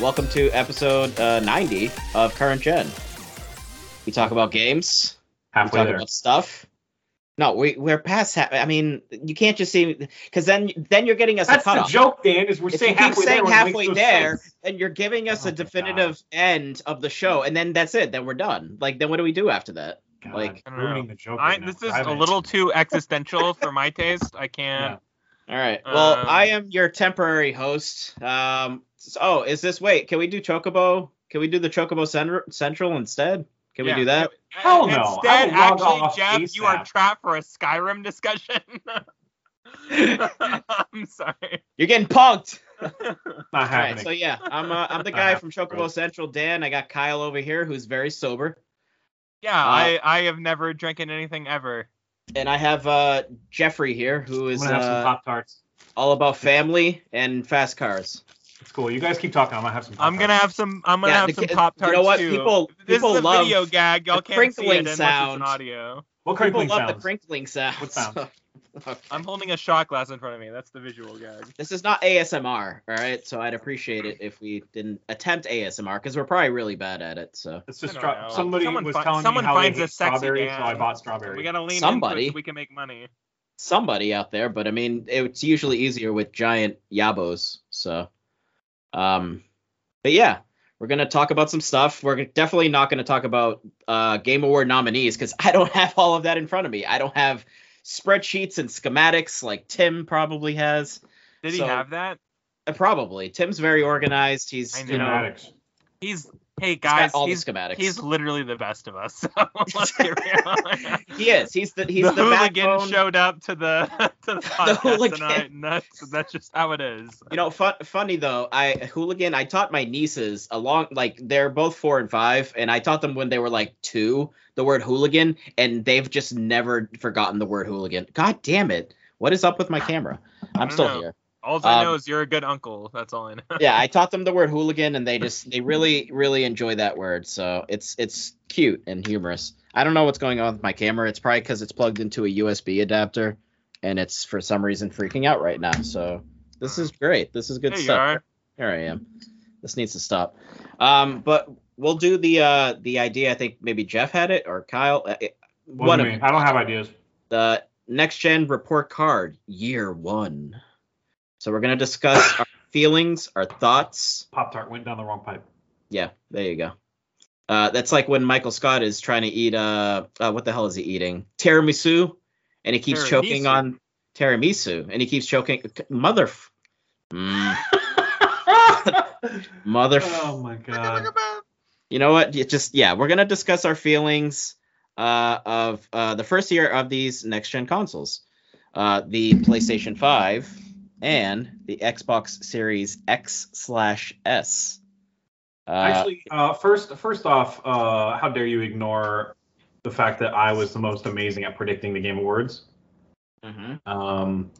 welcome to episode uh, 90 of Current Gen. We talk about games, we talk there. about stuff. No, we, we're past. Ha- I mean, you can't just see because then then you're getting us That's a cutoff. the joke, Dan. Is we're If saying you keep halfway saying there. when it makes halfway there, sense. then you're giving us Oh a my definitive end of the show, and then that's it. Then we're done. Like, then what do we do after that? God, like- I don't ruining the joke. I, right this is I a haven't- little too existential for my taste. I can't. All right. Well, Um, I am your temporary host. Um. oh, is this? Wait, can we do Chocobo? Can we do the Chocobo Cen- Central instead? Can Yeah. we do that? Hell no. Instead, actually, off Jeff, you are trapped for a Skyrim discussion. I'm sorry. You're getting punked. Not All right. happening. So yeah, I'm uh, I'm the guy from Chocobo bro. Central. Dan, I got Kyle over here, who's very sober, Yeah, Uh, I, I have never drinking anything ever. And I have uh Jeffrey here, who I'm is gonna have some uh, pop tarts. all about family and fast cars. It's cool. You guys keep talking. I'm gonna have some. I'm gonna have some. I'm gonna Yeah, have the some ki- pop you tarts know what? too. People- this people is a love video gag. Y'all can't see it crinkling unless sound. it's an audio. What People crinkling love the sounds? crinkling sounds. What sounds? Okay. I'm holding a shot glass in front of me. That's the visual gag. This is not ASMR, all right? So I'd appreciate it if we didn't attempt ASMR because we're probably really bad at it. So It's just I stra- somebody Someone was fi- telling someone me how finds they a hate sexy strawberry, so I bought strawberry. We gotta lean Somebody. into it so we can make money. somebody out there, but I mean, it's usually easier with giant yabos. So, um, but yeah, we're gonna talk about some stuff. We're definitely not gonna talk about uh, Game Award nominees because I don't have all of that in front of me. I don't have spreadsheets and schematics like Tim probably has. Did he have that? Uh, probably Tim's very organized. He's I you know Schematics. He's hey guys. all He's the schematics. he's literally the best of us. So he is. He's the he's the, the, hooligan backbone. showed up to the to the podcast hooligan. tonight, and that's that's just how it is. You know, fun, funny though. I hooligan. I taught my nieces along like they're both four and five, and I taught them when they were like two the word hooligan, and they've just never forgotten the word hooligan. God damn it! What is up with my camera? I'm still know. here. All I Um, know is you're a good uncle. That's all I know. Yeah, I taught them the word hooligan, and they just they really really enjoy that word. So it's it's cute and humorous. I don't know what's going on with my camera. It's probably because it's plugged into a USB adapter, and it's for some reason freaking out right now. So this is great. This is good There you stuff. are. Here I am. This needs to stop. Um, but we'll do the uh the idea. I think maybe Jeff had it or Kyle. Uh, it- What one do of you mean? I don't have ideas. the next gen report card year one. So we're gonna discuss our feelings, our thoughts. Pop tart went down the wrong pipe. Yeah, there you go. Uh, that's like when Michael Scott is trying to eat uh, uh what the hell is he eating? Tiramisu, and he keeps choking on tiramisu, and he keeps choking. Mother, f- Mm, mother. oh my god. you know what? You just yeah, we're gonna discuss our feelings uh, of uh, the first year of these next gen consoles, uh, the PlayStation Five and the Xbox Series X slash S. Uh, Actually, uh, first, first off, uh, how dare you ignore the fact that I was the most amazing at predicting the Game Awards? mhm. Um,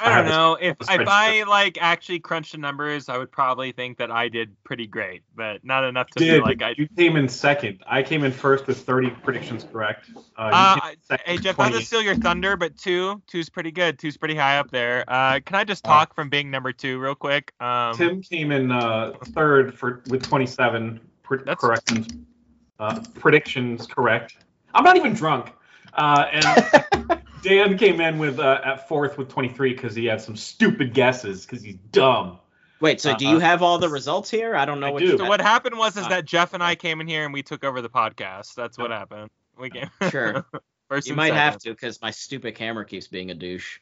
I don't know if a if spreadsheet. I like actually crunched the numbers, I would probably think that I did pretty great, but not enough to feel like I. you came in second? I came in first with 30 predictions correct. Uh, uh, second, hey Jeff, not to steal your thunder, but two, two's pretty good. Two's pretty high up there. Uh, can I just Uh, talk from being number two real quick? Um, Tim came in uh, third for with 27 pre- corrections. Uh, predictions correct. I'm not even drunk. Uh, and Dan came in with uh, at fourth with 23 because he had some stupid guesses because he's dumb. Wait, so do Uh, you have all the results here? I don't know I what. do. You so what happened was is Uh, that Jeff and I came in here and we took over the podcast. That's what happened. We came. Sure. First You and might have to because my stupid camera keeps being a douche.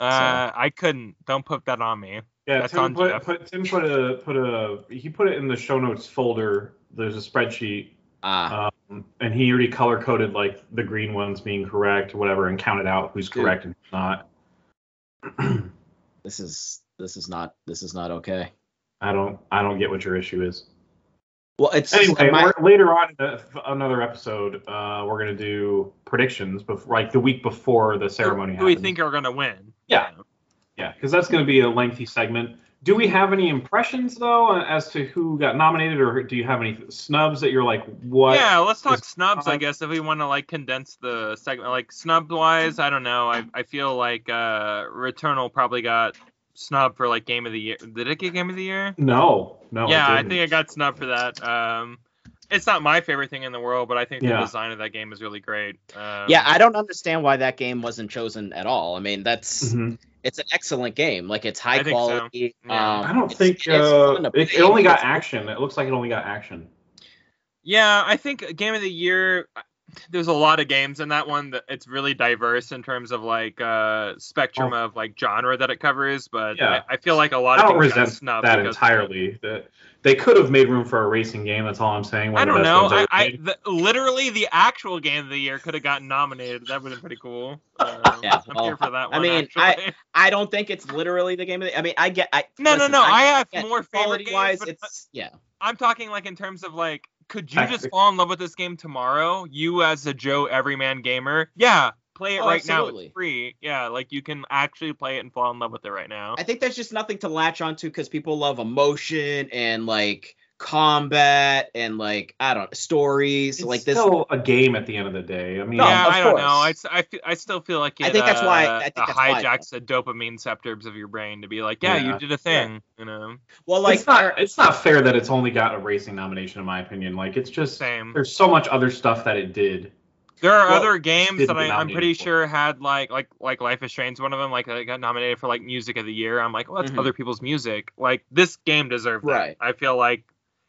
Uh, I couldn't. Don't put that on me. Yeah, That's Tim on put, Jeff. put Tim put a put a he put it in the show notes folder. There's a spreadsheet, Ah, um, and he already color coded like the green ones being correct, or whatever, and counted out who's Dude. correct and who's not. this is this is not this is not okay. I don't I don't get what your issue is. Well, it's Anyway, my- later on in the, another episode, uh, we're gonna do predictions, before, like the week before the ceremony. Who we think are gonna win? Yeah. Yeah, because that's gonna be a lengthy segment. Do we have any impressions though as to who got nominated, or do you have any snubs that you're like, what? Yeah, let's talk is- snubs. I uh, guess if we want to like condense the segment, like snub wise, I don't know. I I feel like uh, Returnal probably got snubbed for like game of the year. Did it get game of the year? No, no. yeah, I think it got snubbed for that. Um, it's not my favorite thing in the world, but I think the design of that game is really great. Um, Yeah, I don't understand why that game wasn't chosen at all. I mean, that's Mhm. It's an excellent game. Like it's high I think so. quality. Yeah. Um, I don't think it is uh, it, it only got It's- action. It looks like it only got action. Yeah, I think game of the year. There's a lot of games in that one that it's really diverse in terms of like uh spectrum of like genre that it covers, but Oh. Yeah. I, I feel like a lot I of don't resent snubbed that entirely. That they could have made room for a racing game. That's all I'm saying. I One of don't know. I, I the, literally the actual game of the year could have gotten nominated. That would have been pretty cool. Uh, Yeah, I'm well, here for that I mean, actually. I don't think it's literally the game of the. I mean, I get. I, No, no, listen, no, I have more favorite quality games, wise. but- It's yeah. I'm talking like in terms of like, could you just Tactic. fall in love with this game tomorrow? You as a Joe Everyman gamer, yeah, play it Oh, right now. absolutely. It's free. Yeah, like you can actually play it and fall in love with it right now. I think there's just nothing to latch onto because people love emotion and like combat and like I don't stories It's like this. still a game at the end of the day. I mean, No, yeah, I don't course. know. I, s- I, fe- I still feel like it, I think that's why- uh, I think uh, that's why, hijacks the dopamine receptors of your brain to be like, yeah, Yeah. you did a thing, you know. well, like it's not it's not fair that it's only got a racing nomination in my opinion. Like it's just Same. there's so much other stuff that it did. There are Well, other games that I, I'm pretty for. sure had like like like Life is Strange, one of them. Like I got nominated for like Music of the Year. I'm like, well, that's Mhm. other people's music. Like this game deserved that. Right. I feel like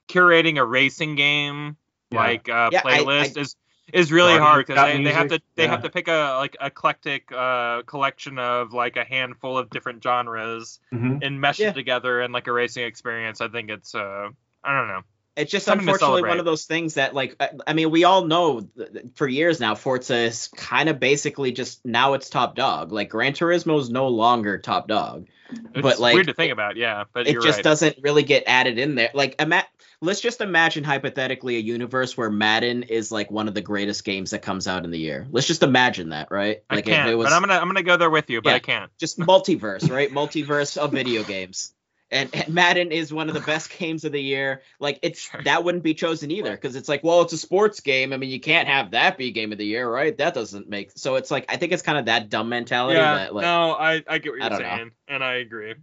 curating a racing game Yeah. like uh, Yeah, I- playlist is is really Guardians hard because they, they have to they yeah. have to pick a like eclectic uh, collection of like a handful of different genres Mhm. and mesh Yeah. it together in like a racing experience. I think it's uh I don't know. It's just something unfortunately one of those things that like I, I mean we all know for years now Forza is kind of basically just now it's top dog. Like Gran Turismo is no longer top dog. It's But, like, weird to think about, yeah. But it just right. doesn't really get added in there. Like, ima- let's just imagine hypothetically a universe where Madden is like one of the greatest games that comes out in the year. Let's just imagine that, right? I can't, if it was but I'm gonna I'm gonna go there with you, but Yeah. I can't. just multiverse, right? multiverse of video games. And, and Madden is one of the best games of the year. Like it's Sure. that wouldn't be chosen either because it's like, well, it's a sports game. I mean, you can't have that be game of the year, right? That doesn't make so. It's like I think it's kind of that dumb mentality Yeah, that like no, I, I get what you're don't know. saying, and I agree.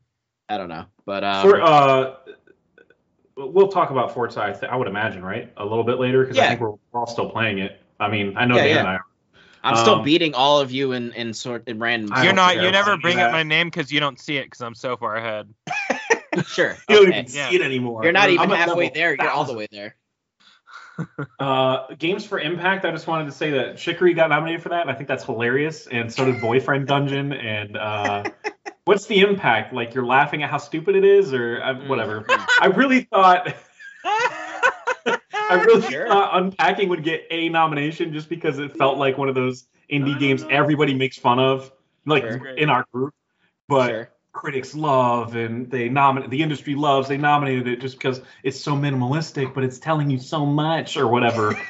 I don't know, but um, For, uh, we'll talk about Forza. I, th- I would imagine, right? A little bit later because I think we're, we're all still playing it. I mean, I know Yeah, Dan yeah. and I. Are. I'm still um, beating all of you in in sort in random. You're don't You never bring that. up my name because you don't see it because I'm so far ahead. sure. You don't okay. even Yeah. see it anymore. You're not I'm even halfway level there. You're all the way there. Uh, Games for Impact. I just wanted to say that Chicory got nominated for that. and I think that's hilarious, and so did Boyfriend Dungeon. And uh, what's the impact? Like you're laughing at how stupid it is, or uh, Mm. whatever. I really thought. I really Sure. thought Unpacking would get a nomination just because it felt like one of those indie games everybody makes fun of, like Sure. in our group. But Sure. Critics love and they nominate the industry loves they nominated it just because it's so minimalistic but it's telling you so much or whatever.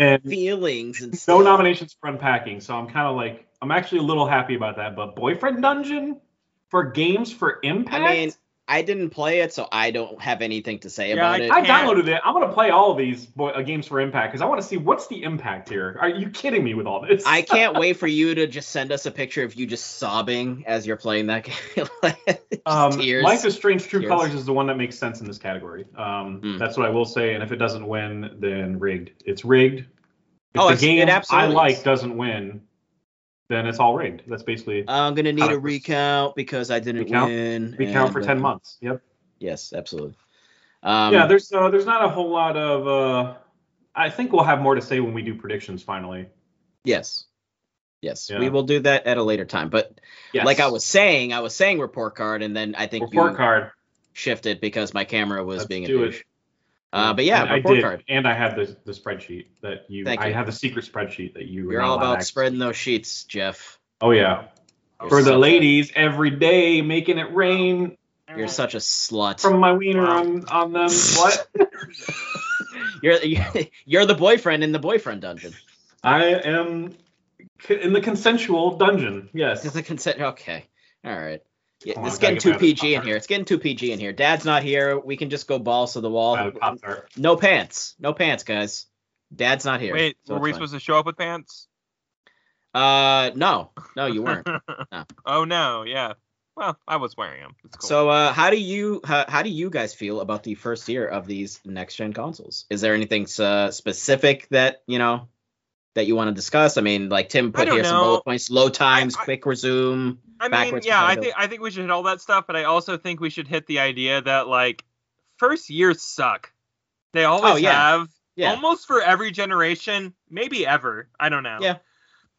And Feelings and no nominations for unpacking so i'm kind of like i'm actually a little happy about that but boyfriend dungeon? For games for impact I mean, I didn't play it, so I don't have anything to say Yeah, about I- it. I downloaded it. I'm gonna play all of these boy, uh, games for Impact because I want to see what's the impact here. Are you kidding me with all this? I can't wait for you to just send us a picture of you just sobbing as you're playing that game. Just Um, tears. Life is Strange: True Tears. Colors is the one that makes sense in this category. Um, Mm. That's what I will say. And if it doesn't win, then rigged. It's rigged. If Oh, the it's- it game I like is. doesn't win, then it's all rigged. That's basically I'm gonna need a 100%. recount because I didn't Recount? win. recount and, for uh, ten months. Yep. Yes, absolutely. Um, yeah, there's uh, there's not a whole lot of. Uh, I think we'll have more to say when we do predictions finally. Yes. Yes, Yeah. we will do that at a later time. But Yes. like I was saying, I was saying report card, and then I think report card. shifted because my camera was Let's being a do it. Uh, but yeah, I did, card. and I have the the spreadsheet that you. Thank I you. have the secret spreadsheet that you. were You're all about spreading those sheets, Jeff. Oh yeah. You're For the such a- ladies, every day making it rain You're such a slut. from my wiener Wow. on on them. What? You're you're the boyfriend in the boyfriend dungeon. I am in the consensual dungeon. Yes. It's a consent. Okay, all right. Yeah, Come it's on, getting gotta too PG in here. It's getting too PG in here. Dad's not here. We can just go balls to the wall. No pants. No pants, guys. Dad's not here. Wait, so were we fine. supposed to show up with pants? Uh, no, no, you weren't. oh no, yeah. well, I was wearing them. It's cool. So, uh, how do you how, how do you guys feel about the first year of these next gen consoles? Is there anything uh, specific that you know that you want to discuss? I mean, like Tim put here some bullet points: low times, I- quick resume. I mean, backwards yeah, I think I think we should hit all that stuff, but I also think we should hit the idea that like first years suck. They always Oh, yeah. have. Yeah, Almost for every generation, maybe ever. I don't know. Yeah.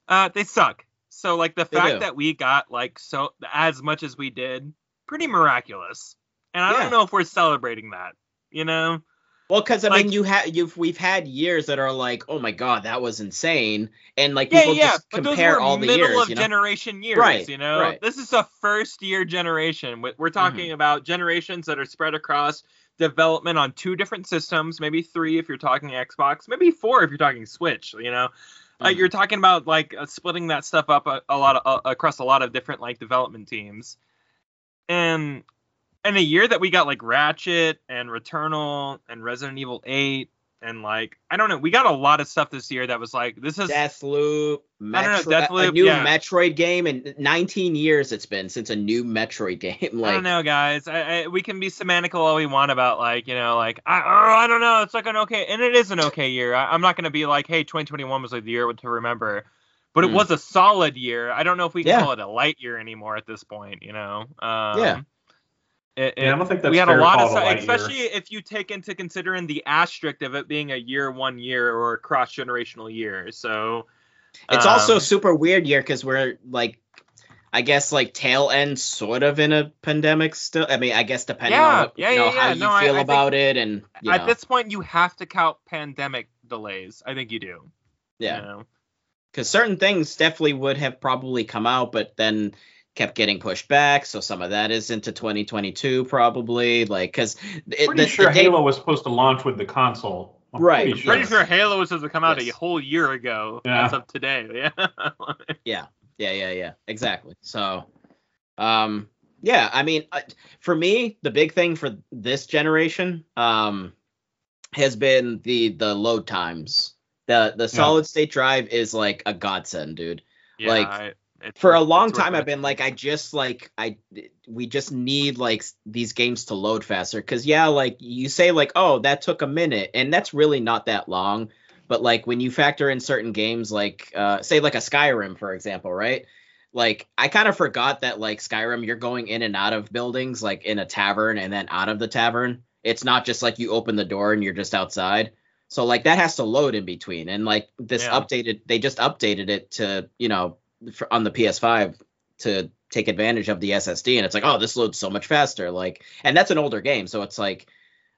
Uh, they suck. So like the They fact do. that we got like so as much as we did, pretty miraculous. And I Yeah. don't know if we're celebrating that. You know? Well, because I like- mean, you have you've we've had years that are like, oh my god, that was insane, and like Yeah, people yeah. just compare all the middle years, of you know. generation years. Right, You know, right. this is a first year generation. We- We're Mm-hmm. talking about generations that are spread across development on two different systems, maybe three if you're talking Xbox, maybe four if you're talking Switch. You know, uh, Mhm. you're talking about like uh, splitting that stuff up a, a lot of, uh, across a lot of different like development teams, and in a year that we got like Ratchet and Returnal and Resident Evil 8 and like I don't know, we got a lot of stuff this year that was like this is Deathloop, I don't know, Metro- a new yeah. Metroid game, in 19 years it's been since a new Metroid game. Like I don't know, guys. I, I, we can be semantical all we want about like you know like I oh, I don't know. It's like an okay, and it is an okay year. I, I'm not gonna be like, hey, 2021 was like the year to remember, but it Mm. was a solid year. I don't know if we can Yeah. call it a light year anymore at this point. You know. Um, Yeah. It, Yeah, I don't think that's we had fair a lot of stuff, especially year. if you take into considering the asterisk of it being a year one year or a cross generational year. So It's also a um, super weird year because we're like, I guess like tail end sort of in a pandemic still. I mean, I guess depending Yeah, on yeah, you know, yeah, how yeah. you No, I- feel I think about it, and you at this point, you have to count pandemic delays. I think you do. yeah, You know? because certain things definitely would have probably come out, but then kept getting pushed back. So some of that is into 2022 probably, like because Pretty sure Halo was supposed to launch with the console. I'm Right, Pretty sure. Pretty sure Halo was supposed to come out Yes. a whole year ago Yeah. as of today. Yeah. Yeah, yeah, yeah, Yeah. exactly. So, um, yeah, I mean, uh, for me, the big thing for this generation, um, has been the the load times. The the solid state drive is like a godsend, dude. yeah Like, I- it's- For a long time. I've been like, I just like, I we just need like these games to load faster. Cause yeah, like you say, like, oh, that took a minute, and that's really not that long. But like when you factor in certain games, like uh, say like a Skyrim, for example, right? Like I kind of forgot that like Skyrim, you're going in and out of buildings, like in a tavern and then out of the tavern. It's not just like you open the door and you're just outside. So like that has to load in between. And like this Yeah. updated, they just updated it to you know for, on the PS5 to take advantage of the SSD, and it's like, oh, this loads so much faster. Like, and that's an older game, so it's like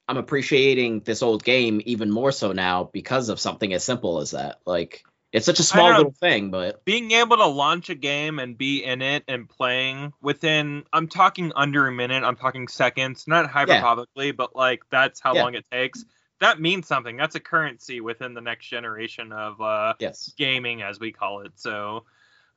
I'm appreciating this old game even more so now because of something as simple as that. Like, it's such a small little thing, but being able to launch a game and be in it and playing within I'm talking under a minute, I'm talking seconds, not hyperbolically, but like that's how Yeah. long it takes. That means something. That's a currency within the next generation of uh yes, gaming as we call it. So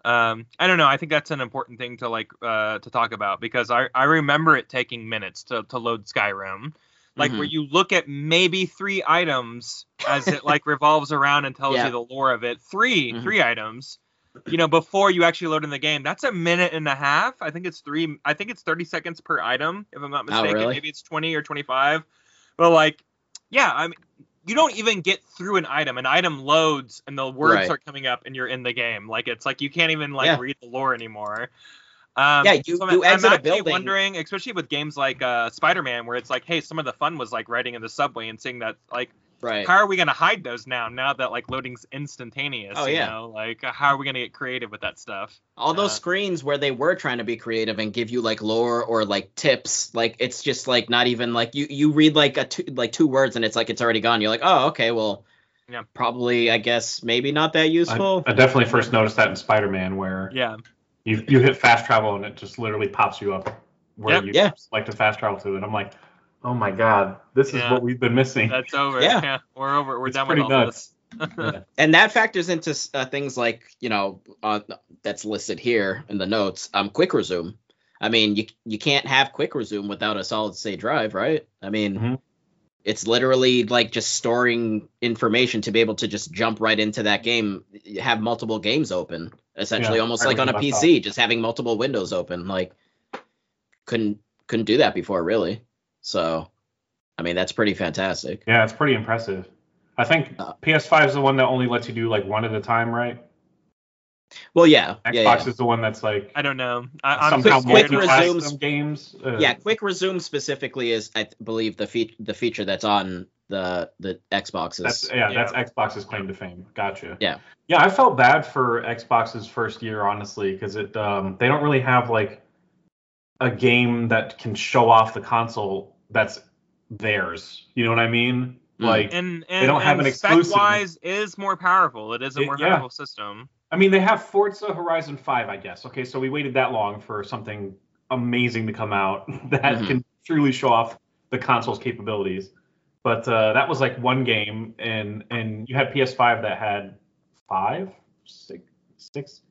um I don't know, I think that's an important thing to like uh to talk about because I I remember it taking minutes to to load Skyrim. Like Mhm. where you look at maybe three items as it like revolves around and tells Yeah. you the lore of it. 3 Mhm. three items. You know, before you actually load in the game, that's a minute and a half. I think it's three. I think it's thirty seconds per item, if I'm not Oh, mistaken. really? Maybe it's twenty or twenty-five. But like, yeah, I mean, you don't even get through an item. An item loads and the words Right. start coming up and you're in the game. Like it's like you can't even like Yeah. read the lore anymore. Um, Yeah, you- so you I'm, exit a I'm actually building- wondering, especially with games like uh, Spider-Man, where it's like, hey, some of the fun was like riding in the subway and seeing that. Like, right. how are we gonna hide those now? Now that like loading's instantaneous. Oh, you yeah. know? Like, how are we gonna get creative with that stuff? All those uh, screens where they were trying to be creative and give you like lore or like tips, like it's just like not even like you you read like a two like two words and it's like it's already gone. You're like, oh, okay, well, Yeah. probably I guess maybe not that I, useful. I definitely first noticed that in Spider-Man, where Yeah. you you hit fast travel and it just literally pops you up where Yep. you Yeah. like to fast travel to, and I'm like, oh my god, this is what we've been missing. That's over. Yeah. Yeah. We're over. We're It's done with pretty all nuts. this. Yeah. and that factors into uh, things like you know uh, that's listed here in the notes um quick resume i mean you you can't have quick resume without a solid state drive right i mean Mhm. it's literally like just storing information to be able to just jump right into that game have multiple games open essentially Yeah, almost right like on a with your pc just having multiple windows open like couldn't couldn't do that before really. So, I mean, that's pretty fantastic. Yeah, it's pretty impressive. I think Uh, PS5 is the one that only lets you do like one at a time, right? Well, yeah, Xbox yeah, yeah. is the one that's like I don't know. I, I'm somehow so quick of multi-class resumes- games. Uh, yeah, quick resume specifically is I believe the fe- the feature that's on the the Xboxes. That's yeah, Yeah. that's Xbox's claim to fame. Gotcha. Yeah. Yeah, I felt bad for Xbox's first year, honestly, because it um they don't really have like a game that can show off the console that's theirs. You know what I mean? Mm. Like and and, don't have an exclusive. spec wise is more powerful. It is a It- more yeah. powerful system. I mean, they have Forza Horizon 5, I guess. Okay, so we waited that long for something amazing to come out that Mhm. can truly show off the console's capabilities. But uh, that was like one game, and and you had PS5 that had five, six, six.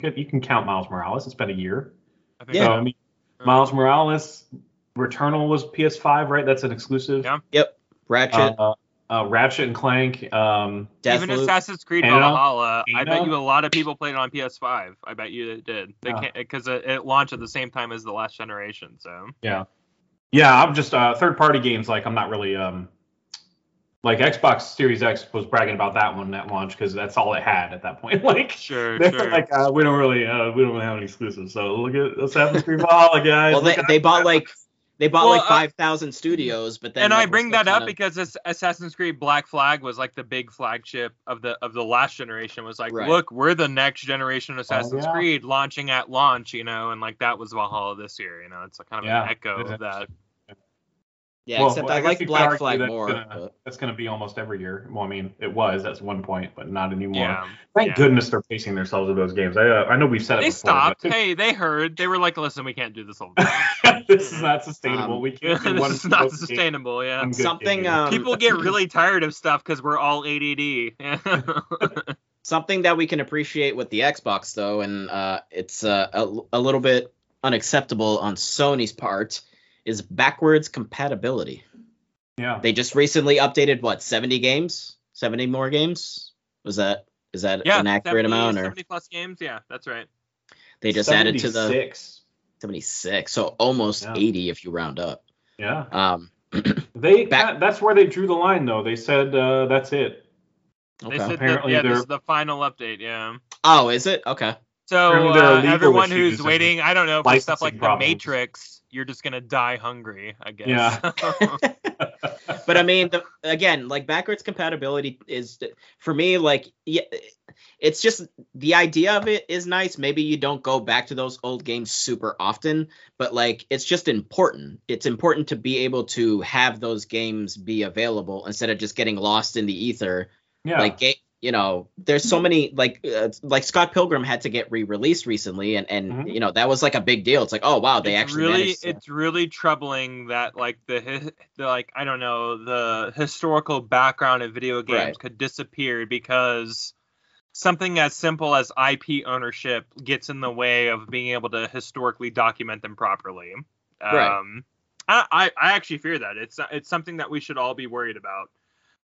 You can- You can count Miles Morales. It's been a year. I think Yeah. So, I mean, Miles Morales, Returnal was PS5, right? That's an exclusive. Yeah. Yep. Ratchet, Uh, uh, Ratchet and Clank. Um, Even Deathloop. Assassin's Creed Anna? Valhalla, I bet you a lot of people played it on PS5. I bet you it did. They Yeah. can't because it, it launched at the same time as the last generation. So Yeah. Yeah, I'm just uh third party games like I'm not really um like Xbox Series X was bragging about that one at launch because that's all it had at that point. Like sure, sure. like uh, we don't really uh we don't really have any exclusives. So look at Assassin's Creed Valhalla guys. well, they, Look they bought like they bought Well, like uh, five thousand studios, but then and like, I bring that up kinda- because Assassin's Creed Black Flag was like the big flagship of the of the last generation. Was like, Right. look, we're the next generation of Assassin's yeah. Creed launching at launch, you know, and like that was Valhalla this year. You know, it's like kind of Yeah, an echo of that. Yeah, Well, except well, I I, like Black Flag that's more. gonna- but- that's going to be almost every year. Well, I mean, it was at one point, but not anymore. Yeah. Thank yeah. goodness they're pacing themselves with those games. I uh, I know we've said it They before. stopped. but- Hey, they heard. They were like, listen, we can't do this all the time. this is not sustainable. Um, we can't do one this is not focused game. sustainable. Yeah. Something, um, People get really tired of stuff because we're all ADD. Something that we can appreciate with the Xbox though, and uh, it's uh, a, a little bit unacceptable on Sony's part, is backwards compatibility. yeah. They just recently updated what 70 games, 70 more games. Was that is that yeah, an accurate 70, amount or 70 plus games. Yeah, that's right. they just added to the 76. 76, so almost Yeah. 80 if you round up. Yeah. Um, They Back- that, that's where they drew the line though. They said uh, that's it. They okay. said that, Apparently yeah, this they're- is the final update. Yeah. Oh, is it? Okay. So Apparently there are uh, everyone who's waiting, I don't know, for stuff like problems. the Matrix, you're just gonna die hungry, I guess. Yeah. but I mean, the, again, like backwards compatibility is for me like yeah, it's just the idea of it is nice. Maybe you don't go back to those old games super often, but like it's just important. It's important to be able to have those games be available instead of just getting lost in the ether. yeah. Like ga- you know, there's so many like uh, like Scott Pilgrim had to get re-released recently, and and Mhm. you know that was like a big deal. It's like oh wow, they it's actually really to- it's really troubling that like the, the like I don't know the historical background of video games Right. could disappear because something as simple as IP ownership gets in the way of being able to historically document them properly. Right. Um, I, I I actually fear that it's it's something that we should all be worried about.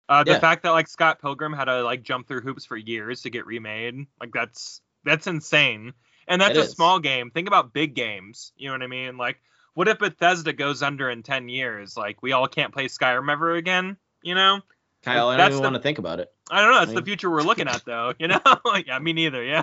Uh, the Yeah. fact that like Scott Pilgrim had to like jump through hoops for years to get remade, like that's that's insane. And that's It a is. small game. Think about big games. You know what I mean? Like, what if Bethesda goes under in ten years? Like, we all can't play Skyrim ever again. You know? Kyle. I don't that's even the- want to think about it. I don't know. That's I the future we're looking at, though. You know? yeah, me neither. Yeah,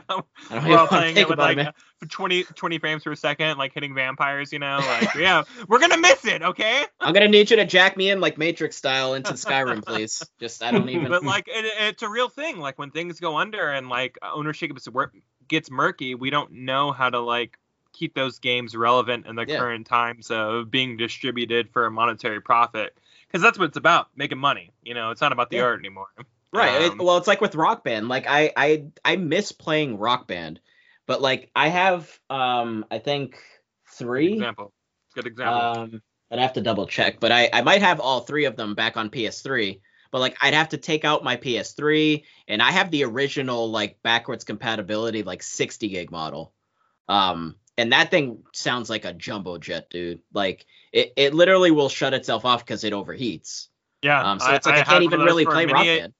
we're all playing it with like it, uh, 20, 20 frames per second, like hitting vampires. You know? Like, yeah, we're gonna miss it. Okay? I'm gonna need you to jack me in like Matrix style into Skyrim, please. Just I don't even. but like it, it's a real thing like when things go under and like ownership gets murky we don't know how to like keep those games relevant in the Yeah. current times of being distributed for a monetary profit because that's what it's about making money you know it's not about the Yeah. art anymore right. it- Um, well, it's like with Rock Band. Like I I I miss playing Rock Band, but like I have um I think three. example it's good example Um, I'd have to double check, but I I might have all three of them back on PS3. But like I'd have to take out my PS3, and I have the original like backwards compatibility like 60 gig model. Um, and that thing sounds like a jumbo jet, dude. Like it, it literally will shut itself off because it overheats. yeah Um, so it's like I, have can't even really play mini Rock Band.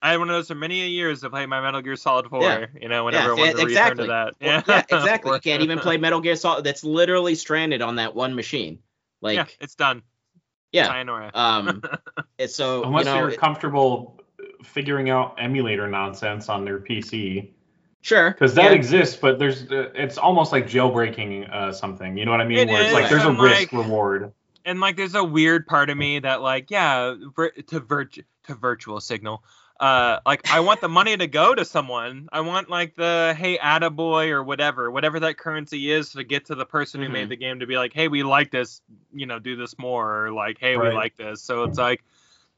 I had one of those for many years to play my Metal Gear Solid 4. Yeah. You know, whenever Yeah, I wanted to exactly. return to that. Well, Yeah, yeah, exactly. You can't even play Metal Gear Solid. That's literally stranded on that one machine. Like, yeah, yeah, it's done. Yeah. Sayonara. um, it's so Unless you know, you're it- comfortable figuring out emulator nonsense on their PC, sure, because that yeah. exists, but there's uh, it's almost like jailbreaking uh, something. You know what I mean? It Where it's like there's a risk like- reward. and like there's a weird part of me that like yeah vir- to virtu- to virtual signal uh like i want the money to go to someone i want like the hey attaboy or whatever whatever that currency is to get to the person who Mhm. made the game to be like hey we like this you know do this more or like hey we like this so it's like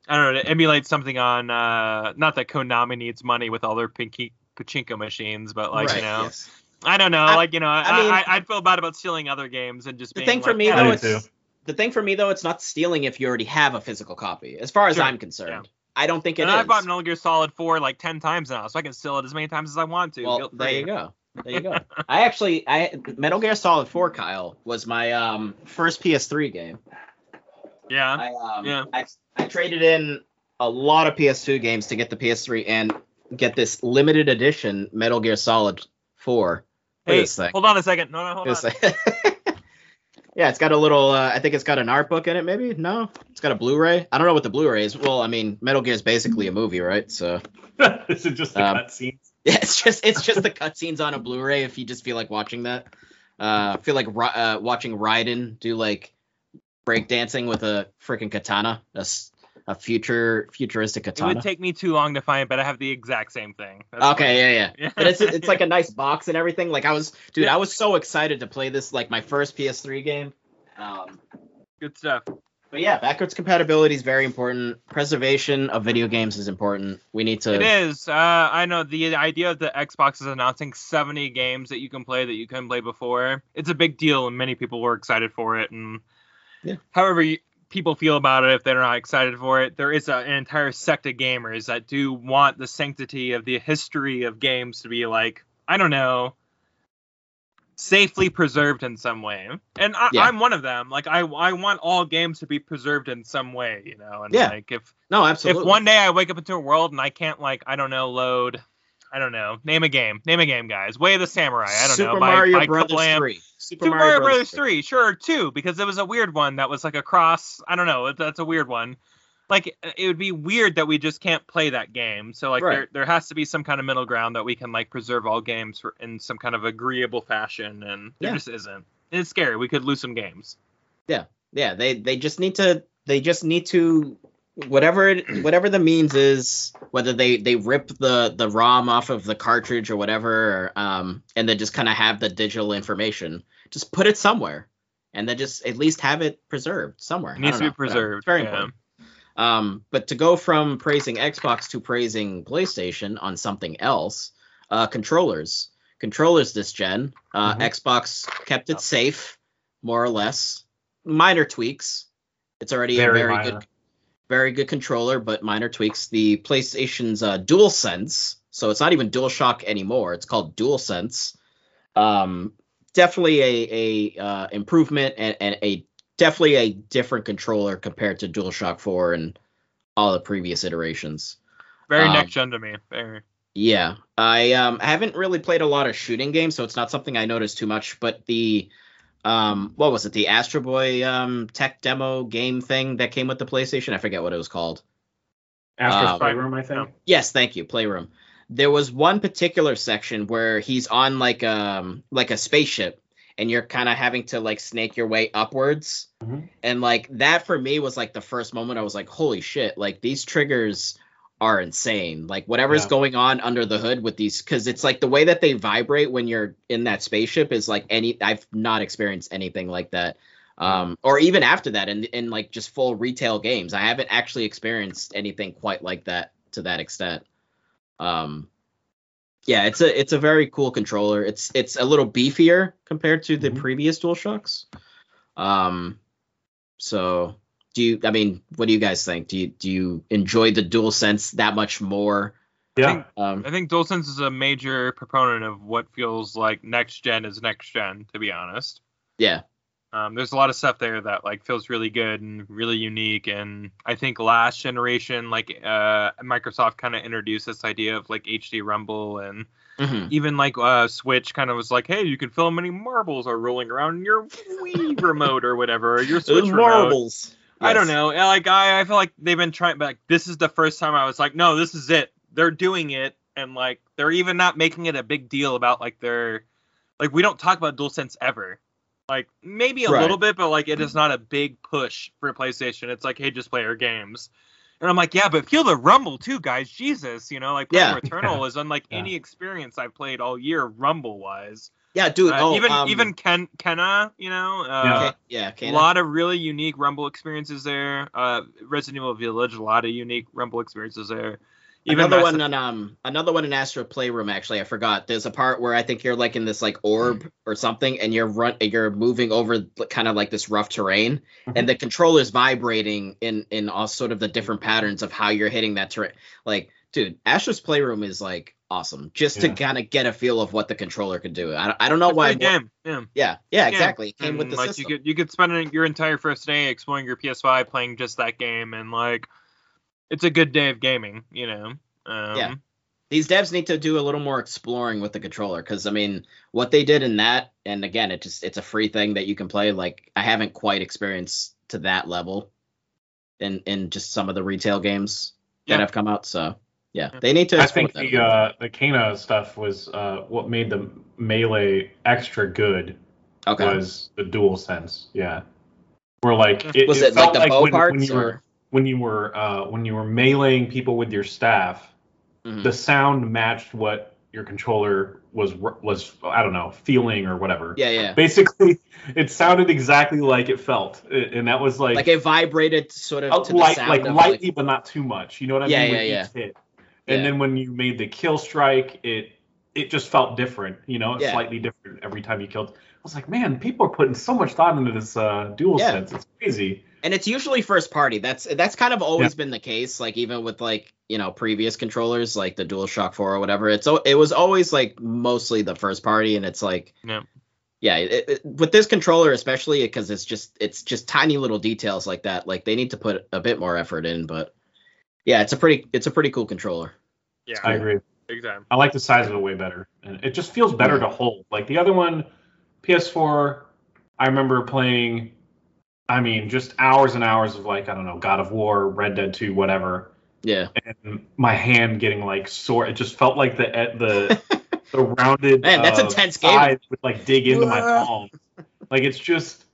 i don't know to emulate something on uh not that konami needs money with all their pinky pachinko machines but like right, you know yes. i don't know I- like you know i, I mean- I i'd feel bad about stealing other games and just The being thing for me yeah, though, it's the thing for me though, it's not stealing if you already have a physical copy. As far as Sure, I'm concerned, I don't think it and is. I've bought Metal Gear Solid 4 like 10 times now, so I can steal it as many times as I want to. well, there you go. There you go. I actually, I Metal Gear Solid 4, Kyle, was my um first PS3 game. Yeah. I um Yeah. I, I traded in a lot of PS2 games to get the PS3 and get this limited edition Metal Gear Solid 4. Hey, this thing. hold on a second. No, no, hold This on. yeah, it's got a little. Uh, I think it's got an art book in it. Maybe no, it's got a Blu-ray. I don't know what the Blu-ray is. Well, I mean, Metal Gear is basically a movie, right? So Is it just the Um, cutscenes? yeah, it's just it's just the cutscenes on a Blu-ray. If you just feel like watching that, uh, I feel like uh, watching Raiden do like breakdancing with a freaking katana, a, s- a future futuristic It would take me too long to find, but I have the exact same thing. That's Okay, yeah, yeah. Yeah. But it's it's like a nice box and everything. Like I was, dude, I was so excited to play this, like my first PS3 game. Um, Good stuff. but yeah, backwards compatibility is very important. Preservation of video games is important. We need to. It is. Uh, I know the idea of the Xbox is announcing 70 games that you can play that you couldn't play before. It's a big deal, and many people were excited for it. And Yeah. however you, people feel about it, if they're not excited for it, there is a, an entire sect of gamers that do want the sanctity of the history of games to be like, I don't know, safely preserved in some way. And I, Yeah. I'm one of them. Like I, I want all games to be preserved in some way, you know. And Yeah. like if No, absolutely. if one day I wake up into a world and I can't like I don't know load I don't know. Name a game. Name a game guys. Way of the Samurai. I don't Super know. By, Mario by Brothers Kablam. 3. Super, Super Mario Brothers 3 sure two because it was a weird one that was like a cross I don't know. That's a weird one. Like it would be weird that we just can't play that game. So like Right. there there has to be some kind of middle ground that we can like preserve all games for, in some kind of agreeable fashion and there Yeah. just isn't. It's scary. We could lose some games. Yeah, Yeah, they they just need to they just need to whatever it, whatever the means is whether they they rip the the ROM off of the cartridge or whatever or, um and then just kind of have the digital information just put it somewhere and then just at least have it preserved somewhere. it needs to be preserved very yeah. important. Um, but to go from praising Xbox to praising PlayStation on something else, uh, controllers, controllers this gen, uh, Mhm. Xbox kept it safe, more or less. Minor tweaks. It's already Very a very minor. good, very good controller, but minor tweaks. The PlayStation's uh, DualSense, so it's not even DualShock anymore. It's called DualSense. Um, definitely a a uh, improvement and, and a definitely a different controller compared to DualShock 4 and all the previous iterations. very Um, next gen to me very Yeah, I um haven't really played a lot of shooting games, so it's not something I noticed too much. But the um what was it? The Astro Boy um tech demo game thing that came with the PlayStation. I forget what it was called. Astro's um, Playroom, I think. Yes, thank you, Playroom. There was one particular section where he's on like um like a spaceship and you're kind of having to like snake your way upwards. Mhm. And like that for me was like the first moment I was like, holy shit, like these triggers are insane. Like whatever's Yeah. going on under the hood with these cuz it's like the way that they vibrate when you're in that spaceship is like any I've not experienced anything like that. Um or even after that in in like just full retail games. I haven't actually experienced anything quite like that to that extent. Um yeah, it's a it's a very cool controller. It's it's a little beefier compared to the Mhm. previous DualShocks. Um, so do you? I mean, what do you guys think? Do you do you enjoy the DualSense that much more? Yeah. Um, I think DualSense is a major proponent of what feels like next gen is next gen, to be honest. yeah, Um, there's a lot of stuff there that like feels really good and really unique. And I think last generation, like uh, Microsoft kind of introduced this idea of like HD Rumble and Mhm. even like uh, Switch kind of was like, hey, you can feel how many marbles are rolling around in your Wii remote or whatever, or your Switch Those remote. marbles. I don't know. Like I, I feel like they've been trying, but like, this is the first time I was like, no, this is it. They're doing it, and like they're even not making it a big deal about like their, like we don't talk about DualSense ever. Like maybe a Right. little bit, but like it is not a big push for PlayStation. It's like, hey, just play our games. And I'm like, yeah, but feel the rumble too, guys. Jesus, you know, like Yeah. Player Eternal is unlike Yeah. any experience I've played all year, rumble wise. Yeah, dude. Uh, oh, even um, even Ken Kena, you know, uh, Yeah. Ka- yeah, a lot of really unique Rumble experiences there. Uh, Resident Evil Village, a lot of unique Rumble experiences there. another Mass one in um another one in Astro Playroom actually I forgot. There's a part where I think you're like in this like orb or something and you're run you're moving over kind of like this rough terrain and the controller's vibrating in in all sort of the different patterns of how you're hitting that terrain. Like dude, Astro's Playroom is like awesome just to kind of get a feel of what the controller could do. I, I don't know It's why good game. Yeah. Yeah, yeah, Yeah. exactly. It came And, with the like system. you could you could spend your entire first day exploring your PS5 playing just that game and like it's a good day of gaming, you know. Um, Yeah. these devs need to do a little more exploring with the controller because i mean what they did in that and again it just it's a free thing that you can play like i haven't quite experienced to that level in in just some of the retail games that have come out so yeah Yeah. they need to I think the little uh, the Kena stuff was uh, what made the melee extra good okay was the dual sense. Yeah, where like it, was it it, like felt the like bow when, parts when you or were when you were uh, when you were meleeing people with your staff, Mhm. the sound matched what your controller was was I don't know feeling or whatever. yeah yeah Basically, it sounded exactly like it felt, and that was like, like it vibrated sort of to the light, sound like of lightly, but not too much. You know what I Yeah, mean? yeah, with yeah. each hit. And Yeah. then when you made the kill strike, it it just felt different. You know, Yeah. slightly different every time you killed. I was like, man, people are putting so much thought into this uh, dual Yeah. sense. It's crazy. and it's usually first party. That's that's kind of always been the case. Like even with like you know previous controllers, like the DualShock Four or whatever. It's it was always like mostly the first party, and it's like Yeah. yeah. It, it, with this controller, especially because it's just it's just tiny little details like that. Like they need to put a bit more effort in, but yeah, it's a pretty it's a pretty cool controller. Yeah. I agree. Big time. I like the size of it way better, and it just feels better Yeah. to hold. Like the other one, PS4, I remember playing. I mean, just hours and hours of like I don't know, God of War, Red Dead 2, whatever. Yeah, and my hand getting like sore. It just felt like the the the rounded Man, that's uh, intense game. side would like dig into my palm. Like it's just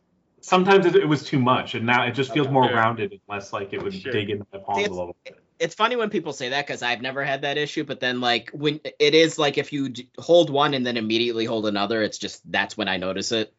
sometimes it, it was too much, and now it just feels Okay. more Yeah. rounded and less like it would Sure. dig into my palms See, a little bit. It's funny when people say that because I've never had that issue. But then like when it is like if you d- hold one and then immediately hold another, it's just that's when I notice it.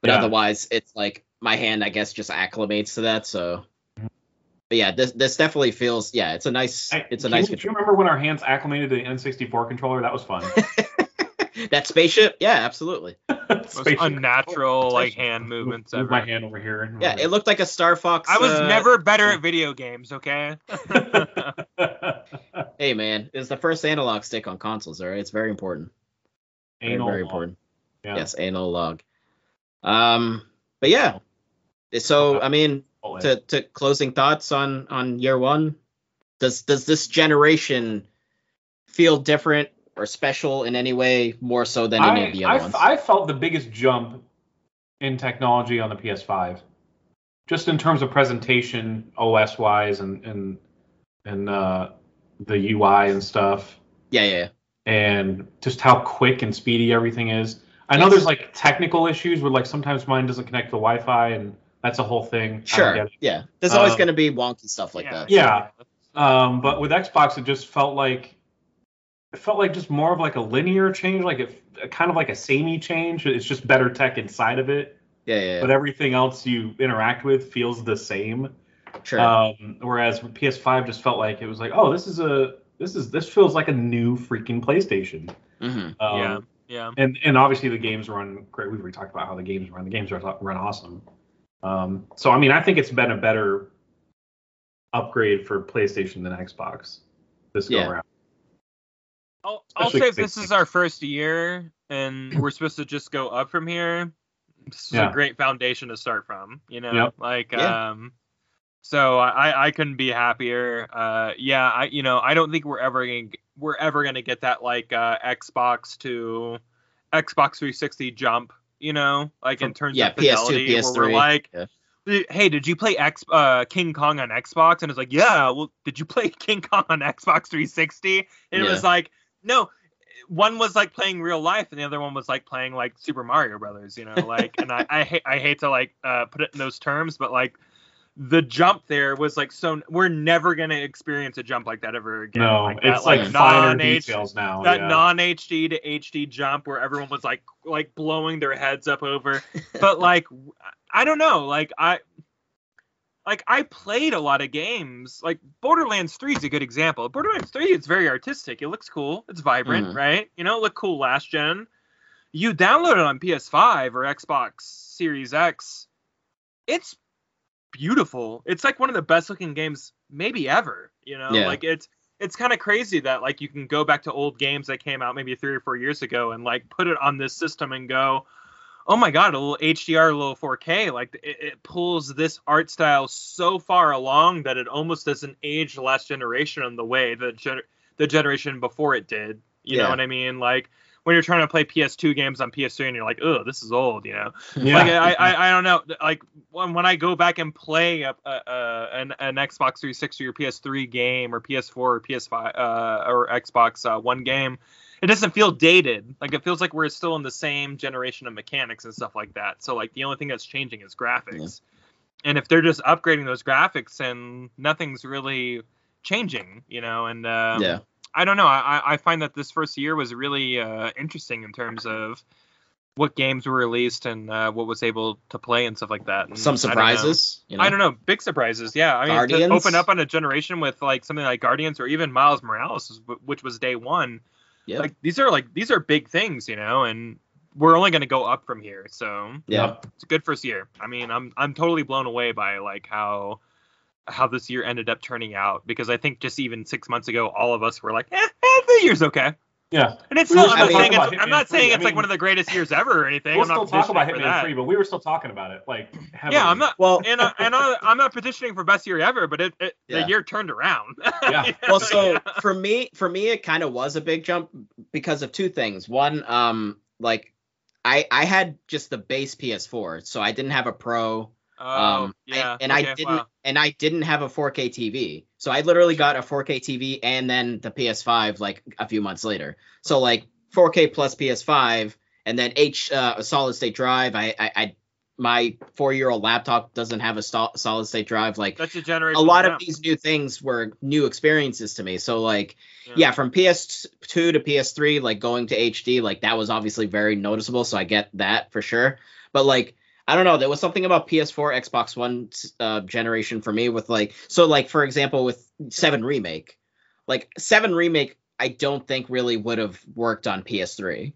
But Yeah. otherwise, it's like my hand, I guess, just acclimates to that. So, but yeah, this this definitely feels yeah, it's a nice it's a nice you, do you remember when our hands acclimated to the N64 controller? That was fun. that spaceship, yeah, absolutely. Most Spaceship unnatural like hand movements Move ever. my hand over here. and Yeah, over it looked like a Star Fox. I was uh, never better at video games, okay? Hey man, it's the first analog stick on consoles. All right, it's very important. Very, Anal very log. important. Yeah. Yes, analog. Um, but yeah. So I mean, Oh, to to closing thoughts on on year one does does this generation feel different or special in any way more so than any I, of the other I, ones I felt the biggest jump in technology on the PS5, just in terms of presentation, OS wise, and and and uh, the UI and stuff, yeah yeah and just how quick and speedy everything is. I know Yes. there's like technical issues where like sometimes mine doesn't connect to Wi-Fi, and that's a whole thing. Sure yeah there's always Um, going to be wonky stuff like yeah. that Yeah. Um, but with Xbox, it just felt like it felt like just more of like a linear change, like it kind of like a samey change. It's just better tech inside of it, yeah yeah, but everything else you interact with feels the same. sure Um, whereas PS5 just felt like it was like, oh, this is a this is this feels like a new freaking PlayStation. hmm Um, yeah. Yeah. and and obviously the games run great. We've already talked about how the games run. The games run, run awesome. Um, so I mean, I think it's been a better upgrade for PlayStation than Xbox this go Yeah. around. I'll, I'll say if this is our first year and we're supposed to just go up from here, this is Yeah. a great foundation to start from. You know, Yep. like Yeah. um, so I I couldn't be happier. Uh, yeah, I you know I don't think we're ever gonna we're ever gonna get that like uh Xbox to Xbox 360 jump. You know, like in terms yeah, of PS2, fidelity, where we're PS3, like. yeah. Hey, did you play X uh, King Kong on Xbox? And it's like, yeah. Well, did you play King Kong on Xbox 360? And it was like, no. One was like playing real life, and the other one was like playing like Super Mario Brothers. You know, like, and I I hate I hate to like uh, put it in those terms, but like the jump there was like so we're never gonna experience a jump like that ever again. No, like that, it's like, like finer details now. that yeah. non HD to HD jump where everyone was like like blowing their heads up over. But like I don't know, like I like I played a lot of games. Like Borderlands 3 is a good example. Borderlands 3 it's very artistic. It looks cool. It's vibrant, Mhm. right? You know, it looked cool last gen. You download it on PS5 or Xbox Series X. It's beautiful. It's like one of the best looking games maybe ever, you know? Yeah. Like it's it's kind of crazy that like you can go back to old games that came out maybe 3 or 4 years ago and like put it on this system and go, "Oh my god, a little HDR, a little 4K." Like it, it pulls this art style so far along that it almost doesn't age the last generation in the way the gener- the generation before it did. You know what I mean? Like when you're trying to play PS2 games on PS3 and you're like, "Oh, this is old," you know? Yeah. Like I, I, I don't know. Like when, when I go back and play a, a, a an, an Xbox 360 or PS3 game or PS4 or PS5 uh, or Xbox uh, One game, it doesn't feel dated. Like it feels like we're still in the same generation of mechanics and stuff like that. So like the only thing that's changing is graphics. And if they're just upgrading those graphics and nothing's really changing, you know, and um, yeah. I don't know. I, I find that this first year was really uh, interesting in terms of what games were released and uh, what was able to play and stuff like that. And Some Mm, I don't surprises. You know? I don't know, big surprises. Yeah, I mean, to Guardians? open up on a generation with like something like Guardians or even Miles Morales, which was day one. Yeah. Like these are like these are big things, you know, and we're only going to go up from here. So yeah. it's a good first year. I mean, I'm I'm totally blown away by like how how this year ended up turning out because I think just even six months ago, all of us were like, eh, eh the year's okay. Yeah. And it's We were still, I'm not saying it's, I'm not saying 3. I it's like mean- one of the greatest years ever or anything. We'll I'm not still talk about petitioning for Hitman that. 3, but we were still talking about it. Like, heavily. Yeah, I'm not. Well, and I, and I, I'm not petitioning for best year ever, but it, it Yeah. the year turned around. Yeah. well so for me for me it kind of was a big jump because of two things one um like i i had just the base ps4 so i didn't have a pro Oh, um I- yeah. and okay, i didn't wow. and i didn't have a 4k tv so i literally got a 4k tv and then the ps5 like a few months later so like 4k plus ps5 and then h uh, a solid state drive i i, I my four year old laptop doesn't have a sto- solid state drive like That's a generation. a lot of these new things were new experiences to me. So like yeah, from PS2 to PS3 like going to HD like that was obviously very noticeable, so I get that for sure. But like I don't know, there was something about PS4 Xbox One uh, generation for me with like so like for example with 7 remake. Like 7 remake I don't think really would have worked on PS3.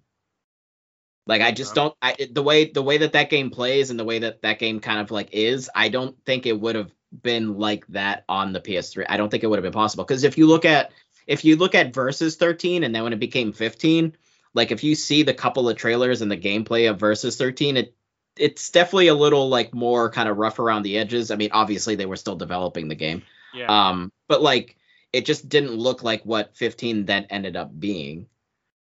Like I just don't I the way the way that that game plays and the way that that game kind of like is, I don't think it would have been like that on the PS3. I don't think it would have been possible because if you look at if you look at versus 13 and then when it became 15, like if you see the couple of trailers and the gameplay of versus 13, it it's definitely a little like more kind of rough around the edges. I mean, obviously they were still developing the game. Yeah. Um, but like it just didn't look like what 15 then ended up being.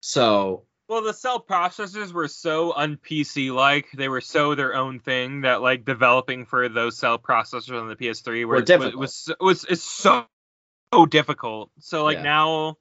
So Well, the cell processors were so un PC like, they were so their own thing that like developing for those cell processors on the PS3 Were were, was was was it's so so difficult. So like Yeah. now,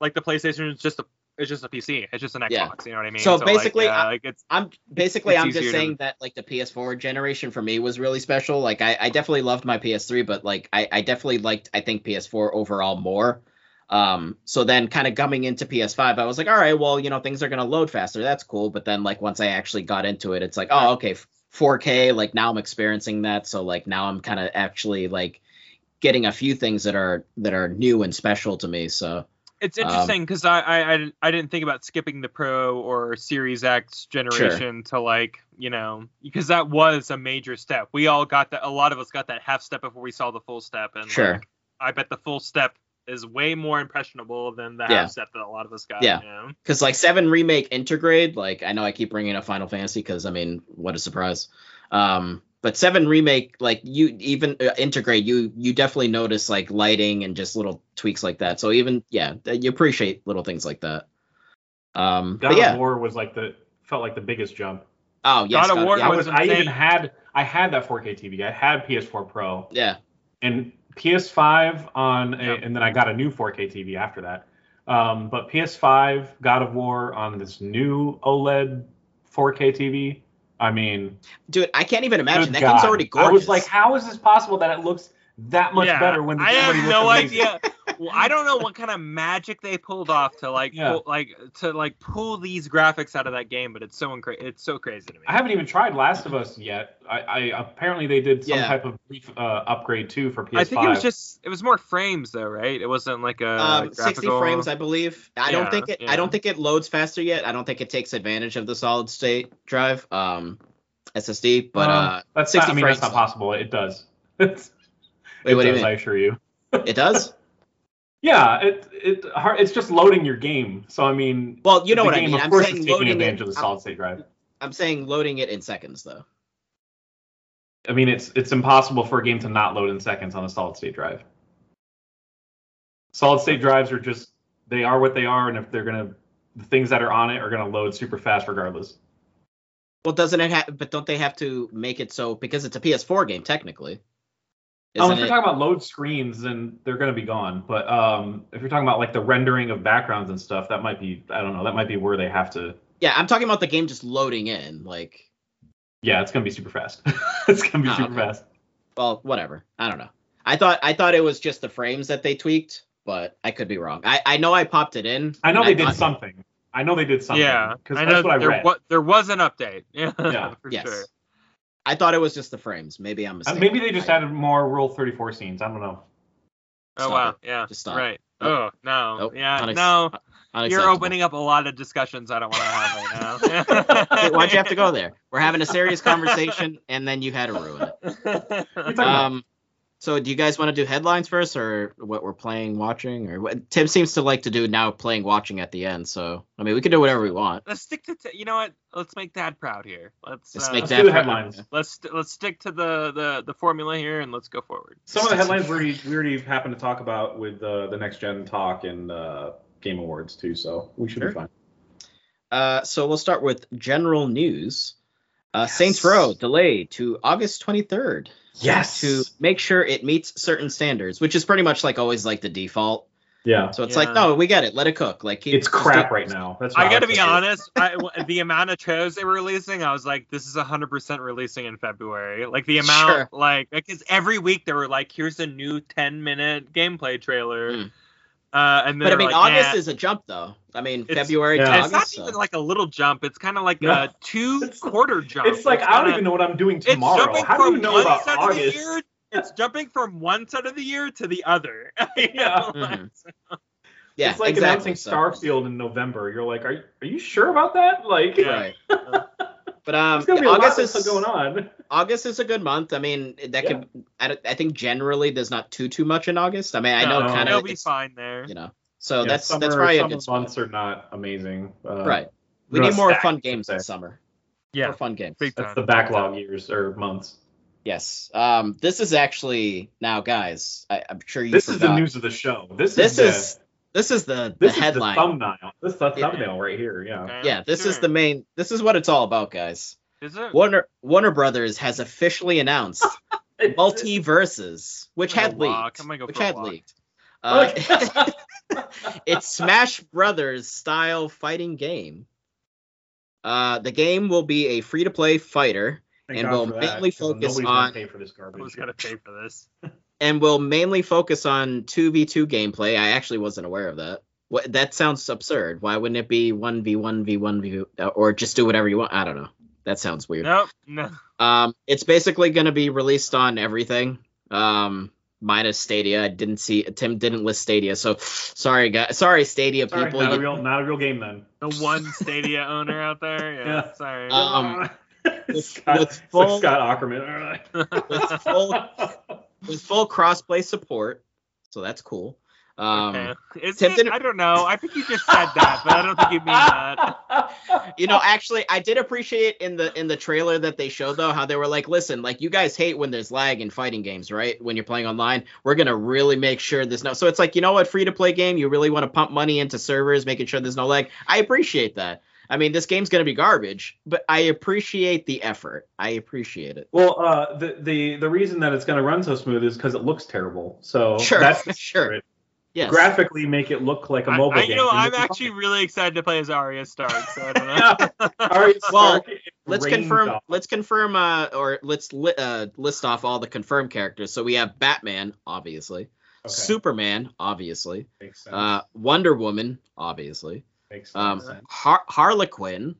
like the PlayStation is just a it's just a PC. It's just an Xbox. Yeah. You know what I mean? So like, basically, yeah, I- like it's I'm basically It's I'm just easier to- saying that like the PS4 generation for me was really special. Like I, I definitely loved my PS3, but like I, I definitely liked I think PS4 overall more. Um, so then kind of coming into PS5, I was like, all right, well, you know, things are gonna load faster. That's cool. But then like once I actually got into it, it's like, oh, okay, 4K. Like now I'm experiencing that. So like now I'm kind of actually like getting a few things that are that are new and special to me. So it's Um, interesting because I, I I didn't- I didn't think about skipping the Pro or Series X generation to like you know because that was a major step. We all got that. A lot of us got that half step before we saw the full step, and Sure. like, I bet the full step is way more impressionable than the Yeah. half set that a lot of us got. Yeah. you know? because like seven remake intergrade like i know i keep bringing up final fantasy because i mean what a surprise um but seven remake like you even uh, Intergrade you you definitely notice like lighting and just little tweaks like that so even yeah you appreciate little things like that um God yeah of War was like the felt like the biggest jump. oh yes God of War yeah, was I even had I had that 4K TV. I had PS4 Pro yeah and PS5 on, a, Yep. and then I got a new 4K TV after that. Um, but PS5, God of War on this new OLED 4K TV. I mean, dude i can't even imagine that God. game's already gorgeous I was like, how is this possible that it looks that much Yeah, better when the I game have no amazing? idea. Well, I don't know what kind of magic they pulled off to like Yeah. pull, like to like pull these graphics out of that game, but it's so incra- it's so crazy to me. I haven't even tried Last of Us yet. I, I apparently they did some Yeah. type of brief uh, upgrade too for PS5. I think it was just it was more frames though, right? It wasn't like a um, 60 frames i believe i don't think it yeah. i don't think it loads faster yet i don't think it takes advantage of the solid state drive um ssd but Um, uh that's 60 not, I mean, frames that's not possible. It does. It's, wait it what do you does, mean I assure you. it does Yeah, it it it's just loading your game. So I mean, well you know what i mean Of i'm course, saying it's taking loading advantage it of the solid state drive. I'm saying loading it in seconds though. I mean, it's it's impossible for a game to not load in seconds on a solid state drive. Solid state drives are just they are what they are, and if they're gonna the things that are on it are gonna load super fast regardless. Well, doesn't it have? But don't they have to make it so because it's a PS4 game technically? Um, Isn't if you're it? talking about load screens, then they're going to be gone. But um, if you're talking about like the rendering of backgrounds and stuff, that might be I don't know. That might be where they have to. yeah, I'm talking about the game just loading in. Like, Yeah, it's going to be super fast. it's going to be Oh, super okay. fast. well, whatever. I don't know. I thought I thought it was just the frames that they tweaked, but I could be wrong. I I know I popped it in. I know and they did thought- something. I know they did something. yeah, because that's know what I there, read. wa- there was an update. Yeah, Yeah. for Yes. sure. I thought it was just the frames. Maybe I'm Uh, mistaken. maybe they just I- added more Rule 34 scenes. I don't know. Oh Stop wow, it. yeah, Just stop. right. Nope. Oh no, Nope. yeah, Unex- no. You're opening up a lot of discussions I don't want to have right now. Hey, Why'd you have to go there? We're having a serious conversation, and then you had to ruin it. talking about? Um, so do you guys want to do headlines first, or what we're playing, watching, or what? Tim seems to like to do now playing, watching at the end. So I mean, we can do whatever we want. let's stick to t- you know what? Let's make Dad proud here. Let's Let's uh, make Let's that do the fr- headlines. let's st- let's stick to the, the the formula here and let's go forward. Some of the headlines we already, we already happened to talk about with uh, the next gen talk and uh, Game Awards too, so we should Sure. be fine. Uh, so we'll start with general news. Uh, Yes. Saints Row delayed to August 23rd Yes. to make sure it meets certain standards, which is pretty much like always like the default. Yeah. So it's Yeah. like, no, we get it. Let it cook. Like keep, It's crap do- right now. That's I gotta feel. be honest. I, w- the amount of trailers they were releasing, I was like, this is 100% releasing in February. Like the amount, Sure. like, because every week they were like, here's a new 10 minute gameplay trailer. Mm. Uh, and But I mean, like, August nah. is a jump though. I mean, It's- February yeah. to And August. it's not so- even like a little jump. It's kind of like No. a two quarter jump. It's like I don't kinda- even know what I'm doing It's tomorrow. jumping How do you know one about side of the August? year. It's jumping from one side of the year to the other. Yeah. know? Mhm. yeah, it's like exactly. announcing so- Starfield in November. You're like, are you, are you sure about that? Like, Yeah. Right. But um, there's gonna a August lot is going on. August is a good month. I mean, that Yeah. could. I, I think generally there's not too too much in August. I mean, I know No, kind They'll of. be fine there. You know, so Yeah, that's summer, that's probably a summer good spot. months are not amazing. Uh, Right. We need more fun games in summer. Yeah. More fun games. Big That's time. the backlog years or months. Yes. Um. This is actually now, guys. I, I'm sure you. This is the news of the show. This, This is, is this is the the, the this headline. is the thumbnail. This is the Yeah. thumbnail right here. Yeah. Okay, yeah. This is the main. This is what it's all about, guys. Is it? Warner Warner Brothers has officially announced MultiVersus, which had gonna walk. leaked. Go which had walk. leaked. Uh, it's Smash Brothers style fighting game. Uh, the game will be a free to play fighter Thank and God will for that, mainly 'cause focus on- pay for this garbage. Who's gonna pay for this? And will mainly focus on 2v2 gameplay. I actually wasn't aware of that. What that sounds absurd. Why wouldn't it be 1v1 v1 v or just do whatever you want? I don't know. That sounds weird. Nope. No. Um, it's basically going to be released on everything. Um, minus Stadia. I didn't see Tim didn't list Stadia, so sorry guys. Sorry Stadia Sorry, people. not a real, not a real game then. The one Stadia owner out there. Yeah. Yeah. Sorry. Um, with- Scott, with it's full- like Scott Aukerman. with full with full crossplay support, so that's cool. Um, Okay. It? I don't know. I think you just said that, but I don't think you mean that. you know, actually, I did appreciate in the in the trailer that they showed though how they were like, listen, like you guys hate when there's lag in fighting games, right? When you're playing online, we're gonna really make sure there's no. So it's like, you know what, free to play game, you really want to pump money into servers, making sure there's no lag. I appreciate that. I mean, this game's gonna be garbage, but I appreciate the effort. I appreciate it. Well, uh, the the the reason that it's going to run so smooth is because it looks terrible. So Sure, that's the sure. Yes. Graphically, make it look like a mobile I, game. you know, I'm it's fine. actually really excited to play as Arya Stark. So I don't know. All right, Well, Stark, it Let's confirm. off. Let's confirm. Uh, or let's li- uh, list off all the confirmed characters. So we have Batman, obviously. Okay, Superman, obviously. makes sense. Uh, Wonder Woman, obviously. Makes Um, sense. Har- Harley Quinn.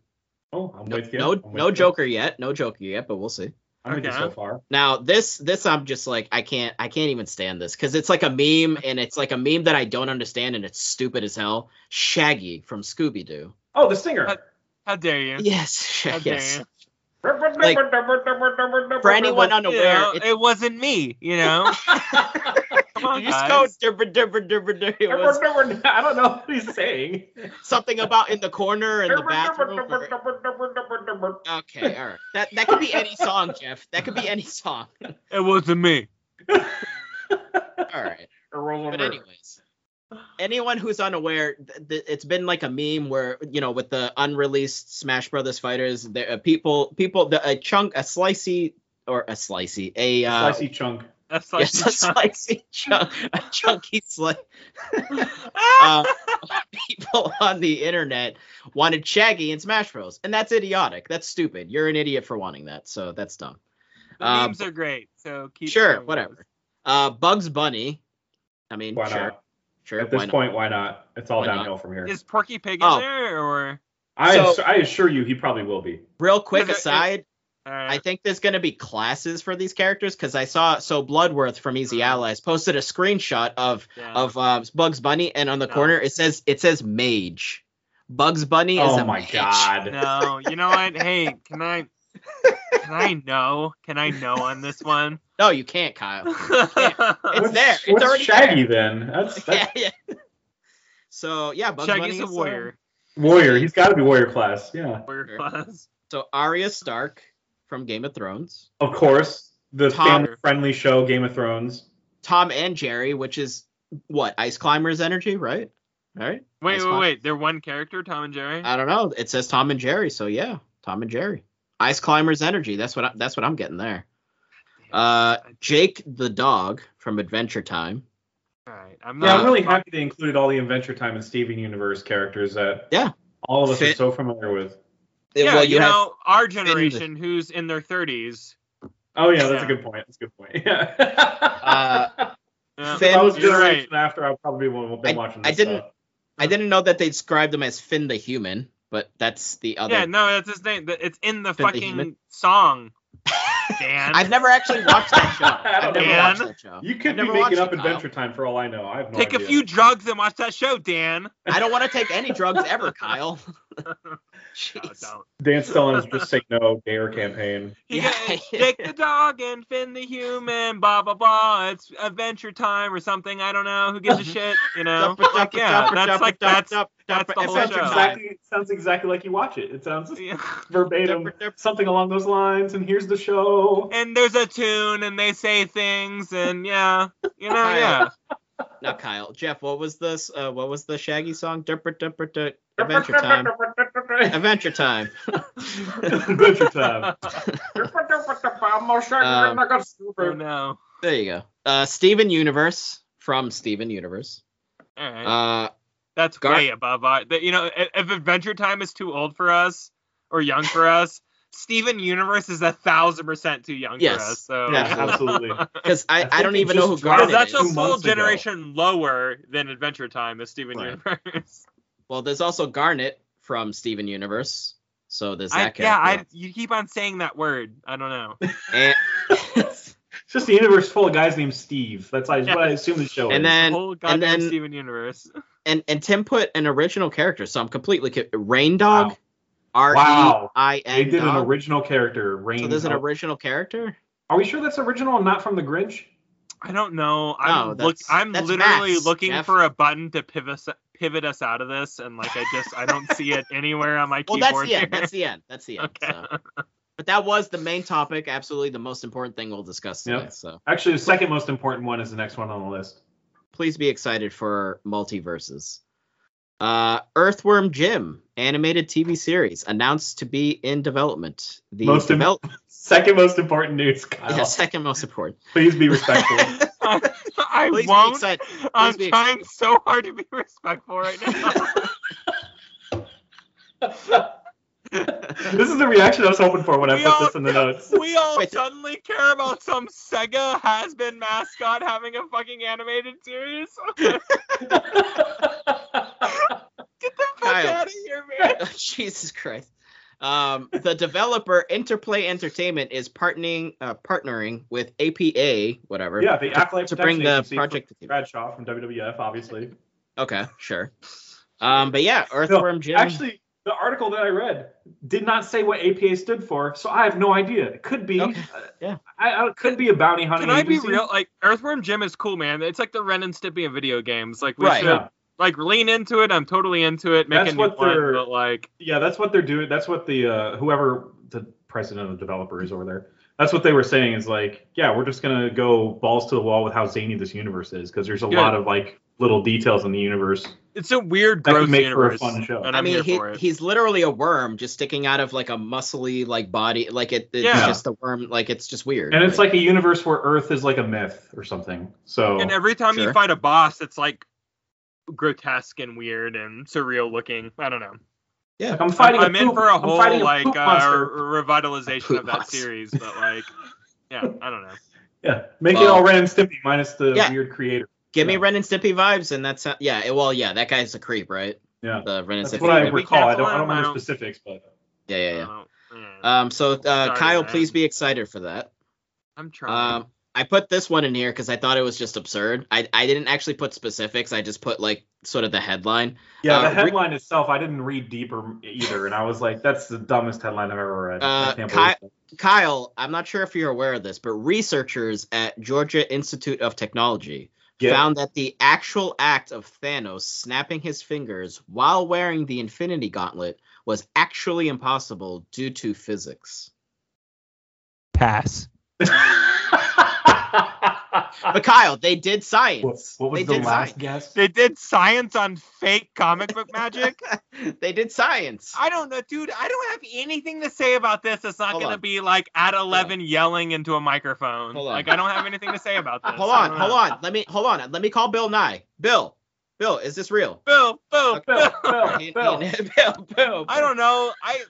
oh, I'm No, with you. no, with no you. Joker yet. No Joker yet, but we'll see. I'm with Okay. so far. Now this, this I'm just like I can't, I can't even stand this because it's like a meme and it's like a meme that I don't understand and it's stupid as hell. Shaggy from Scooby Doo. Oh, the singer. Uh, How dare you? Yes, How dare yes. you? like, For anyone You unaware, know, it wasn't me. You know. Come on, you just go dibber, dibber, dibber, dibber. I don't know what he's saying. something about in the corner in the bathroom. or- Okay, all right. That that could be any song, Jeff. That could be any song. It wasn't me. All right. But anyways, anyone who's unaware, th- th- it's been like a meme where you know with the unreleased Smash Brothers fighters, there uh, people people the a chunk a slicey or a slicey a uh, Slicey chunk. That's like yes, a slicey chunk a chunky slice. uh, people on the internet wanted Shaggy in Smash Bros, and that's idiotic. That's stupid. You're an idiot for wanting that, so that's dumb. the uh, memes are great. So keep Sure, whatever. Uh, Bugs Bunny. I mean, Why sure, not? sure. At this why not? point, why not? It's all Why not? downhill from here. Is Porky Pig Oh. in there or? I, So- ass- I assure you, he probably will be. Real quick Is it- aside, All I think there's going to be classes for these characters because I saw so Bloodworth from Easy Mhm. Allies posted a screenshot of Yeah. of uh, Bugs Bunny, and on the No. corner it says it says Mage. Bugs Bunny is Oh a my mage. god. No, you know what? Hey, can I? Can I know? Can I know on this one? No, you can't, Kyle. It's What's- there. It's what's already Shaggy then? That's, that's yeah, yeah. So yeah, Bugs Shaggy's Bunny a is, uh, warrior. warrior. He's got to be warrior class. Yeah, Warrior class. so Arya Stark from Game of Thrones. of course. The Tom- family-friendly show, Game of Thrones. Tom and Jerry, which is what Ice Climbers energy, right? Right? Wait, Ice wait, Climb- wait. They're one character, Tom and Jerry. I don't know. It says Tom and Jerry, so yeah, Tom and Jerry. Ice Climbers energy. That's what I, that's what I'm getting there. Uh, Jake the dog from Adventure Time. All right. I'm Yeah. I'm really happy they included all the Adventure Time and Steven Universe characters that Yeah. all of us Fit- are so familiar with. Yeah, well, you, you know, our generation, who's in their 30s. Oh yeah, that's Yeah. a good point. That's a good point. Yeah. Uh, yeah, if I was Finn- you're right. generation after, I'd probably be one been I- watching I this didn't- stuff. I didn't know that they described him as Finn the human, but that's the other. Yeah, no, that's his name. It's in the Finn fucking Human? song. Dan. I've never actually watched that show. I've never Dan? watched that show. You I've could be making up it, Kyle. Adventure Time for all I know. I have no Take idea. a few drugs and watch that show, Dan. I don't want to take any drugs ever, Kyle. No, Jeez. don't. Dan just say no Dare campaign. Yeah. got- Jake the dog and Finn the human, blah blah blah. It's adventure time or something. I don't know. Who gives a shit? You know? Like, yeah, that's like that's that's the whole sounds show. exactly it sounds exactly like you watch it. It sounds Yeah. verbatim, something along those lines. And here's the show. And there's a tune, and they say things, and yeah, you know, yeah. Now, Kyle, Jeff, what was this? Uh, what was the Shaggy song? Durper, durper, dur- Adventure Time. Adventure Time. Adventure Time. Oh no. There you go. Uh, Steven Universe from Steven Universe. All right. Uh, That's Gar- way above our. That you know, if, if Adventure Time is too old for us or young for us, Steven Universe is a thousand percent too young Yes. for us. So Yeah, absolutely. because I, I I, don't even know who just dropped Garnet that's a two full ago. generation lower than Adventure Time is Steven Right. Universe. Well, there's also Garnet from Steven Universe. So there's that I, yeah, I you keep on saying that word. I don't know. And, It's just a universe full of guys named Steve. That's what I assume the show And is. then- Whole goddamn then- Steven Universe. and and Tim put an original character, so I'm completely co- Rain Dog. Wow. R E Wow. I they did an original character. Rain. So there's an original character. Are we sure that's original and not from the Grinch? I don't know. I'm No, look. I'm literally Max, looking Jeff. for a button to pivot us, pivot us out of this, and like I just I don't see it anywhere on my Well, keyboard. that's the end. That's the end. That's the end. Okay. So. But that was the main topic. Absolutely, the most important thing we'll discuss today. Yep. So Actually, the second most important one is the next one on the list. please be excited for MultiVersus. Uh, Earthworm Jim animated TV series announced to be in development. The Most im- develop- Second most important news, Kyle. yeah, second most important. Please be respectful. I Please won't. excited. I'm be trying so hard to be respectful right now. this is the reaction I was hoping for when I put all- this in the notes. we all Wait. suddenly care about some Sega has been mascot having a fucking animated series. Get the fuck Kyle. out of here, man. Jesus Christ. Um, the developer Interplay Entertainment is partnering uh, partnering with APA, whatever. yeah, the Acolyte to bring the project. from Bradshaw from WWF, obviously. Okay, sure. Um, but yeah, Earthworm Jim. Actually, the article that I read did not say what APA stood for, so I have no idea. It could be, Okay, uh, yeah. I, I, it could be a bounty hunting. Can I be real? Like Earthworm Jim is cool, man. It's like the Ren and Stimpy of video games. Like we Right. should Yeah. Like lean into it. I'm totally into it. Make That's what one, they're- but like Yeah, that's what they're doing. That's what the uh, whoever the president of the developer is over there. That's what they were saying is like, yeah, we're just gonna go balls to the wall with how zany this universe is because there's a Good. lot of like little details in the universe. it's a weird, That could gross make for a universe. fun show. And I I'm mean, here he, for it. he's literally a worm just sticking out of like a muscly like body, like it, it's Yeah. just a worm, like it's just weird. And it's like a universe where Earth is like a myth or something. So And every time Sure. you fight a boss, it's like grotesque and weird and surreal looking. I don't know. yeah, like I'm fighting. I'm a in poop- for a I'm whole a like uh, revitalization Poop of that monster. series, but like, yeah, I don't know. Yeah, make it all Ren and Stimpy minus the Yeah. weird creator. give me yeah. Ren and Stimpy vibes, and that's yeah. it- Well, yeah, that guy's a creep, right? Yeah, The Ren and that's Stimpy. what I Be recall. I don't, I don't I remember don't- specifics, but yeah, yeah, yeah. Yeah. Um, so uh, Sorry, Kyle, man. please be excited for that. I'm trying. Um, I put this one in here because I thought it was just absurd. I I didn't actually put specifics. I just put like sort of the headline. yeah, Uh, the Rick- headline itself, I didn't read deeper either, and I was like, that's the dumbest headline I've ever read. I Uh, can't Ky- Kyle, I'm not sure if you're aware of this, but researchers at Georgia Institute of Technology Yeah. found that the actual act of Thanos snapping his fingers while wearing the Infinity Gauntlet was actually impossible due to physics. Pass. But Kyle, they did science. what was they the did last science. guess? They did science on fake comic book magic. they did science. I don't know, dude. I don't have anything to say about this. It's not gonna be like at eleven yelling into a microphone. Hold on. Like I don't have anything to say about this. hold on, hold on. Let me hold on. Let me call Bill Nye. Bill, Bill, is this real? Bill, Bill, Bill, Bill. Bill, He- Bill. he- Bill, Bill. I don't know. I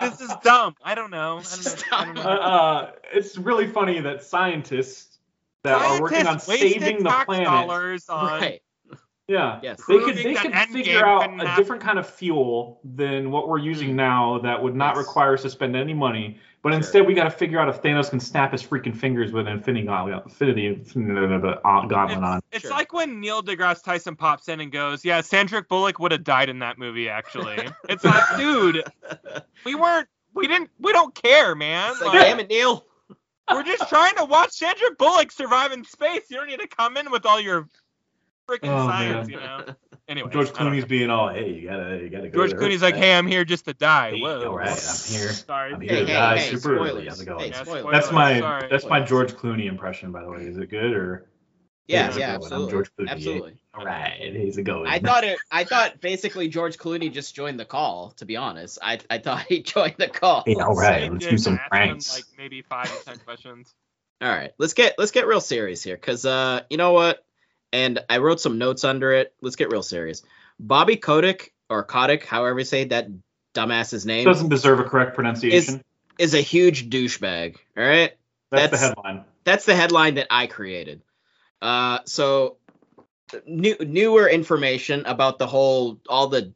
this is dumb. I don't know. I don't is know. I don't dumb. Uh, uh, it's really funny that scientists that are working on saving the tax planet, dollars on Right. yeah, Yes. they could they could figure out a happen. different kind of fuel than what we're using now that would not. Yes. require us to spend any money. But Sure. instead, we got to figure out if Thanos can snap his freaking fingers with an Infinity Gauntlet, Infinity uh, Gauntlet on. It's, it's Sure. like when Neil deGrasse Tyson pops in and goes, "Yeah, Sandra Bullock would have died in that movie." Actually, it's like, dude, we weren't, we didn't, we don't care, man. It's like, Like, damn it, Neil. we're just trying to watch Sandra Bullock survive in space. You don't need to come in with all your freaking Oh, science, man. you know. Anyway, George I don't know. Clooney's being all, hey, you gotta, you gotta go. George Clooney's like, "Hey, I'm here just to die." Hey, Whoa. all right, I'm here. Sorry. I'm Hey, here to hey, die hey, super early. spoilers. How's it going? Hey, Yeah, spoilers. That's my Sorry. that's my George Clooney impression, by the way. Is it good or? Yeah, How's yeah, going? I'm absolutely. George Clooney. Absolutely. All right, he's a going. I thought it. I thought basically George Clooney just joined the call. To be honest, I I thought he joined the call. Hey, all right, He let's do some ask him, pranks. Like maybe five to ten questions. All right, let's get let's get real serious here, cause uh, you know what? And I wrote some notes under it. Let's get real serious. Bobby Kotick or Kotick, however you say that dumbass's name, Doesn't deserve a correct pronunciation. is a huge douchebag. All right, that's, the headline. that's the headline that I created. Uh, so new newer information about the whole all the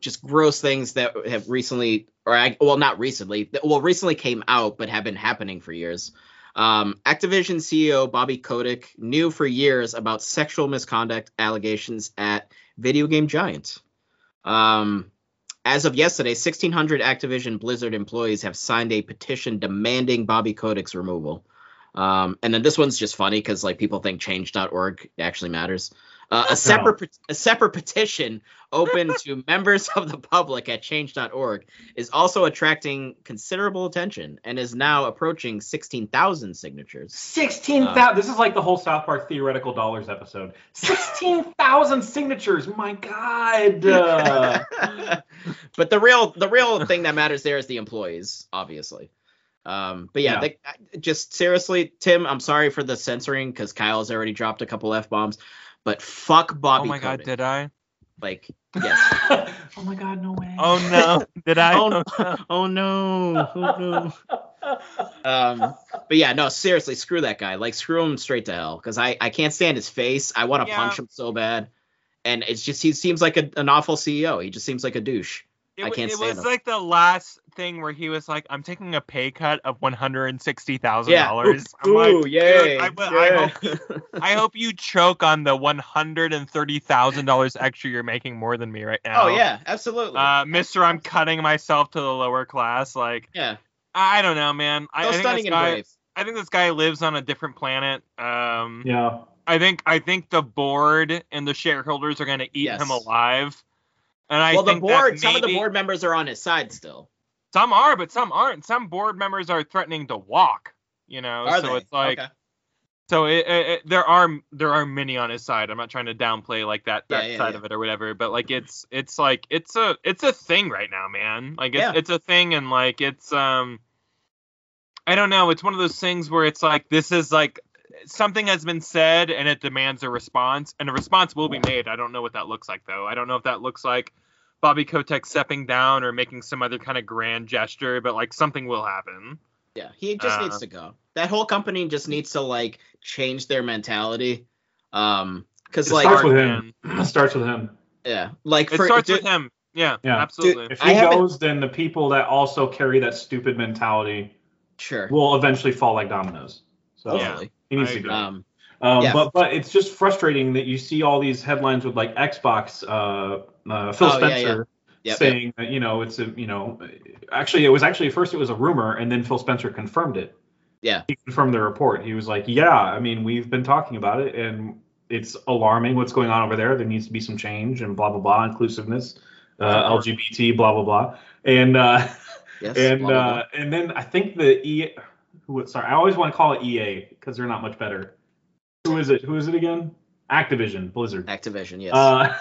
just gross things that have recently or I, well not recently well recently came out but have been happening for years. Um, Activision CEO Bobby Kotick knew for years about sexual misconduct allegations at video game giant. Um, as of yesterday, 1,600 Activision Blizzard employees have signed a petition demanding Bobby Kotick's removal. Um, and then this one's just funny because like people think change.org actually matters. Uh, a separate a separate petition open to members of the public at change.org is also attracting considerable attention and is now approaching 16,000 signatures. Sixteen thousand. this is like the whole South Park theoretical dollars episode. Sixteen thousand signatures. My God. Uh, but the real the real thing that matters there is the employees, obviously. Um, but yeah, Yeah. They, just seriously, Tim, I'm sorry for the censoring because Kyle's already dropped a couple f bombs. But fuck Bobby. Oh Bobby. my god, did I? like yes. oh my God, no way. Oh no, did I? Oh, Oh, no. oh no, oh no. Um, but yeah, no, seriously, screw that guy. Like, screw him straight to hell because I I can't stand his face. I want to Yeah. punch him so bad, and it's just he seems like a, an awful CEO. He just seems like a douche. It, I can't it stand was him. like the last thing where he was like, "I'm taking a pay cut of one hundred and sixty thousand Yeah. dollars." I'm Ooh, like, yay. I, will- I hope yeah. I hope you choke on the one hundred and thirty thousand dollars extra you're making more than me right now. oh yeah, absolutely. Uh, Mister, I'm cutting myself to the lower class. Like, yeah, I I don't know, man. I, so I think stunning this guy, brave. I think this guy lives on a different planet. Um, Yeah. I think I think the board and the shareholders are going to eat Yes. him alive. And I well, the board, some of the board members are on his side still. Some are, but some aren't. Some board members are threatening to walk. You know, Are so they? it's like okay. so it, it, it- there are there are many on his side. I'm not trying to downplay like that Yeah, that yeah, side yeah. of it or whatever, but like it's it's like it's a it's a thing right now, man. Like it's Yeah. it's a thing and like it's um I don't know, it's one of those things where it's like this is like something has been said and it demands a response and a response will be made. I don't know what that looks like though. I don't know if that looks like Bobby Kotick stepping down or making some other kind of grand gesture, but like something will happen. Yeah, he just Uh, needs to go. That whole company just needs to like change their mentality. Um, because like, starts with him. It starts with him. yeah, like It for starts dude, with him. Yeah, Yeah. absolutely. If he haven't- goes, then the people that also carry that stupid mentality sure, will eventually fall like dominoes. So Yeah. He needs to go. Um, Um, Yeah. But but it's just frustrating that you see all these headlines with like Xbox, uh, uh, Phil Oh, yeah, Spencer Yep, saying that you know it's a you know actually it was actually first it was a rumor and then Phil Spencer confirmed it. Yeah. He confirmed the report. He was like, yeah, I mean we've been talking about it and it's alarming what's going on over there. There needs to be some change and blah blah blah inclusiveness, uh, LGBT blah blah blah and. uh yes, and blah, blah, uh, and then I think the E. Who? Sorry, I always want to call it EA because they're not much better. Who is it? Who is it again? Activision, Blizzard. Activision, yes. Uh,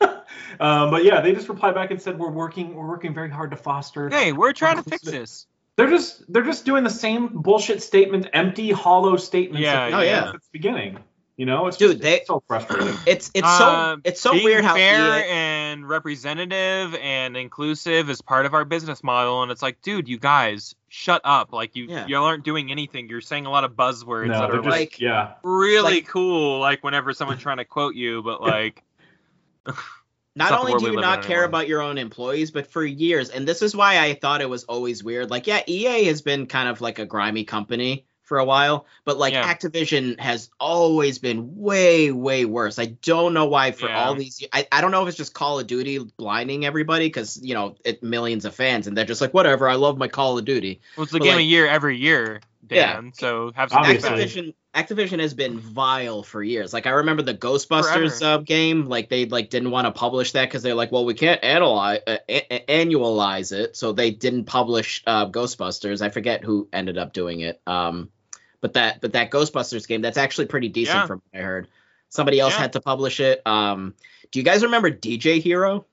um, but yeah, they just replied back and said we're working. We're working very hard to foster. Hey, we're trying to fix this. They're just they're just doing the same bullshit statement, empty, hollow statements. Yeah, that Oh, yeah. It's the beginning, you know, it's Dude, just, they- it's so frustrating. it's it's Uh, so it's so Being weird how fair EA and representative and inclusive is part of our business model, and it's like, dude, you guys, shut up! Like you, Yeah. you aren't doing anything. You're saying a lot of buzzwords no, that they're just like like- yeah. really like- cool. Like whenever someone's trying to quote you, but like, not not only do you not care anymore. about your own employees, but for years, and this is why I thought it was always weird. Like, yeah, EA has been kind of like a grimy company for a while, but like Yeah. Activision has always been way, way worse. I don't know why for Yeah. all these. I, I don't know if it's just Call of Duty blinding everybody because you know it millions of fans and they're just like whatever. I love my Call of Duty. well, it's the But, game like- of year every year, Yeah. Dan. So have some Obviously. Activision Activision has been vile for years. Like I remember the Ghostbusters uh, game, like they like didn't want to publish that because they're like, well, we can't analyze uh, a- a- annualize it, so they didn't publish uh, Ghostbusters. I forget who ended up doing it. Um, but that but that Ghostbusters game, that's actually pretty decent Yeah. from what I heard. Somebody else Yeah. had to publish it. Um, do you guys remember DJ Hero?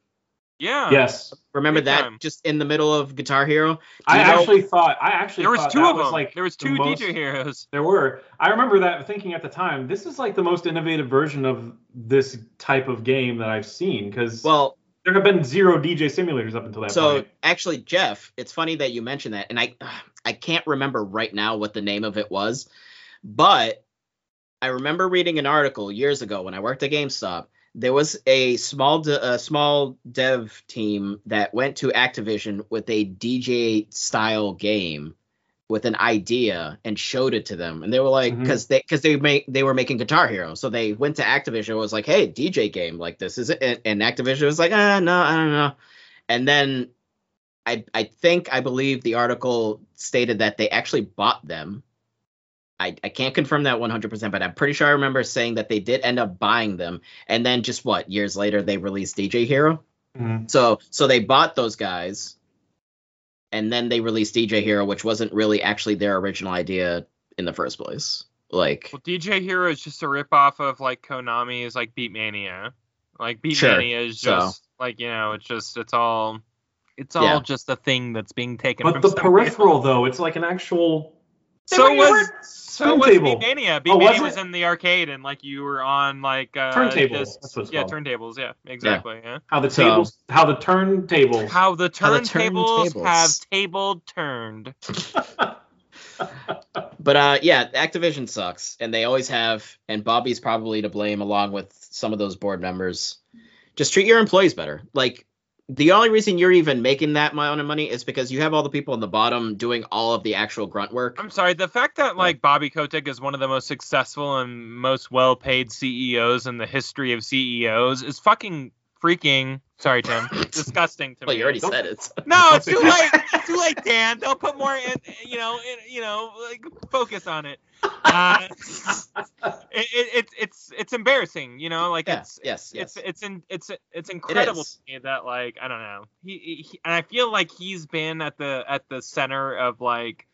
Yeah. Yes, Remember Big that time. just in the middle of Guitar Hero? Do I you know- actually thought I actually There was thought two that of was them. like there was the two most- DJ heroes. There were. I remember that thinking at the time, this is like the most innovative version of this type of game that I've seen because well, there have been zero DJ simulators up until that point. so point. actually jeff it's funny that you mentioned that and i i can't remember right now what the name of it was but i remember reading an article years ago when i worked at gamestop. There was a small de- a small dev team that went to activision with a dj style game with an idea and showed it to them. And they were like because they because they make they were making guitar hero. So they went to activision and was like hey dj game like this. Is it and, and activision was like ah no i don't know. And then I I think I believe the article stated that they actually bought them I, I can't confirm that 100%, but I'm pretty sure I remember saying that they did end up buying them. And then just what, years later, they released DJ Hero? Mhm. So so they bought those guys, and then they released DJ Hero, which wasn't really actually their original idea in the first place. Like, Well, DJ Hero is just a ripoff of like Konami's like Beatmania. Like Sure, Beatmania is so- just like you know, it's just it's all it's all Yeah. just a thing that's being taken. But from the somewhere peripheral though, it's like an actual. So was were so was turntable. Beatmania. Oh, was Beatmania was, in the arcade and like you were on like uh, Turntable, just- that's what it's yeah, called. turntables. Yeah, exactly. Yeah. How the So- tables, how the turntables. How the How turntables turntables. have table turned. but uh, yeah, Activision sucks, and they always have. And Bobby's probably to blame, along with some of those board members. Just treat your employees better. Like the only reason you're even making that amount of money is because you have all the people on the bottom doing all of the actual grunt work. I'm sorry. The fact that like Bobby Kotick is one of the most successful and most well-paid CEOs in the history of CEOs is fucking freaking. Sorry, Tim. disgusting to Well, me. you already Don't- said it. No, it's too late. It's too late, Dan. Don't put more in. You know, in, you know, like focus on it. Uh, it, it, it's it's it's embarrassing. You know, like Yeah, it's yes, yes. it's it's in, it's it's incredible me that like I don't know. He, he and I feel like he's been at the at the center of like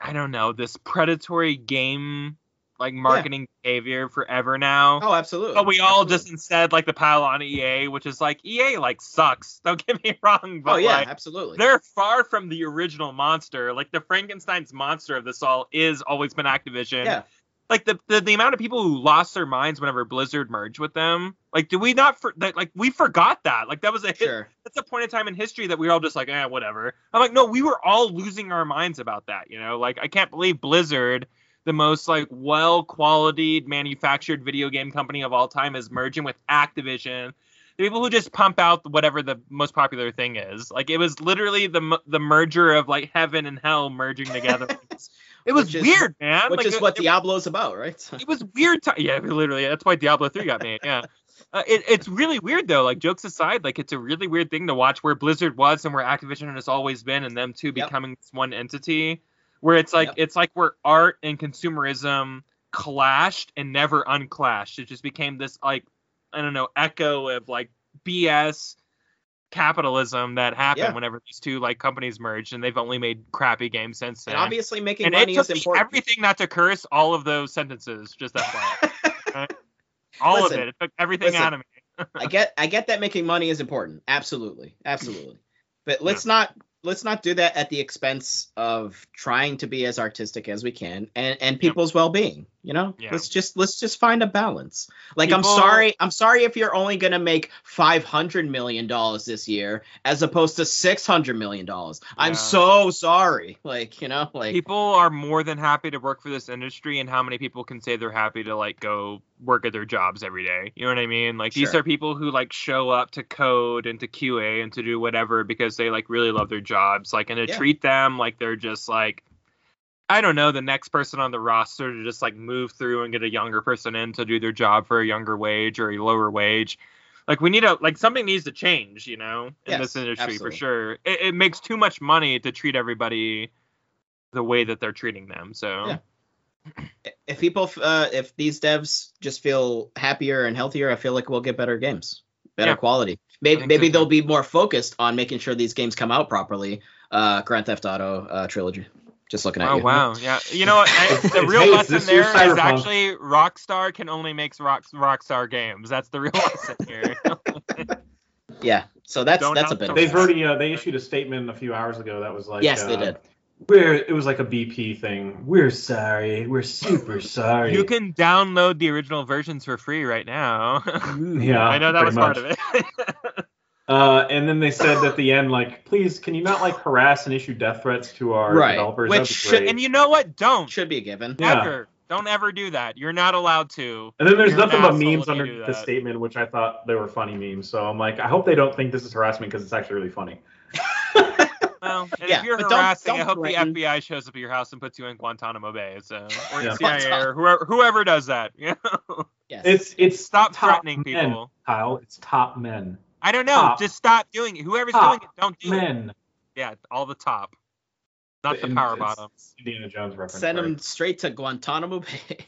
I don't know this predatory game like marketing behavior forever now. oh, absolutely. But we all Absolutely. just instead like the pile on EA, which is like EA like sucks. Don't get me wrong, but Oh yeah, like absolutely. they're far from the original monster. Like the Frankenstein's monster of this all is always been Activision. Yeah. Like the, the the amount of people who lost their minds whenever Blizzard merged with them. Like, do we not for that? Like, we forgot that. Like, that was a hit. Sure. That's a point in time in history that we were all just like, eh, whatever. I'm like, no, we were all losing our minds about that. You know, like I can't believe Blizzard, the most like well quality manufactured video game company of all time, is merging with Activision. The people who just pump out whatever the most popular thing is. Like it was literally the the merger of like heaven and hell merging together. it was is- weird, man. Which Like, is what it, Diablo's about, right? it was weird. Ti- yeah, literally. That's why Diablo three got made. Yeah. Uh, it, it's really weird though. Like jokes aside, like it's a really weird thing to watch where Blizzard was and where Activision has always been, and them two Yep. becoming this one entity. Where it's like Yep. it's like where art and consumerism clashed and never unclashed. It just became this like I don't know echo of like BS capitalism that happened Yeah. whenever these two like companies merged, and they've only made crappy games since then. And obviously making And money is important. everything not to curse all of those sentences. Just that point. all Listen, of it. It took everything listen. out of me. I get I get that making money is important. Absolutely. Absolutely. But let's not let's not do that at the expense of trying to be as artistic as we can and and people's well-being, you know? Yeah. Let's just let's just find a balance. Like I'm sorry, I'm sorry if you're only going to make 500 million dollars this year as opposed to 600 million dollars. I'm so sorry. Like, you know, like People are more than happy to work for this industry, and how many people can say they're happy to like go work at their jobs every day? You know what I mean? Like these are people who like show up to code and to QA and to do whatever because they like really love their jobs. Like and to Yeah. treat them like they're just like I don't know, the next person on the roster to just like move through and get a younger person in to do their job for a younger wage or a lower wage. Like we need a like something needs to change, you know, in Yes, this industry absolutely. for sure. It, it makes too much money to treat everybody the way that they're treating them. So Yeah. if people uh if these devs just feel happier and healthier, I feel like we'll get better games, better Yeah. quality. Maybe maybe they'll be more focused on making sure these games come out properly. Uh, Grand Theft Auto uh, trilogy. Just looking at it. Oh you. wow, yeah. You know what? I, the real hey, lesson this there Cyberpunk. actually Rockstar can only make rock, Rockstar games. That's the real lesson here. Yeah. So that's Don't that's a bit. don't of They've a- already uh, they issued a statement a few hours ago that was like Yes, uh, they did. We're it was like a BP thing. We're sorry. We're super sorry. you can download the original versions for free right now. yeah, I know that was pretty part of it. Uh, and then they said at the end, like, please, can you not like harass and issue death threats to our Right, developers? which should- and you know what? Don't should be a given. Yeah. ever. Don't ever do that. You're not allowed to. And then there's You're nothing but memes if you do under the statement, which I thought they were funny memes. So I'm like, I hope they don't think this is harassment because it's actually really funny. Well, and Yeah, if you're but don't- harassing, I don't hope threaten. the FBI shows up at your house and puts you in Guantanamo Bay. So, or Yeah. CIA or whoever, whoever does that. You know? Yes. It's it's Stop top threatening men, people. Kyle. It's top men. I don't know. Top. Just stop doing it. Whoever's Top doing it, don't do it. Yeah, all the top. Not the And power it's bottoms. Indiana Jones reference. Send right? him straight to Guantanamo Bay.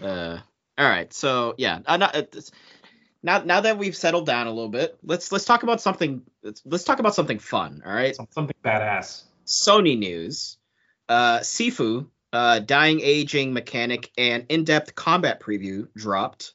uh, all right. So yeah, uh, not, uh, this- now now that we've settled down a little bit, let's let's talk about something. Let's, let's talk about something fun. All right. Something badass. Sony news. Uh, Sifu, uh, dying aging mechanic and in-depth combat preview dropped,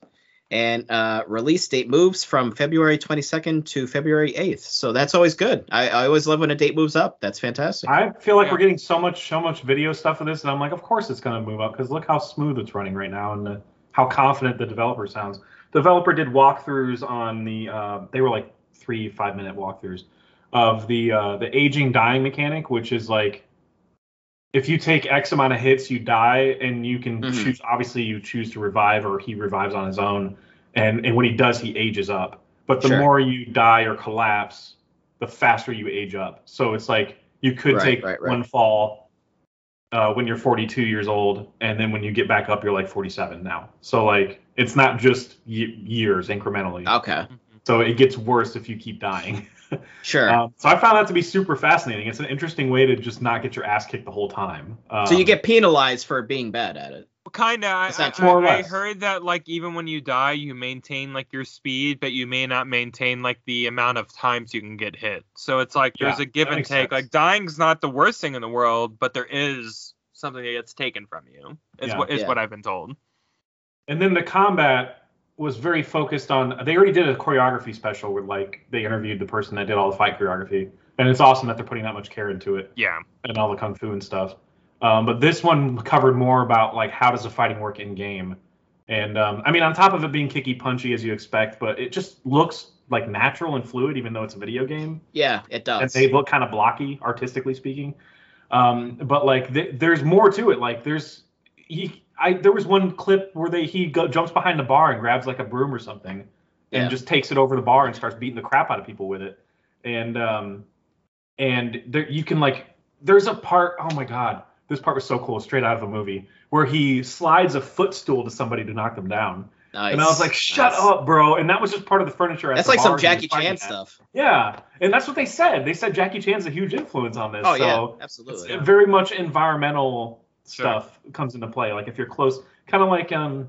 and uh, release date moves from February 22nd to February 8th. So that's always good. I, I always love when a date moves up. That's fantastic. I feel like Yeah. we're getting so much so much video stuff of this, and I'm like, of course it's going to move up because look how smooth it's running right now and uh, how confident the developer sounds. The developer did walkthroughs on the uh, they were like three five minute walkthroughs of the uh, the aging dying mechanic, which is like if you take X amount of hits, you die, and you can Mhm. choose. Obviously, you choose to revive, or he revives on his own, and and when he does, he ages up. But the Sure. more you die or collapse, the faster you age up. So it's like you could Right, take right, right. one fall uh, when you're 42 years old, and then when you get back up, you're like 47 now. So like it's not just y- years incrementally. Okay. So it gets worse if you keep dying. Sure. Um, so I found that to be super fascinating. It's an interesting way to just not get your ass kicked the whole time. Um, so you get penalized for being bad at it. Kinda. I, I- more I, I heard that like even when you die, you maintain like your speed, but you may not maintain like the amount of times you can get hit. So it's like there's Yeah, a give and take. sense. Like dying's not the worst thing in the world, but there is something that gets taken from you. Is Yeah. what is Yeah. what I've been told. And then the combat was very focused on. They already did a choreography special where like they interviewed the person that did all the fight choreography, and it's awesome that they're putting that much care into it Yeah. and all the kung fu and stuff. Um, but this one covered more about like how does the fighting work in game, and um, I mean on top of it being kicky punchy as you expect, but it just looks like natural and fluid even though it's a video game. Yeah, it does. and they look kind of blocky artistically speaking um but like th- there's more to it like there's he i there was one clip where they he go, jumps behind the bar and grabs like a broom or something and Yeah. just takes it over the bar and starts beating the crap out of people with it and um and there you can like there's a part oh my god this part was so cool straight out of a movie where he slides a footstool to somebody to knock them down nice. and i was like shut Nice. up bro and that was just part of the furniture at That's the like some Jackie Chan at. stuff. Yeah, and that's what they said. They said Jackie Chan's a huge influence on this. Oh so yeah, it's absolutely. very much environmental Sure. stuff comes into play. Like if you're close, kind of like um,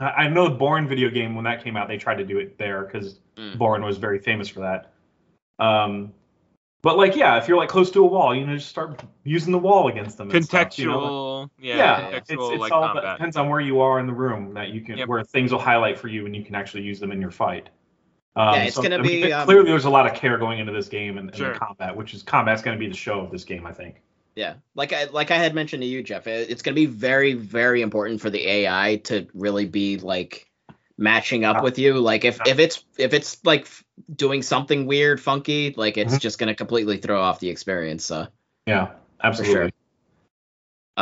I I know the Bourne video game when that came out, they tried to do it there because Mm. Bourne was very famous for that. Um, but like yeah, if you're like close to a wall, you know, just start using the wall against them. and stuff, Contextual. you know? yeah. yeah, it's, Contextual it's like all that combat. depends on where you are in the room that you can Yep. where things will highlight for you and you can actually use them in your fight. Um, Yeah, it's gonna I mean, be, um, clearly there's a lot of care going into this game and, and Sure. the combat, which is combat's going to be the show of this game, I think. Yeah, like I like I had mentioned to you, Jeff. It's going to be very very important for the AI to really be like matching up with you. Like if if it's if it's like doing something weird, funky, like it's Mhm. just going to completely throw off the experience. So Yeah, absolutely.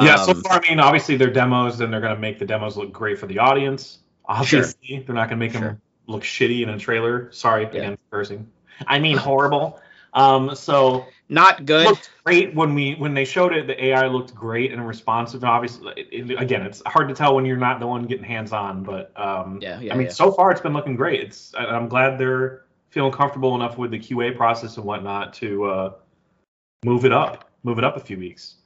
Yeah, so Um, far, I mean, obviously they're demos, and they're going to make the demos look great for the audience. Obviously, they're not going to make Sure. them look shitty in a trailer. Sorry, Yeah. again, for cursing. I mean, horrible. Um, so not good. looked great when we when they showed it. The AI looked great and responsive. And Obviously, it, it- again, it's hard to tell when you're not the one getting hands on, but um, Yeah, yeah, I mean, yeah. so far it's been looking great. It's I- I'm glad they're feeling comfortable enough with the QA process and whatnot to uh, move it up, move it up a few weeks.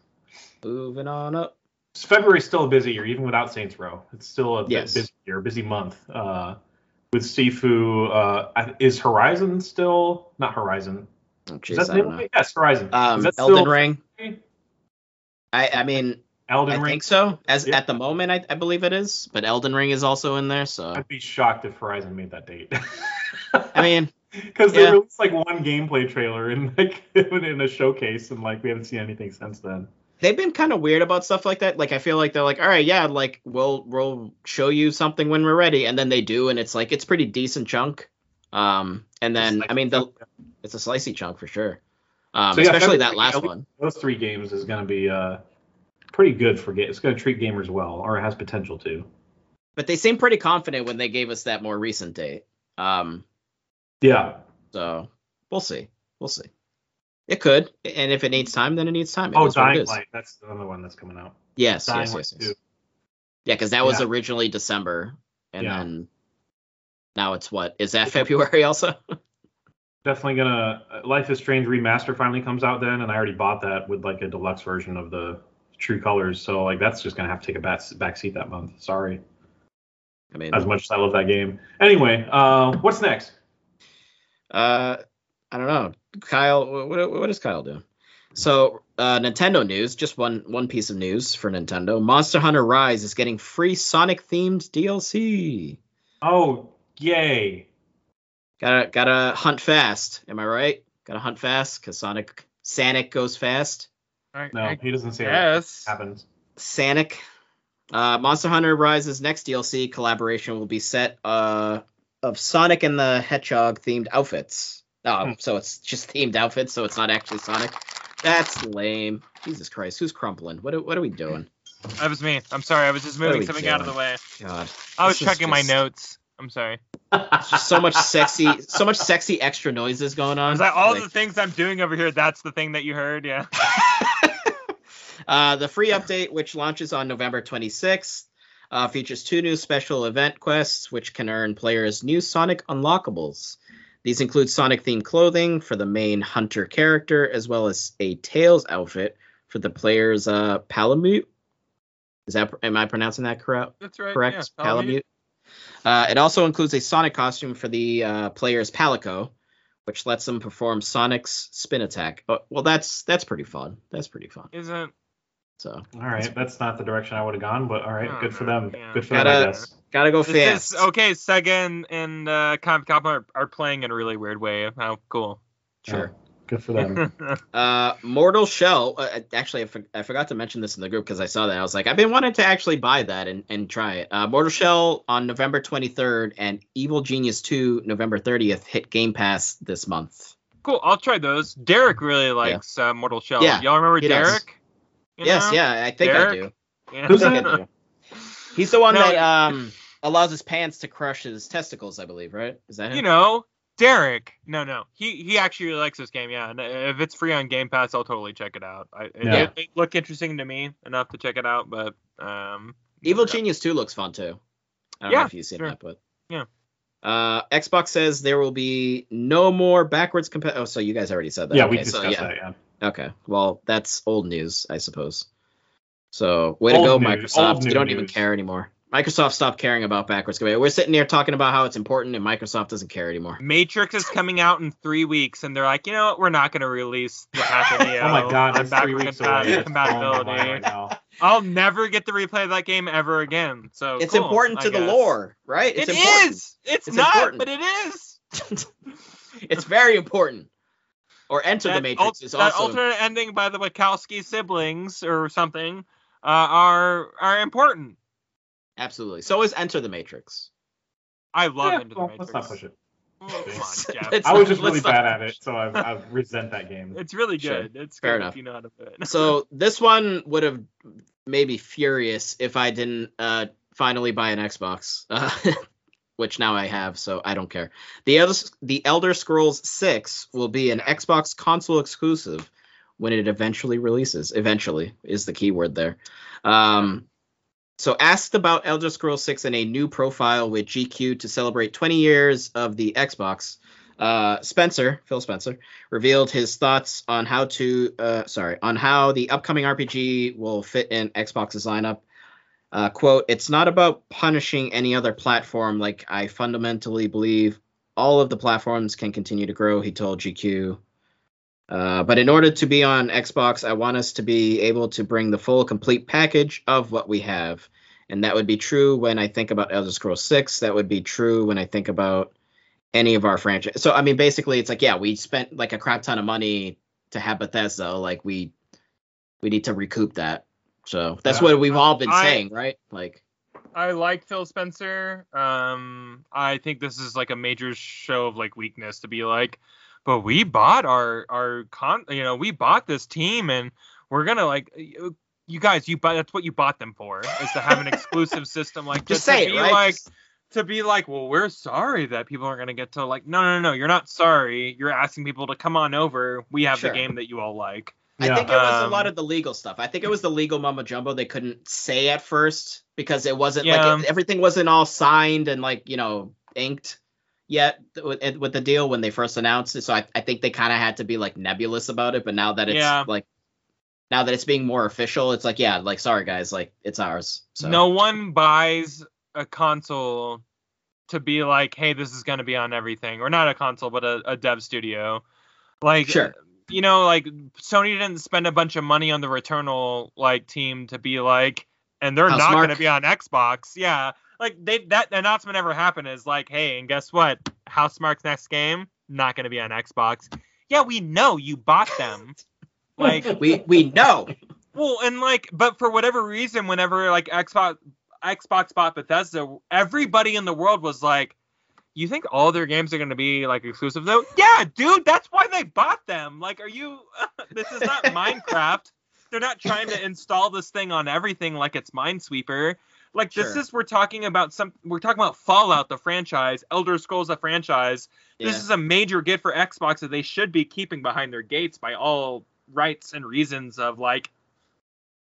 Moving on up. February's still a busy year, even without Saints Row. It's still a Yes. busy year, busy month. Uh, with Sifu, uh, is Horizon still not Horizon? Oh, the I don't know. Yes, Horizon. Um, Elden Ring. I I mean Elden I Ring. think so. As Yeah. at the moment, I, I believe it is. But Elden Ring is also in there. So I'd be shocked if Horizon made that date. I mean, because they yeah. released like one gameplay trailer in like in a showcase, and like we haven't seen anything since then. they've been kind of weird about stuff like that. Like I feel like they're like, all right, yeah, like we'll we'll show you something when we're ready, and then they do, and it's like it's pretty decent chunk. Um, and then I mean the it's a slicey chunk for sure. Um, So, yeah, especially that last one. Those three games is going to be uh pretty good for ga- It's going to treat gamers well, or it has potential to. But they seem pretty confident when they gave us that more recent date. Um, Yeah, so we'll see, we'll see. It could, and if it needs time, then it needs time. It Oh, is what it Dying. Light. That's another one that's coming out. Yes, Dying yes, Light yes, yes. Yeah, because that was Yeah. originally December, and Yeah. then now it's what? Is that February also? Definitely gonna. Life is Strange remaster finally comes out then, and I already bought that with like a deluxe version of the True Colors. So like that's just gonna have to take a back back seat that month. Sorry, I mean, as much as I love that game. Anyway, uh, what's next? uh, I don't know. Kyle, what what, what is Kyle doing? So, uh, Nintendo news. Just one one piece of news for Nintendo. Monster Hunter Rise is getting free Sonic themed DLC. Oh, yay! Gotta gotta hunt fast. Am I right? Gotta hunt fast because Sonic Sonic goes fast. I, No, I he doesn't say that guess. happens. Sonic. Uh, Monster Hunter Rise's next DLC collaboration will be set uh, of Sonic and the Hedgehog themed outfits. Oh, Hmm. so it's just themed outfits, so it's not actually Sonic. That's lame. Jesus Christ, who's crumpling? What are, what are we doing? That was me. I'm sorry. I was just moving we something out of the way. God, I was This is checking my notes. I'm sorry. it's just so much sexy, so much sexy extra noises going on. Was that all Like- the things I'm doing over here? That's the thing that you heard? Yeah. uh, the free update, which launches on November 26th, uh, features two new special event quests, which can earn players new Sonic unlockables. These include Sonic themed clothing for the main hunter character, as well as a Tails outfit for the player's uh, Palamute. Is that am I pronouncing that correct? That's right. correct? Yeah, Palamute. Uh, it also includes a Sonic costume for the uh, player's Palico, which lets them perform Sonic's spin attack. Oh, well, that's that's pretty fun. That's pretty fun. Isn't So All right, that's not the direction I would have gone, but all right, Oh, good for them. yeah. Good for them, I Gotta- guess. gotta go this fast. is okay? Sega and, and uh, Capcom are, are playing in a really weird way. How cool. Sure. Good for them. Uh, Mortal Shell. Uh, actually, I, for- I forgot to mention this in the group because I saw that. I was like, I've been wanting to actually buy that and, and try it. Uh, Mortal Shell on November 23rd and Evil Genius 2 November 30th hit Game Pass this month. cool. I'll try those. Derek really likes uh, Mortal Shell. Yeah, Y'all remember he. Derek? Yes, know? yeah, I think I do. Yeah. Who's I think I do. He's the one No, that um allows his pants to crush his testicles, I believe, right? Is that him? you know, Derek. No, no. He he actually really likes this game. Yeah, and if it's free on Game Pass, I'll totally check it out. I, it, Yeah. it, it looked interesting to me enough to check it out, but um. Evil. Genius 2 looks fun too. I don't Yeah, know if you've seen sure. that, but Yeah. Uh, Xbox says there will be no more backwards compa Oh, so you guys already said that. yeah, we Okay, so, discussed yeah. that. Yeah. Okay. Well, that's old news, I suppose. So, way to go, news, Microsoft. You don't even care anymore. Microsoft stopped caring about backwards compatibility. We're sitting here talking about how it's important, and Microsoft doesn't care anymore. Matrix is coming out in three weeks, and they're like, you know what? We're not going to release the Path of Neo Oh my god, on that's three backward weeks compa- away. It's compatibility. mind right. I'll never get to replay that game ever again. So It's cool, important to the lore, right? It It's is. important. It's, It's not, important. but it is. it's very important. Or Enter the That Matrix al- is that also alternate ending by the Wachowski siblings or something uh, are are important. Absolutely. So is Enter the Matrix. I love Yeah, Into well, the let's Matrix. not push it. Oh, come on, Jeff. I was just really bad at it, so I, I resent that game. It's really Sure. good. It's Fair enough. you know how to do it. So this one would have made me furious if I didn't uh, finally buy an Xbox, uh, which now I have, so I don't care. The Elder, the Elder Scrolls 6 will be an Xbox console exclusive when it eventually releases. Eventually is the key word there. Um, so asked about Elder Scrolls 6 in a new profile with GQ to celebrate 20 years of the Xbox. Uh, Spencer, Phil Spencer, revealed his thoughts on how to, uh, sorry, on how the upcoming RPG will fit in Xbox's lineup. Uh, quote, it's not about punishing any other platform. Like, I fundamentally believe all of the platforms can continue to grow, he told GQ. Uh, but in order to be on Xbox, I want us to be able to bring the full, complete package of what we have. And that would be true when I think about Elder Scrolls 6. That would be true when I think about any of our franchise. So I mean, basically, it's like yeah, we spent like a crap ton of money to have Bethesda. Like we we need to recoup that. So that's Yeah. what we've all been I- saying, right? Like I like Phil Spencer. Um, I think this is like a major show of like weakness to be like, but we bought our our con, you know, we bought this team and we're gonna like, you guys, you buy that's what you bought them for is to have an exclusive system like just say to it, be right? Like to be like, well, we're sorry that people aren't gonna get to like, no, no, no, you're not sorry. You're asking people to come on over. We have Sure. the game that you all like. I Yeah. think it was a Um, lot of the legal stuff. I think it was the legal mumbo jumbo they couldn't say at first because it wasn't Yeah. like it, everything wasn't all signed and like you know inked. Yet with, with the deal when they first announced it, so I, I think they kind of had to be like nebulous about it. But now that it's Yeah. like now that it's being more official, it's like yeah, like sorry guys, like it's ours. So No one buys a console to be like, hey, this is going to be on everything, or not a console, but a, a dev studio. Like, Sure. you know, like Sony didn't spend a bunch of money on the Returnal like team to be like, and they're not going to be on Xbox. Yeah, like they that announcement ever happened. Is like, hey, and guess what? Housemarque's next game not going to be on Xbox. Yeah, we know you bought them. like, we we know. well, and like, but for whatever reason, whenever like Xbox Xbox bought Bethesda, everybody in the world was like, "You think all their games are going to be like exclusive though?" Yeah, dude, that's why they bought them. Like, are you? this is not Minecraft. They're not trying to install this thing on everything like it's Minesweeper. Like this is we're talking about some we're talking about Fallout the franchise, Elder Scrolls the franchise. Yeah. This is a major gift for Xbox that they should be keeping behind their gates by all rights and reasons of like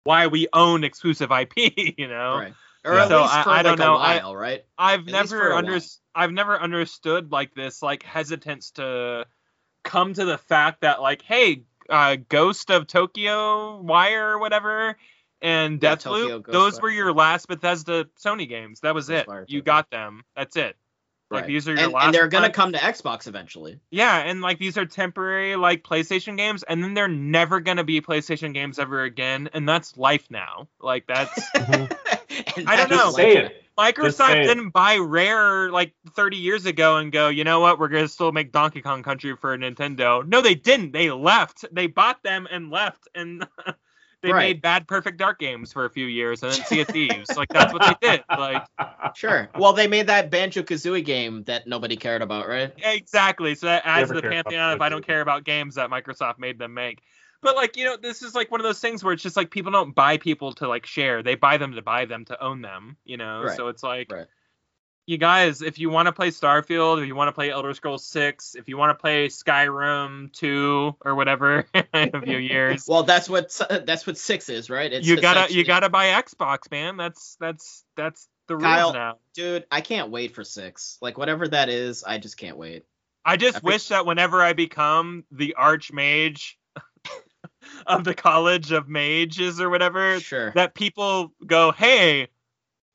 why we own exclusive IP, you know. right. Or Yeah. at So least I- for I like don't know, a I- while, right? I've At never under. I've never understood like this like hesitance to come to the fact that like hey, uh, Ghost of Tokyo Wire or whatever and Yeah, Deathloop, Ghostwire. those were your last Bethesda Sony games. That was it. Ghostwire You Tokyo. got them. That's it. Like Right. these are your and, last and they're gonna time- come to Xbox eventually. Yeah, and like these are temporary like PlayStation games, and then they're never gonna be PlayStation games ever again, and that's life now. Like that's I don't know. say it. Microsoft didn't buy Rare like 30 years ago and go, you know what, we're gonna still make Donkey Kong Country for Nintendo. No, they didn't. They left. They bought them and left, and they Right. made bad Perfect Dark games for a few years, and then Sea of Thieves. like that's what they did. Like Sure. Well, they made that Banjo Kazooie game that nobody cared about, right? Exactly. So that adds to the pantheon of I don't care about games that Microsoft made them make. But like, you know, this is like one of those things where it's just like people don't buy people to like share. They buy them to buy them to own them, you know? Right. So it's like Right. You guys, if you want to play Starfield, if you want to play Elder Scrolls 6, if you want to play Skyrim 2 or whatever in a few years, Well, that's what that's what six is, right? It's you gotta you gotta buy Xbox, man. That's that's that's the rules now. dude. I can't wait for six. Like whatever that is, I just can't wait. I just I think- wish that whenever I become the archmage of the College of Mages or whatever, Sure. that people go, "Hey,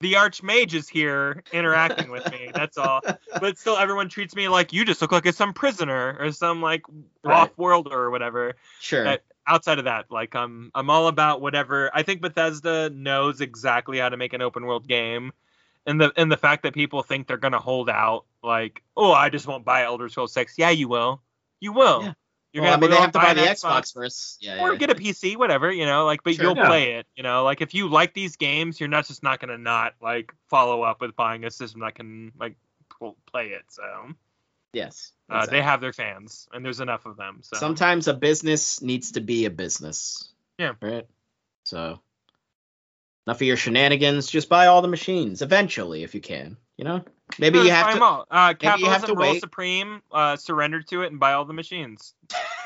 the archmage is here interacting with me." That's all. But still, everyone treats me like you just look like some prisoner or some like Right. off-worlder or whatever. Sure. that- Outside of that, like I'm, I'm all about whatever. I think Bethesda knows exactly how to make an open-world game. And the and the fact that people think they're gonna hold out, like, oh, I just won't buy Elder Scrolls Six. Yeah, you will. You will. Yeah. You're well, I mean, they have to buy an the Xbox, first. Yeah. or yeah. get a PC, whatever, you know, like, but Sure. you'll Yeah. play it, you know, like if you like these games, you're not just not gonna not like follow up with buying a system that can like play it. So Yes. uh, they have their fans, and there's enough of them. So Sometimes a business needs to be a business. Yeah. Right. So enough of your shenanigans. Just buy all the machines eventually, if you can. You know. Maybe you have have 'em to. all. Uh, you have capitalism to rules wait. supreme. Uh, surrender to it and buy all the machines.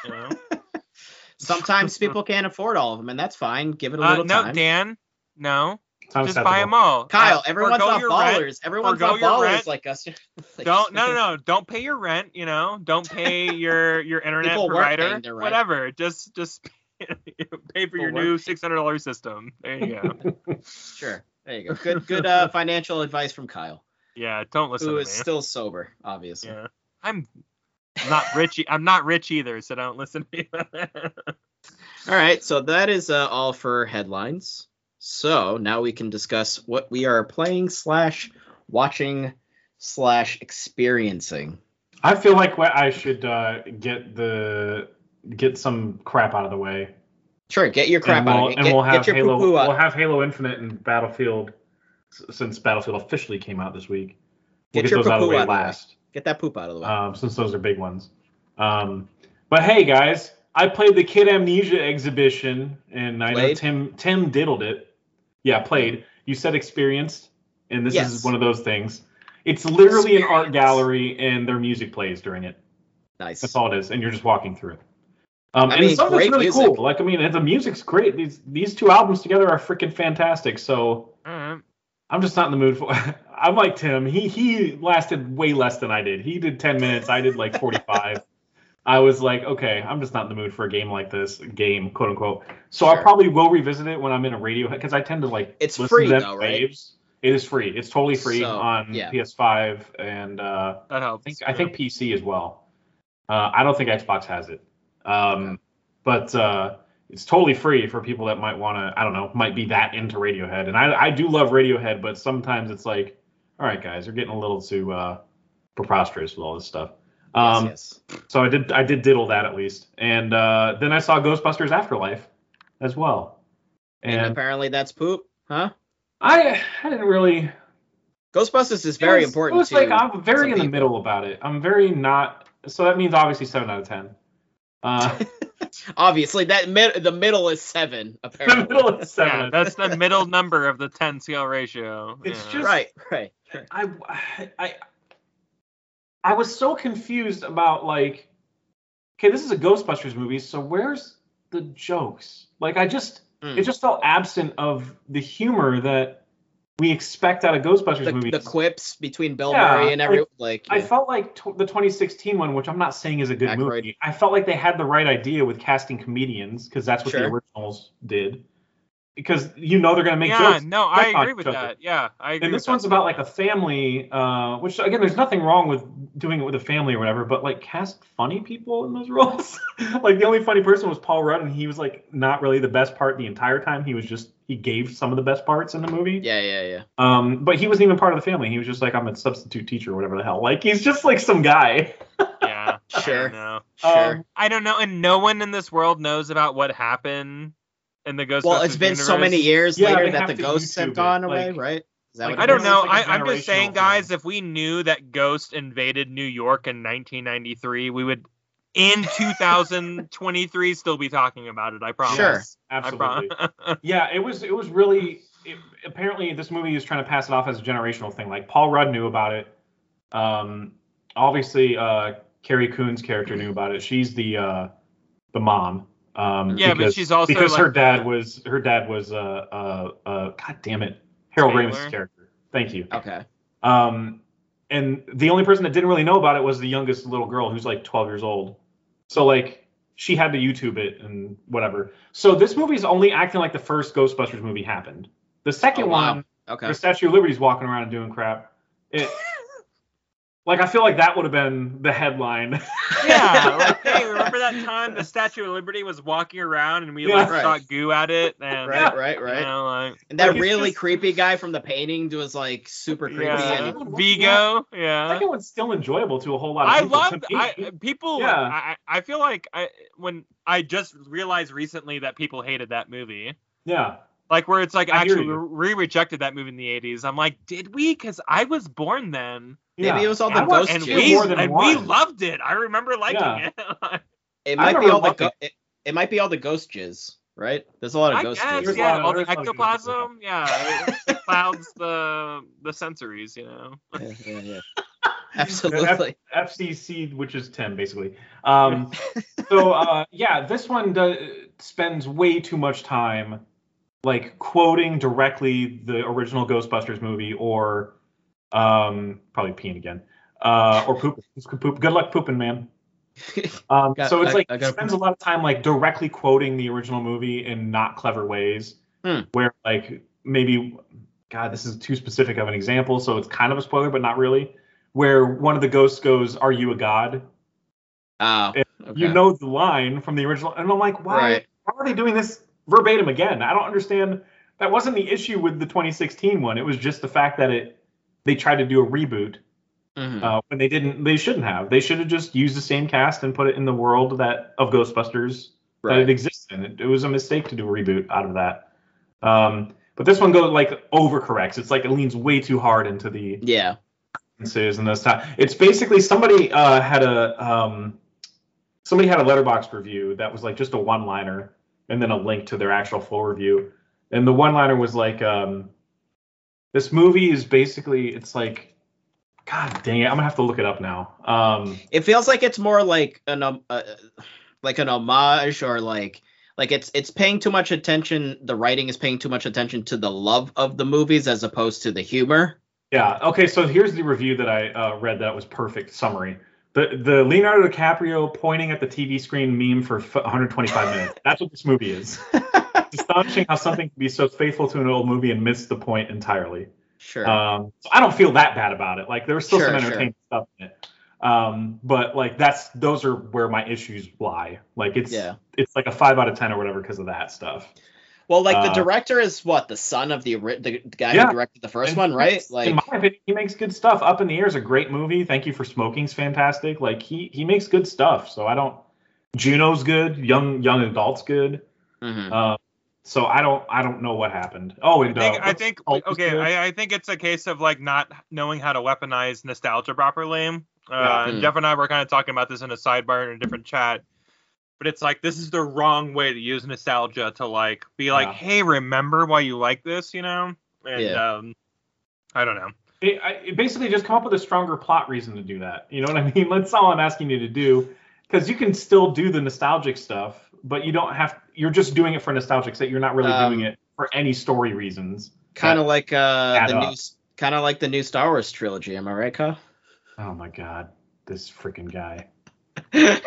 You know? Sometimes people can't afford all of them, and that's fine. Give it a uh, little no, time. Dan, no, Sounds just buy them all. Kyle, Uh, everyone's forgo not your rent. ballers. Everyone's forgo not ballers rent. like us. Like- Don't no no no don't pay your rent you know don't pay your your internet provider paying their rent. whatever just just pay for your People new six hundred dollar system there you go Sure. There you go. Good good uh, financial advice from Kyle, yeah don't listen who to is me still sober, obviously. yeah I'm not rich e- I'm not rich either so don't listen to me All right, so that is uh, all for headlines. So now we can discuss what we are playing slash watching slash experiencing. I feel like I should uh, get the get some crap out of the way. Sure, get your crap and out we'll, of it. and Get, we'll have get your Halo. We'll have Halo Infinite and Battlefield s- since Battlefield officially came out this week. We'll Get get, your those out of the way out of the way. last, Get that poop out of the way. um, since those are big ones. Um, but hey, guys, I played the Kid A Mnesia exhibition, and I know Tim Tim diddled it. Yeah, played. You said experienced, and this Yes. is one of those things. It's literally an art gallery, and their music plays during it. nice. That's all it is, and you're just walking through it. Um, I and mean, some of it's really music. cool. Like, I mean, the music's great. These these two albums together are freaking fantastic. So Alright. I'm just not in the mood for. I'm like Tim. He he lasted way less than I did. He did 10 minutes. I did like 45. I was like, okay, I'm just not in the mood for a game like this, game, quote unquote. So I Sure. probably probably will revisit it when I'm in a radio because I tend to like It's listen free, to them though, in right? It is free. It's totally free So, on yeah. PS5 and uh, That I helps. think I think PC as well. Uh, I don't think Xbox has it, um, but uh, it's totally free for people that might want to. I don't know, might be that into Radiohead, and I I do love Radiohead, but sometimes it's like, all right, guys, you're getting a little too uh, preposterous with all this stuff. Um, yes, yes. So I did I did diddle that at least, and uh, then I saw Ghostbusters Afterlife as well, And, and apparently that's poop, huh? I I didn't really Ghostbusters is very was, important It was like I'm very in the middle about it. I'm very not. So that means obviously seven out of ten. Uh, Obviously, that mid the middle is seven. the Apparently, middle is seven. Yeah, that's the middle number of the 10 CL ratio. It's yeah. just- right, right. right. I, I I was so confused about like, okay, this is a Ghostbusters movie, so where's the jokes? Like, I just Mm. it just felt absent of the humor that we expect out of Ghostbusters The, movies. the quips between Bill Yeah, Murray and every like, like. I yeah. felt like t- the 2016 one, which I'm not saying is a good Aykroyd. movie. I felt like they had the right idea with casting comedians because that's what the originals did. Because you know they're gonna make yeah, jokes. no, I agree with joke. that. Yeah, I agree. And with this one's that. about like a family, uh, which again, there's nothing wrong with doing it with a family or whatever, but like cast funny people in those roles. like the only funny person was Paul Rudd, and he was like not really the best part the entire time. He was just he gave some of the best parts in the movie. yeah, yeah, yeah. Um, but he wasn't even part of the family. He was just like I'm a substitute teacher or whatever the hell. Like he's just like some guy. Yeah, Sure. I know. Sure. Um, I don't know, and no one in this world knows about what happened in the Ghostbusters well, it's been so many years Yeah, later that the to ghosts have YouTube it, gone away, like- right? Is like, I don't know. It's like a I, I'm just saying, guys, thing. if we knew that Ghost invaded New York in 1993, we would, in 2023, still be talking about it. I promise. Sure. Absolutely. promise. Yeah, it was it was really it, apparently this movie is trying to pass it off as a generational thing. Like Paul Rudd knew about it. Um, obviously, uh, Carrie Coon's character knew about it. She's the uh, the mom. Um, Yeah, but she's also, because her dad was her dad was uh uh uh God damn it Harold Taylor? Ramis' character. Thank you. Okay. Um, and the only person that didn't really know about it was the youngest little girl who's like 12 years old. So like she had to YouTube it and whatever. So this movie is only acting like the first Ghostbusters movie happened. The second Oh, wow. one, Okay. the Statue of Liberty's walking around and doing crap. It, like I feel like that would have been the headline. yeah, like, hey, remember that time the Statue of Liberty was walking around and we Yeah. like Right. shot goo at it and Right, right, you right. know, like And that Like, really just- creepy guy from the painting was like super creepy. yeah, And and- Vigo, The yeah. second one's still enjoyable to a whole lot of I people. To loved me, I people Yeah. I, I feel like I when I just realized recently that people hated that movie. yeah. Like where it's like I actually you. we rejected that movie in the 80s. I'm like, did we? Because I was born then, Maybe yeah. it was all the I ghost and we more than and we loved it. I remember liking Yeah. it. it might be all the go- it, it might be all the ghost jizz, right? There's a lot of I ghost guess, jizz. Yeah, of- all the there's a lot of ghost ectoplasm, yeah, it clouds the the sensories, you know. Yeah, yeah, yeah. Absolutely. F- FCC, which is 10 basically. Um, so uh, yeah, this one does, spends way too much time like quoting directly the original Ghostbusters movie or um, probably peeing again uh, or poop. poop. Good luck pooping, man. Um, Got- so it's I- like I it spends a lot of time like directly quoting the original movie in not clever ways, Hmm. where like maybe God, this is too specific of an example, so it's kind of a spoiler, but not really. Where one of the ghosts goes, "Are you a god?" Oh, okay. You know the line from the original, and I'm like, why? Right. Why are they doing this verbatim again? I don't understand. That wasn't the issue with the 2016 one. It was just the fact that it they tried to do a reboot Mhm. uh, when they didn't. They shouldn't have. They should have just used the same cast and put it in the world that of Ghostbusters that right. it exists in. It, it was a mistake to do a reboot out of that. Um, but this one goes like overcorrects. It's like it leans way too hard into the Yeah. references and those time. It's basically somebody uh, had a um, somebody had a Letterboxd review that was like just a one liner and then a link to their actual full review. And the one liner was like, um, "This movie is basically it's like, God dang it, I'm gonna have to look it up now." Um, It feels like it's more like an um, uh, like an homage or like like it's it's paying too much attention. The writing is paying too much attention to the love of the movies as opposed to the humor. Yeah. Okay. So here's the review that I uh, read that was perfect summary. The the Leonardo DiCaprio pointing at the TV screen meme for 125 minutes. That's what this movie is. It's astonishing how something can be so faithful to an old movie and miss the point entirely. Sure. Um, so I don't feel that bad about it. Like there was still some Sure, sure. entertaining stuff in it. Um, but like that's those are where my issues lie. Like it's Yeah. it's like a five out of ten or whatever because of that stuff. Well, like the uh, director is what the son of the the guy Yeah. who directed the first And one, right? Like in my opinion, he makes good stuff. Up in the Air is a great movie. Thank you for smoking's fantastic. Like he he makes good stuff. So I don't. Juno's good. Young young adults good. mhm. Uh, so I don't I don't know what happened. Oh, I and think, uh, I think Hulk was okay. I, I think it's a case of like not knowing how to weaponize nostalgia properly. Uh, Yeah. and Hmm. Jeff and I were kind of talking about this in a sidebar in a different chat. But it's like this is the wrong way to use nostalgia to like be like, Yeah. hey, remember why you like this, you know? And Yeah. um, I don't know. It, I, it basically just come up with a stronger plot reason to do that. You know what I mean? That's all I'm asking you to do. Because you can still do the nostalgic stuff, but you don't have. You're just doing it for nostalgic sake. You're not really Um, doing it for any story reasons. kind of like uh the up. new kind of like the new Star Wars trilogy. Am I right, Kyle? Oh my god, this freaking guy.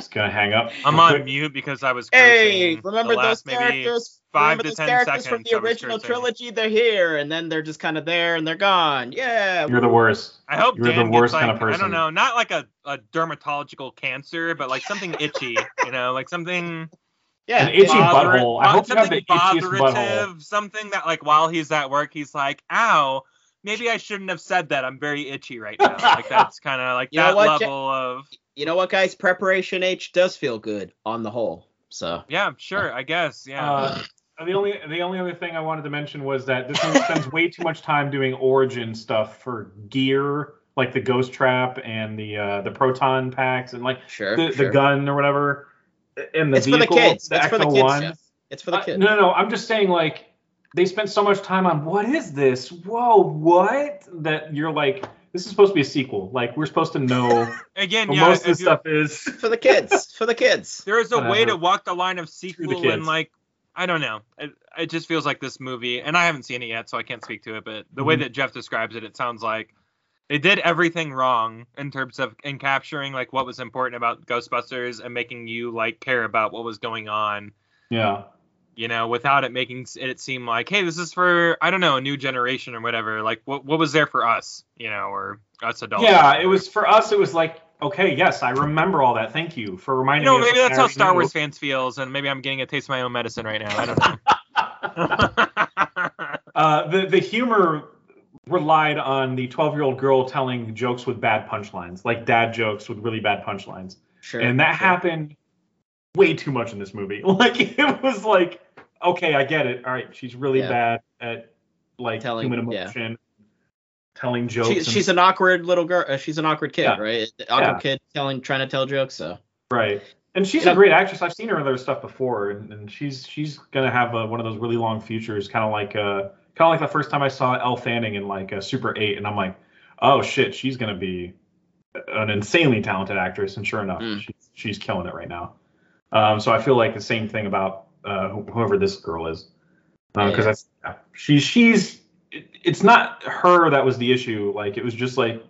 Just gonna hang up. I'm on mute because I was hey, remember the those last maybe characters? five remember to 10 characters from the original trilogy? They're here, and then they're just kind of there, and they're gone. Yeah. You're the worst. I hope You're the worst like kind of person. I don't know, not like a, a dermatological cancer, but like something itchy, you know, like something yeah. An itchy bother- butthole. I hope you have something the itchiest butthole. something that like while he's at work, he's like, "Ow, maybe I shouldn't have said that. I'm very itchy right now." Like that's kind of like You that what, Ja- level of You know what, guys? Preparation H does feel good on the whole. So yeah, sure, I guess, yeah. Uh, the only the only other thing I wanted to mention was that this movie spends way too much time doing origin stuff for gear, like the ghost trap and the uh, the proton packs and like sure. the, sure. the gun or whatever. And the it's for the vehicle, kids. the it's for the kids. one. Jeff. It's for the Uh, kids. no, no, no. I'm just saying, like, they spent so much time on what is this? Whoa, what? That you're like, this is supposed to be a sequel. Like, we're supposed to know Again, what yeah, most of if this stuff is. for the kids. for the kids. there is a way to walk the line of sequel and kids. like I don't know. It, it just feels like this movie, and I haven't seen it yet, so I can't speak to it. But the way Mhm. that Jeff describes it, it sounds like they did everything wrong in terms of in capturing like what was important about Ghostbusters and making you like care about what was going on. Yeah. You know, without it making it seem like, hey, this is for I don't know a new generation or whatever. Like, what what was there for us? You know, or us adults. Yeah, it was for us. It was like, okay, yes, I remember all that. Thank you for You reminding know, me. of maybe that's how Star already Wars fans feels, and maybe I'm getting a taste of my own medicine right now. I don't know. uh, the the humor relied on the 12 year old girl telling jokes with bad punchlines, like dad jokes with really bad punchlines. Sure. and that sure. happened way too much in this movie. Like it was like, okay, I get it. All right, she's really Yeah. bad at like Telling- human yeah. emotion, telling jokes. She, and- she's an awkward little girl. Uh, she's an awkward kid, Yeah. right? Awkward Yeah. kid telling, trying to tell jokes. So right, and she's Yeah. a great actress. I've seen her in other stuff before, and, and she's she's gonna have uh one of those really long futures, kind of like uh kind of like the first time I saw Elle Fanning in like uh, Super Eight, and I'm like, oh shit, she's gonna be an insanely talented actress, and sure enough, Mm. she's she's killing it right now. Um, so I feel like the same thing about uh, whoever this girl is, because Yeah. that's yeah, she's she's it, it's not her that was the issue. Like it was just like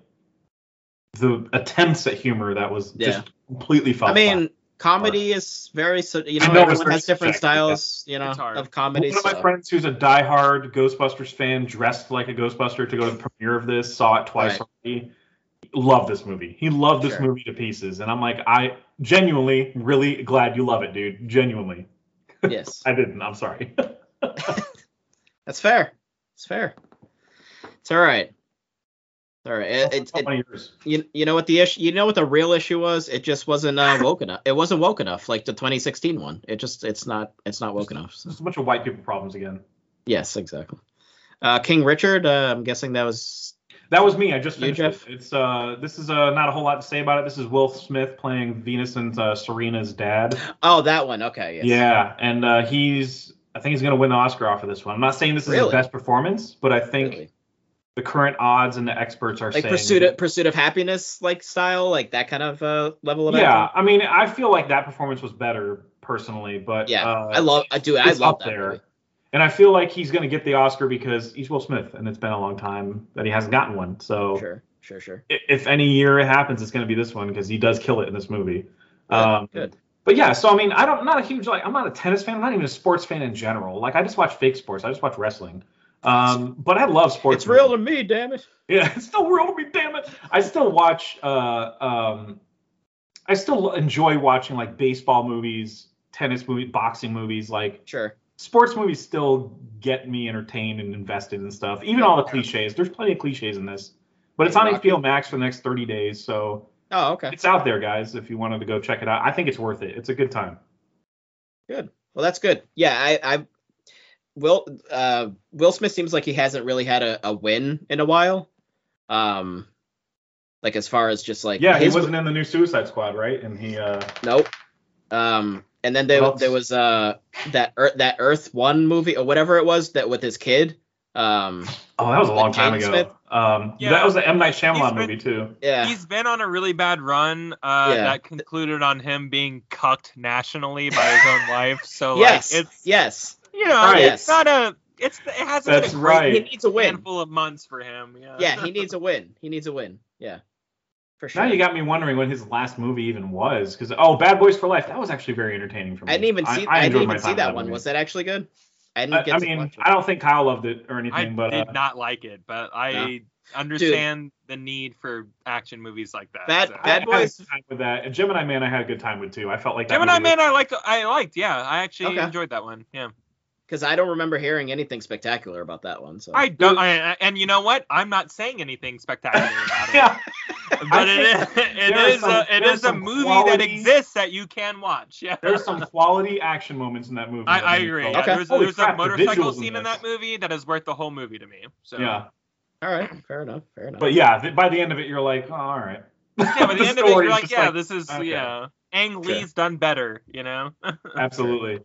the attempts at humor that was Yeah. just completely fucked. I mean, comedy is very. so- You know, I know everyone has different subjective, styles. You know, of comedy. One of my friends who's a diehard Ghostbusters fan, dressed like a Ghostbuster to go to the premiere of this, saw it twice Right. already. Loved this movie. He loved this Sure. movie to pieces, and I'm like, I genuinely, really glad you love it, dude. Genuinely. Yes, I didn't. I'm sorry. that's fair. It's fair. It's all right. It's all right. It, it, it, you, you know what the issue? You know what the real issue was? It just wasn't uh, woke enough. It wasn't woke enough, like the 2016 one. It just it's not it's not woke enough. So. Just a bunch of white people problems again. Yes, exactly. Uh, King Richard. Uh, I'm guessing that was That was me. I just finished it. It's uh, this is uh, not a whole lot to say about it. This is Will Smith playing Venus and uh, Serena's dad. oh that one. Okay. Yes. Yeah, and uh, he's I think he's gonna win the Oscar off of this one. I'm not saying this is Really? his best performance, but I think Really. the current odds and the experts are Like saying pursuit of pursuit of happiness like style, like that kind of uh, level of Yeah, acting? I mean, I feel like that performance was better personally, but Yeah. uh, I love I do I love that there. movie. And I feel like he's going to get the Oscar because he's Will Smith, and it's been a long time that he hasn't gotten one. So Sure, sure, sure. if any year it happens, it's going to be this one because he does kill it in this movie. Good, Um, good. But yeah, so I mean, I don't, I'm not a huge like, I'm not a tennis fan. I'm not even a sports fan in general. Like, I just watch fake sports. I just watch wrestling. Um, but I love sports. It's real to me, damn it. Yeah, it's still real to me, damn it. I still watch. Uh, um, I still enjoy watching like baseball movies, tennis movies, boxing movies. Like Sure. Sports movies still get me entertained and invested in stuff. Even all the cliches. There's plenty of cliches in this, but it's on. HBO Max for the next 30 days, so Oh, okay. it's out there, guys. If you wanted to go check it out, I think it's worth it. It's a good time. Good. Well, that's good. Yeah, I, I Will uh Will Smith seems like he hasn't really had a, a win in a while. Um like as far as just like Yeah, he wasn't in the new Suicide Squad, right? And he, uh, Nope. Um and then there What there was uh that Earth that Earth 1 movie or whatever it was that with his kid. Um oh, that was a long time James ago. Smith? Um, Yeah. that was the M Night Shyamalan been- movie too. yeah. He's been on a really bad run uh, Yeah. that concluded on him being cucked nationally by his own wife. So yes. like it's yes. you know Right. it's not a it's it hasn't That's been a great right. He needs a win. handful of months for him. Yeah. Yeah, he needs a win. He needs a win. Yeah. For sure. Now you got me wondering what his last movie even was, because oh, Bad Boys for Life, that was actually very entertaining for me. I didn't even see. I, enjoyed didn't even see with that one. movie. Was that actually good? I didn't get I to mean. I don't think Kyle loved it or I anything, but I did uh, not like it, but I understand the need for action movies like that. Bad- so. I Bad had a Boys- good time with that. And Gemini Man, I had a good time with too. I felt like that Gemini movie was- Man, I liked. I liked. Yeah, I actually Okay. enjoyed that one. Yeah. because I don't remember hearing anything spectacular about that one. So I don't. I, and you know what? I'm not saying anything spectacular about it. yeah, But it is. think It there are is. some- a, it there's is a some movie that exists that you can watch. Yeah. there's some quality action moments in that movie. I, that I agree. Yeah, Okay. There's, there's crap, a motorcycle visuals in scene in this. that movie that is worth the whole movie to me. So Yeah, all right, fair enough, fair enough. but yeah, th- by the end of it, you're like, oh, all right. Yeah, by the, end of it, you're like, just yeah, this is okay. yeah. Ang Okay. Lee's done better, you know. Absolutely.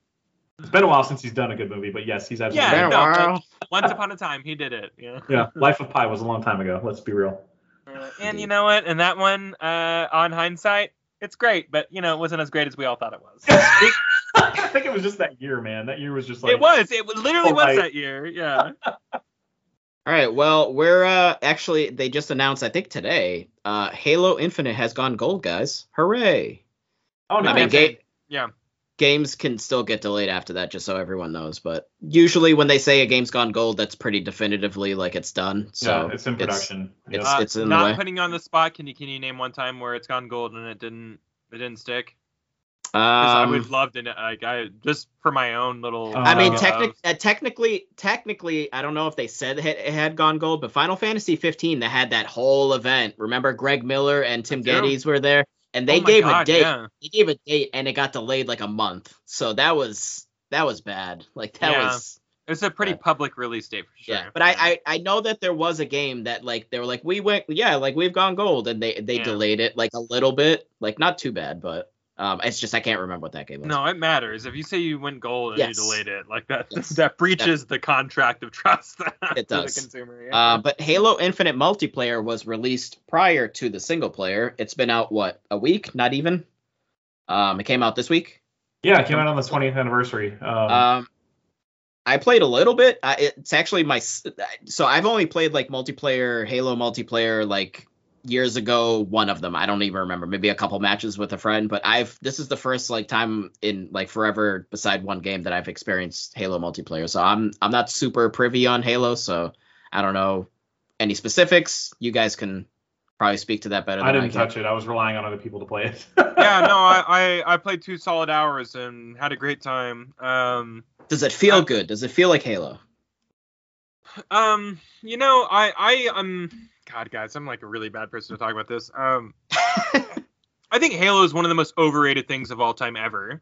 It's been a while since he's done a good movie, but yes, he's absolutely. Yeah, Been a no, but- while. Once upon a time, he did it. Yeah. Yeah, Life of Pi was a long time ago. Let's be real. Uh, and you know what? And that one, uh, on hindsight, it's great, but you know, it wasn't as great as we all thought it was. I think it was just that year, man. That year was just like it was. It was- literally was that year. Yeah. All right, well, we're uh actually they just announced I think today, uh Halo Infinite has gone gold, guys. Hooray. Oh no, I mean, ga- Yeah. Games can still get delayed after that just so everyone knows, but usually when they say a game's gone gold, that's pretty definitively like it's done. So yeah, it's in production. it's- yeah. Uh, it's in the not way. putting you on the spot. Can you can you name one time where it's gone gold and it didn't it didn't stick? 'Cause I um, would love to like I just for my own little. I mean, Uh, technic- uh, technically, technically, I don't know if they said it it had gone gold, but Final Fantasy 15 that had that whole event. Remember, Greg Miller and Tim Gettys were there, and oh they oh gave God, a date. Yeah. They gave a date, and it got delayed like a month. So that was that was bad. Like that Yeah. was It's a pretty public release date for sure. yeah. But I, I I know that there was a game that like they were like we went yeah like we've gone gold, and they they delayed it like a little bit, like not too bad, but um it's just I can't remember what that game was. No, it matters. If you say you went gold and Yes. you delayed it, like that, Yes. that breaches the contract of trust It to does. the consumer. Yeah. Uh, but Halo Infinite multiplayer was released prior to the single player. It's been out what a week, not even. Um, it came out this week. yeah, it came out on the 20th anniversary. Um, Um, I played a little bit. I, it's actually my so I've only played like multiplayer Halo multiplayer like years ago. One of them I don't even remember. Maybe a couple matches with a friend. But I've this is the first like time in like forever beside one game that I've experienced Halo multiplayer. So I'm I'm not super privy on Halo. So I don't know any specifics. You guys can probably speak to that better. Than I didn't can. touch it. I was relying on other people to play it. yeah, no, I, I I played two solid hours and had a great time. Um, Does it feel Uh, good? Does it feel like Halo? um, you know, I I um, God, guys, I'm like a really bad person to talk about this. Um, I think Halo is one of the most overrated things of all time ever.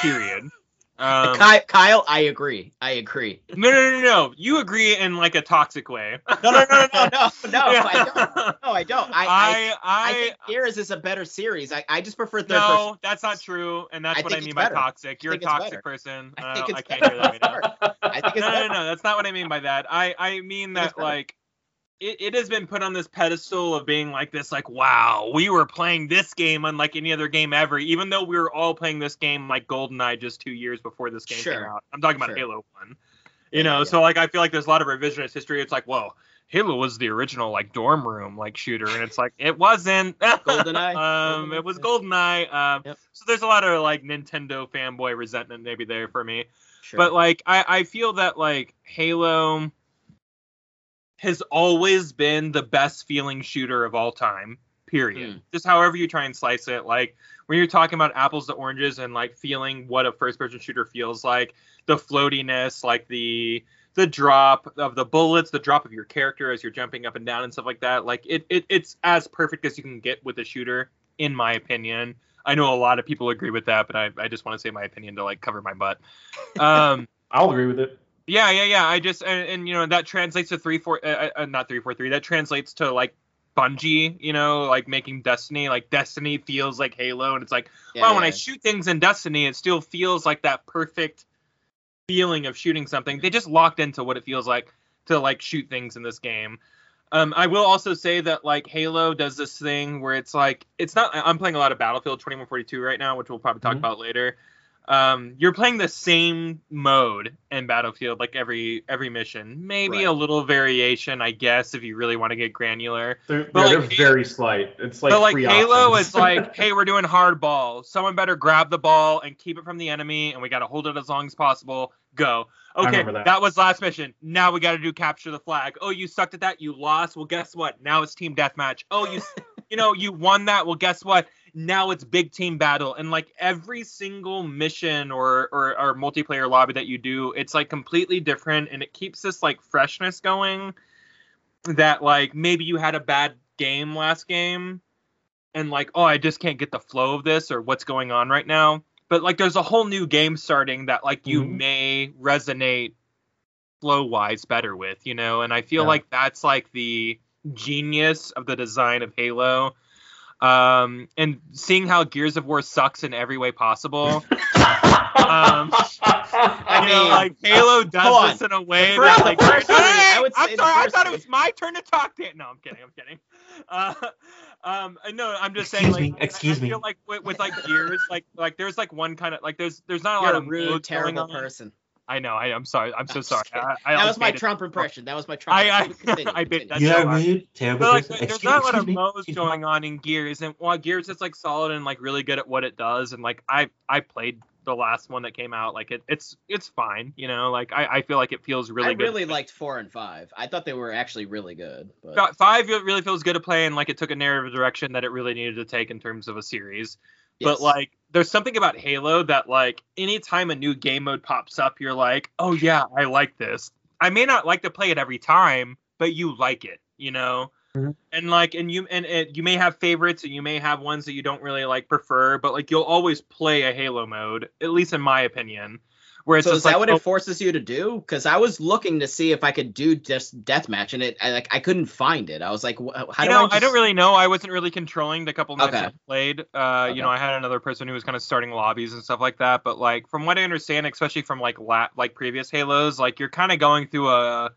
Period. Um, Ky- Kyle, I agree. I agree. no, no, no, no. You agree in like a toxic way. No, no, no, no, no, no, no. Yeah. I don't. No, I don't. I, I, I, I, think Gears is a better series. I, I just prefer third person. no, that's not true, and that's I what I mean by better. toxic. You're a toxic better. person. I I, think don't- it's I can't better. hear that right now. I think it's no, no, better. no, no. That's not what I mean by that. I, I mean that like it, it has been put on this pedestal of being like this, like, wow, we were playing this game unlike any other game ever, even though we were all playing this game like GoldenEye just two years before this game came out. I'm talking about Sure. Halo One. You know, Yeah, so like I feel like there's a lot of revisionist history. It's like, whoa, Halo was the original like dorm room like shooter, and it's like it wasn't. GoldenEye? um, it was GoldenEye. Um, Yep. so there's a lot of like Nintendo fanboy resentment maybe there for me. Sure. But like I, I feel that like Halo has always been the best feeling shooter of all time. Period. Hmm. Just however you try and slice it. Like when you're talking about apples to oranges and like feeling what a first person shooter feels like, the floatiness, like the the drop of the bullets, the drop of your character as you're jumping up and down and stuff like that. Like it, it it's as perfect as you can get with a shooter, in my opinion. I know a lot of people agree with that, but I, I just want to say my opinion to like cover my butt. Um, I'll agree with it. Yeah, yeah, yeah. I just and, and you know that translates to three four, uh, uh, not three four three. That translates to like Bungie, you know, like making Destiny. Like Destiny feels like Halo, and it's like, Yeah, well, when I shoot things in Destiny, it still feels like that perfect feeling of shooting something. They just locked into what it feels like to like shoot things in this game. Um, I will also say that like Halo does this thing where it's like it's not. I'm playing a lot of Battlefield 2142 right now, which we'll probably talk Mhm. about later. Um, you're playing the same mode in Battlefield like every every mission. Maybe Right. a little variation, I guess, if you really want to get granular. They're, But, yeah, like, they're very slight. It's like but like Halo, options. it's like, hey, we're doing hard ball. Someone better grab the ball and keep it from the enemy, and we got to hold it as long as possible. Go. Okay, that. that. was last mission. Now we got to do capture the flag. Oh, you sucked at that. You lost. Well, guess what? Now it's team deathmatch. Oh, you, you know, you won that. Well, guess what? Now it's big team battle. And like every single mission or, or or multiplayer lobby that you do, it's like completely different, and it keeps this like freshness going. That like maybe you had a bad game last game, and like oh I just can't get the flow of this or what's going on right now. But like there's a whole new game starting that like you Mhm. may resonate flow wise better with, you know, and I feel Yeah. like that's like the genius of the design of Halo. Um, and seeing how Gears of War sucks in every way possible. Um, I you know, mean, like Halo hold does this in a way The that like the first Hey, I would I'm sorry, I first thought it was my turn to talk. Dan. No, I'm kidding. I'm kidding. Uh, um, no, I'm just saying. Excuse Like, me, excuse I me. feel like with, with like Gears, like like there's like one kind of like there's there's not a You're lot a of rude, modes going terrible on. person. I know. I, I'm sorry. I'm so I'm sorry. I, I that was my made it- Trump impression. That was my Trump. I- I- impression. Continue, I bit You so are hard. rude, terrible But like, there's Excuse, not a lot of me. modes going on in Gears, and while Gears is like solid and like really good at what it does, and like I I played the last one that came out, like it it's it's fine, you know, like I, I feel like it feels really I good. really liked four and five. I thought they were actually really good. But Five really feels good to play, and like it took a narrative direction that it really needed to take in terms of a series. yes. But like, there's something about Halo that like, anytime a new game mode pops up, you're like, oh yeah, I like this. I may not like to play it every time, but you like it, you know. Mhm. And like, and you and it, you may have favorites, and you may have ones that you don't really like prefer, but like, you'll always play a Halo mode, at least in my opinion. Where it's so just is that what oh, it forces you to do? Because I was looking to see if I could do just deathmatch, and it I, like I couldn't find it. I was like, wh- how you do know, I? I, don't really know. I wasn't really controlling the couple minutes Okay. I played. Uh, Okay. you know, I had another person who was kind of starting lobbies and stuff like that. But like, from what I understand, especially from like la- like previous Halos, like you're kind of going through a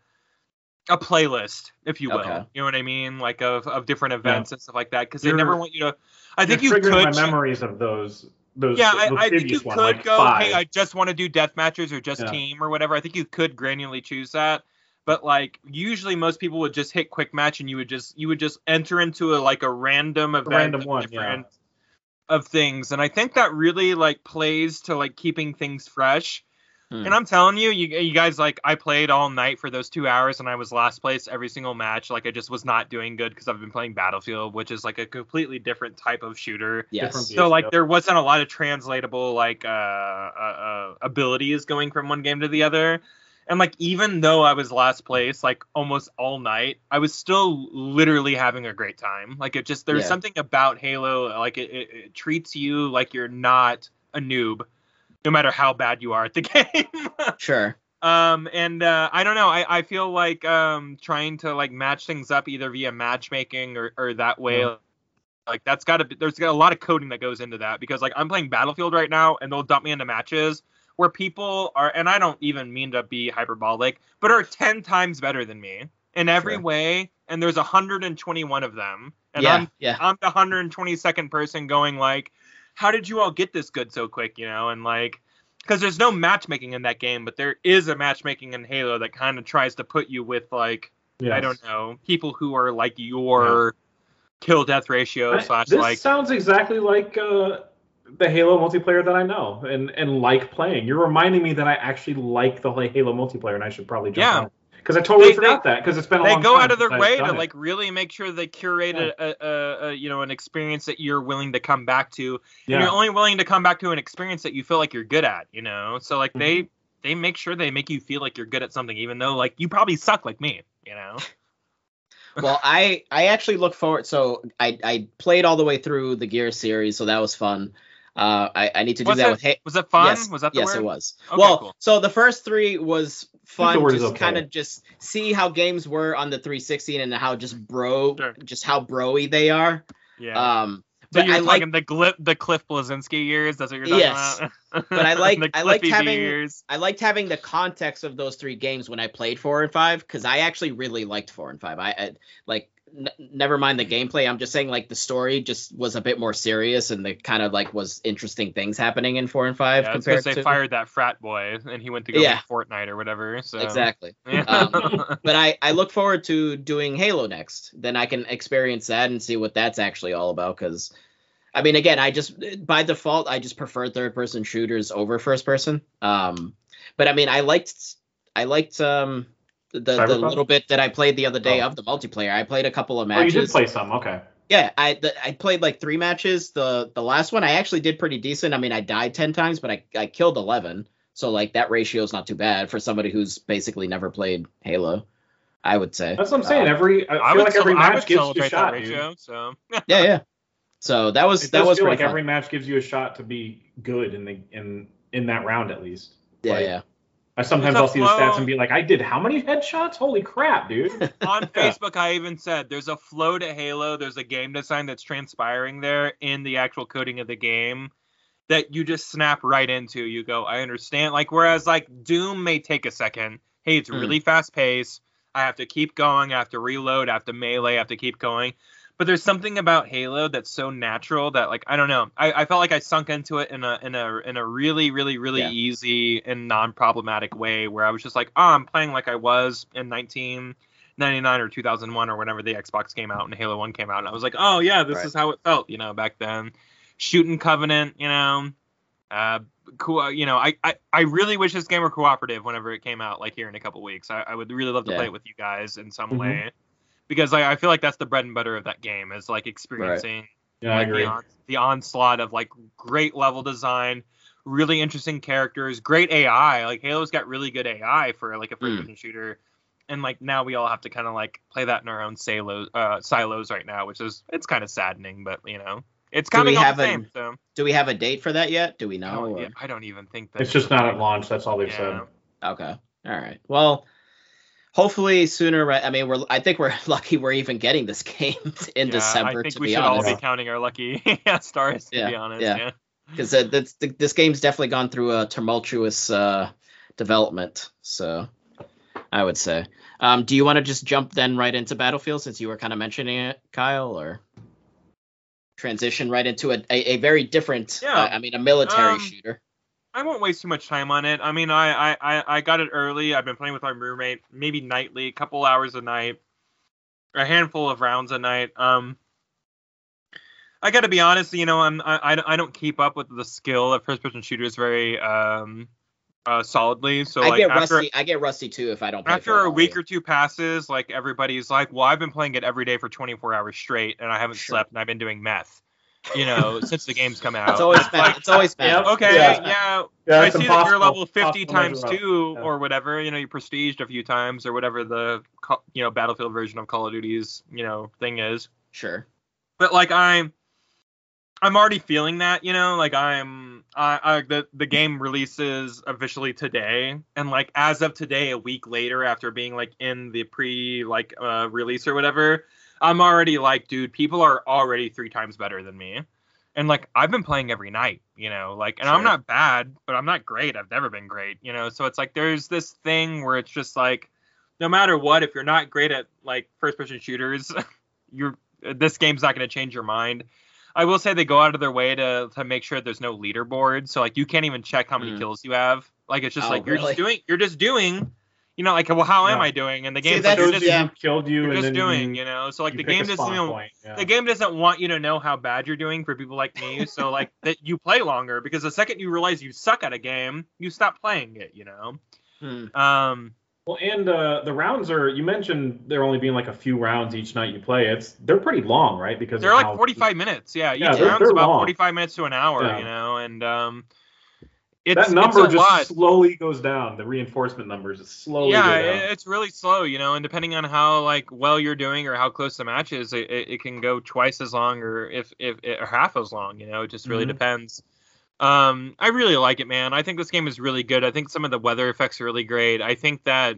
a playlist, if you will. Okay. You know what I mean? Like of of different events and stuff like that. Because they never want you to. I think you You're triggering could. my memories of those. Those. yeah, the I, I think you one, could like go. five. Hey, I just want to do death matches or just Yeah. team or whatever. I think you could granularly choose that. But like usually, most people would just hit quick match, and you would just you would just enter into a like a random event, random of one, yeah. of things, and I think that really like plays to like keeping things fresh. Hmm. And I'm telling you, you, you guys like I played all night for those two hours, and I was last place every single match. Like I just was not doing good because I've been playing Battlefield, which is like a completely different type of shooter. Yes. different So like there wasn't a lot of translatable like uh, uh, uh abilities going from one game to the other. And like even though I was last place like almost all night, I was still literally having a great time. Like it just there's Yeah. something about Halo like it, it, it treats you like you're not a noob no matter how bad you are at the game. Sure. um and uh i don't know i i feel like um trying to like match things up either via matchmaking or or that way Yeah. like that's got to be there's got a lot of coding that goes into that because like i'm playing battlefield right now and they'll dump me into matches where people are and i don't even mean to be hyperbolic but are 10 times better than me in every Sure. way and there's 121 of them and yeah. i'm yeah. I'm the 122nd person going like, how did you all get this good so quick, you know? And like because there's no matchmaking in that game, but there is a matchmaking in Halo that kind of tries to put you with like I don't know people who are like your kill death ratio I- slash this like sounds exactly like uh, the Halo multiplayer that I know and and like playing. You're reminding me that I actually like the Halo multiplayer, and I should probably jump Yeah. on because I totally They- forgot that because it's been a long time. they long go time out of their way to it. like really make sure they curate a, a, a, a you know an experience that you're willing to come back to and you're only willing to come back to an experience that you feel like you're good at you know so like they Mm-hmm. they make sure they make you feel like you're good at something even though like you probably suck like me you know well, I I actually look forward. So I I played all the way through the Gear series, so that was fun. Uh, I I need to do Was that it- with. Ha- was it fun Yes, was that the yes, word it was. Okay, well, cool. so the first three was fun, to okay. kind of just see how games were on the 360 and how just bro, Sure. just how broy they are. yeah Um, so but you're I like, talking the Gli- the Cliff Bleszinski years. That's what you're talking Yes. about. But I like- I liked having- years. I liked having the context of those three games when I played four and five because I actually really liked four and five. I, I like n- never mind the gameplay. I'm just saying like the story just was a bit more serious and the kind of like was interesting things happening in four and five Yeah, compared because they to fired that frat boy and he went to go Yeah. Fortnite or whatever. So exactly. Yeah. Um, but I, I look forward to doing Halo next. Then I can experience that and see what that's actually all about. Because, I mean, again, I just by default I just prefer third person shooters over first person. Um, but I mean, I liked I liked um the the little bit that I played the other day Oh. of the multiplayer. I played a couple of matches. Oh, you did play some. Okay. Yeah, I the, I played like three matches. The the last one I actually did pretty decent. I mean, I died ten times, but I I killed eleven. So like that ratio is not too bad for somebody who's basically never played Halo. I would say. That's what I'm saying. Uh, every I feel I would, like every cel- I would match gives you a shot, that dude. ratio. So Yeah, yeah. So that was It that does was feel like fun. every match gives you a shot to be good in the in in that round at least. yeah, like- yeah. I sometimes I'll see the stats and be like, I did how many headshots? Holy crap, dude! on Facebook, I even said there's a flow to Halo. There's a game design that's transpiring there in the actual coding of the game that you just snap right into. You go, I understand. Like whereas like Doom may take a second. Hey, it's Mm. really fast paced. I have to keep going. I have to reload. I have to melee. I have to keep going. But there's something about Halo that's so natural that like I don't know. I, I felt like I sunk into it in a in a in a really really really Yeah. easy and non problematic way where I was just like, oh, I'm playing like I was in 1999 or 2001 or whenever the Xbox came out and Halo 1 came out, and I was like, oh yeah, this Right. is how it felt, you know, back then. Shooting Covenant, you know, uh, cool. you know, I, I I really wish this game were cooperative whenever it came out, like here in a couple weeks. I, I would really love to Yeah. play it with you guys in some Mhm. way. Because I, I feel like that's the bread and butter of that game is like experiencing Yeah, like the, on, the onslaught of like great level design, really interesting characters, great AI. Like Halo's got really good AI for like a Mm. first person shooter. And like now we all have to kind of like play that in our own silos, uh, silos right now, which is it's kind of saddening, but you know it's Do coming we all have the a- So Do we have a date for that yet? Do we I know? don't, yeah, I don't even think that It's just not at launch. That's all they've Yeah. said. Okay. All right. Well, hopefully sooner. Right. I mean, we're. I think we're lucky we're even getting this game in Yeah, December. I think to we be should honest. all be counting our lucky stars. To Yeah, be honest, yeah. yeah. because uh, this, this game's definitely gone through a tumultuous uh, development. So I would say. Um, do you want to just jump then right into Battlefield since you were kind of mentioning it, Kyle, or transition right into a, a, a very different? Yeah. uh, I mean, a military Um, shooter. I won't waste too much time on it. I mean, I, I, I, got it early. I've been playing with my roommate, maybe nightly, a couple hours a night, a handful of rounds a night. Um, I got to be honest, you know, I'm I, I- I don't keep up with the skill of first-person shooters very um uh solidly. So I like get after rusty. I get rusty too if I don't. Play after a week or two passes, like everybody's like, "Well, I've been playing it every day for 24 hours straight, and I haven't Sure. slept, and I've been doing meth." You know, since the game's come out. It's always It's been. like, it's always been. Okay, Yeah. yeah, Yeah, I see that you're level 50 times two Yeah. or whatever. You know, you're prestiged a few times or whatever the you know Battlefield version of Call of Duty's you know thing is. Sure. But like I'm, I'm already feeling that. You know, like I'm, I, I the the game releases officially today, and like as of today, a week later after being like in the pre like uh release or whatever, I'm already like, dude, people are already three times better than me. And like I've been playing every night, you know, like and I'm not bad, but I'm not great. I've never been great, you know. So it's like there's this thing where it's just like no matter what, if you're not great at like first person shooters, you're this game's not going to change your mind. I will say they go out of their way to to make sure there's no leaderboard. So like you can't even check how many Mm. kills you have. Like it's just Oh, like you're really? just doing you're just doing. You know, like well, how am Yeah. I doing? And the See, game's that's- like just you yeah. killed you, you're and just then doing. you, You know, so like the game doesn't spawn even point. Yeah. the game doesn't want you to know how bad you're doing for people like me. So like that you play longer because the second you realize you suck at a game, you stop playing it. You know. Hmm. Um. Well, and uh, the rounds are. You mentioned there only being like a few rounds each night you play. It's they're pretty long, right? Because They're like how- 45 minutes. Yeah, each Yeah, they're- round's they're about long. 45 minutes to an hour. Yeah. You know, and um, it's that number just lot. slowly goes down. The reinforcement numbers is slowly yeah, go down. it- it's really slow, you know, and depending on how like well you're doing or how close the match is, it, it, it can go twice as long or if if or half as long, you know, it just really Mhm. depends. Um, I really like it, man. I think this game is really good. I think some of the weather effects are really great. I think that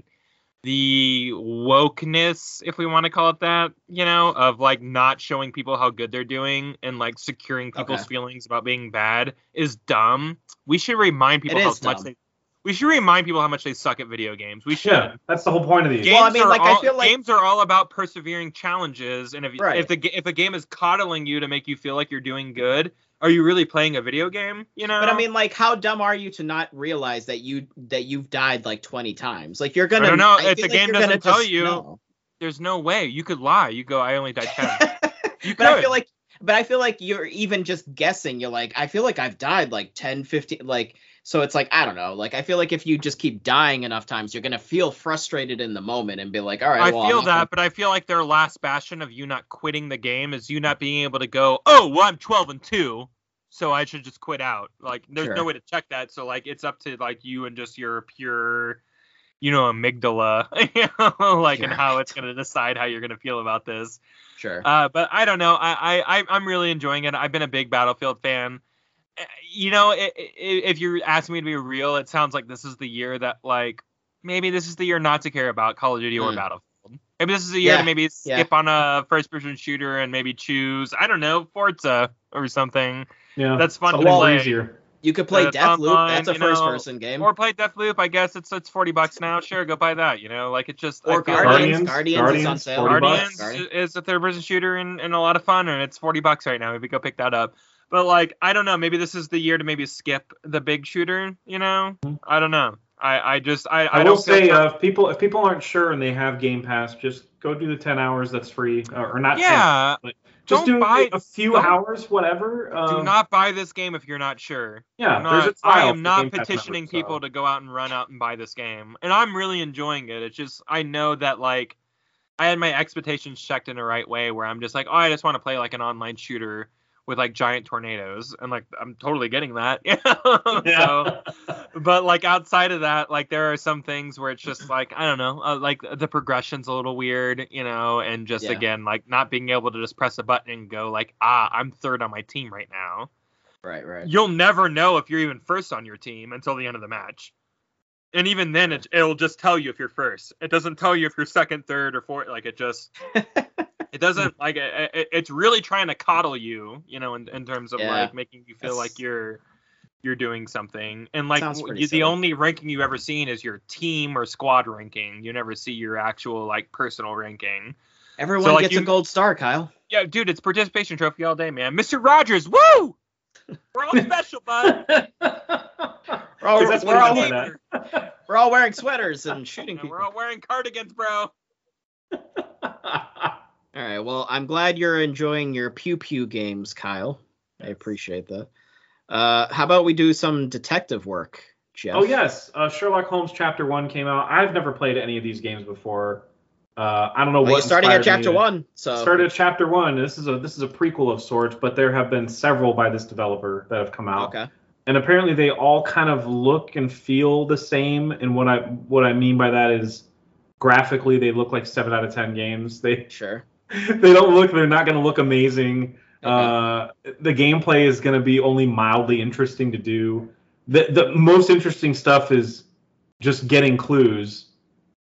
the wokeness, if we want to call it that, you know, of like not showing people how good they're doing and like securing people's Okay. feelings about being bad is dumb. We should remind people It how is much dumb. they we should remind people how much they suck at video games. We should. yeah, that's the whole point of these. Games Well, I mean, are like, I feel like- games are all about persevering challenges, and if Right. if the if a game is coddling you to make you feel like you're doing good, are you really playing a video game? You know. But I mean, like, how dumb are you to not realize that you that you've died like twenty times? Like, you're gonna. I don't know. I If the like game doesn't tell you, know. there's no way you could lie. You go, I only died ten. You could. but I feel like, but I feel like you're even just guessing. You're like, I feel like I've died like 10, 15, like. So it's like I don't know. Like I feel like if you just keep dying enough times, you're gonna feel frustrated in the moment and be like, all right, I well, I'm feel that, gonna- but I feel like their last bastion of you not quitting the game is you not being able to go, oh, well, I'm 12 and two, so I should just quit out. Like, there's Sure. no way to check that. So like, it's up to like you and just your pure, you know, amygdala, you know, like, and how it's gonna decide how you're gonna feel about this. Sure. Uh, but I don't know. I I- I'm really enjoying it. I've been a big Battlefield fan. Uh, You know, i- i- if you're asking me to be real, it sounds like this is the year that like maybe this is the year not to care about Call of Duty or Hmm. Battlefield. Maybe this is the year Yeah, to maybe yeah. skip on a first-person shooter and maybe choose I don't know Forza or something yeah, that's fun it's to a lot play. easier. you could play uh, Deathloop. That's a first-person game. or play Deathloop. I guess it's it's 40 bucks now. Sure, go buy that. You know, like it just I Or feel Guardians. like- Guardians, Guardians, is on sale. 40 bucks. Guardians Guardians. is a third person shooter and, and a lot of fun, and it's 40 bucks right now. Maybe go pick that up. But like, I don't know. Maybe this is the year to maybe skip the big shooter. You know, I don't know. I, I just I, I, I, will say, uh, if people if people aren't sure and they have Game Pass, just go do the ten hours. That's free, uh, or not. 10, yeah. just don't do buy- a few hours, whatever. Uh, Do not buy this game if you're not sure. Yeah, I'm there's a not, I am not petitioning members, so- people to go out and run out and buy this game, and I'm really enjoying it. It's just I know that like I had my expectations checked in the right way, where I'm just like, oh, I just want to play like an online shooter with like giant tornadoes, and like I'm totally getting that. so, Yeah. but like outside of that, like there are some things where it's just like I don't know, uh, like the progression's a little weird, you know, and just Yeah. again like not being able to just press a button and go like, ah, I'm third on my team right now Right, right. you'll never know if you're even first on your team until the end of the match. And even then, it, it'll just tell you if you're first. It doesn't tell you if you're second, third, or fourth. Like it just, it doesn't like it, it- it's really trying to coddle you, you know, in, in terms of Yeah. like making you feel That's- like you're you're doing something. And like Sounds w- pretty you, the silly. only ranking you've ever seen is your team or squad ranking. You never see your actual like personal ranking. Everyone So, like, gets you- a gold star, Kyle. Yeah, dude, it's participation trophy all day, man. Mr. Rogers, woo! We're all special, bud. We're all, 'Cause that's we're all, he meant by we're all wearing sweaters and shooting And people. we're all wearing cardigans, bro. All right. Well, I'm glad you're enjoying your pew pew games, Kyle. I appreciate that. Uh, how about we do some detective work, Jeff? Oh yes, uh, Sherlock Holmes Chapter One came out. I've never played any of these games before. Uh, I don't know Well, what. starting at chapter to- one, so Started at Chapter One. This is a this is a prequel of sorts, but there have been several by this developer that have come out, okay. and apparently they all kind of look and feel the same. And what I what I mean by that is graphically they look like seven out of ten games. They Sure. they don't look they're not going to look amazing Okay. uh the gameplay is going to be only mildly interesting to do the the most interesting stuff is just getting clues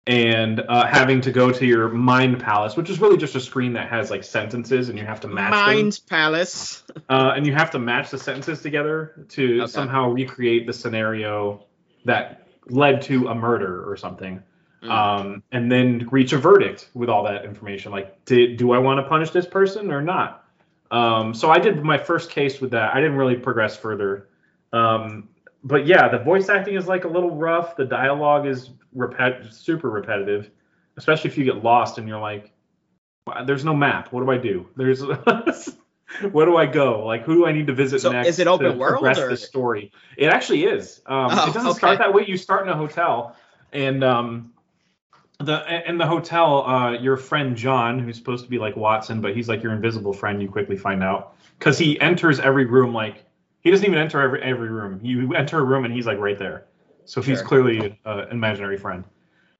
and uh, having to go to your mind palace which is really just a screen that has like sentences and you have to match Mind Palace. uh, and you have to match the sentences together to Okay. somehow recreate the scenario that led to a murder or something Mm. um, and then reach a verdict with all that information. Like, did, do I want to punish this person or not? Um, so I did my first case with that. I didn't really progress further. Um, but yeah, the voice acting is like a little rough. The dialogue is repet- super repetitive, especially if you get lost and you're like, "There's no map. What do I do? There's where do I go? Like, who do I need to visit So next? is it open to world, progress or- the story? It actually is. Um, Oh, it doesn't okay. start that way. You start in a hotel, and um, the in the hotel, uh, your friend John, who's supposed to be like Watson, but he's like your invisible friend. You quickly find out because he enters every room like he doesn't even enter every every room. You enter a room and he's like right there. So he's Sure. clearly uh, an imaginary friend.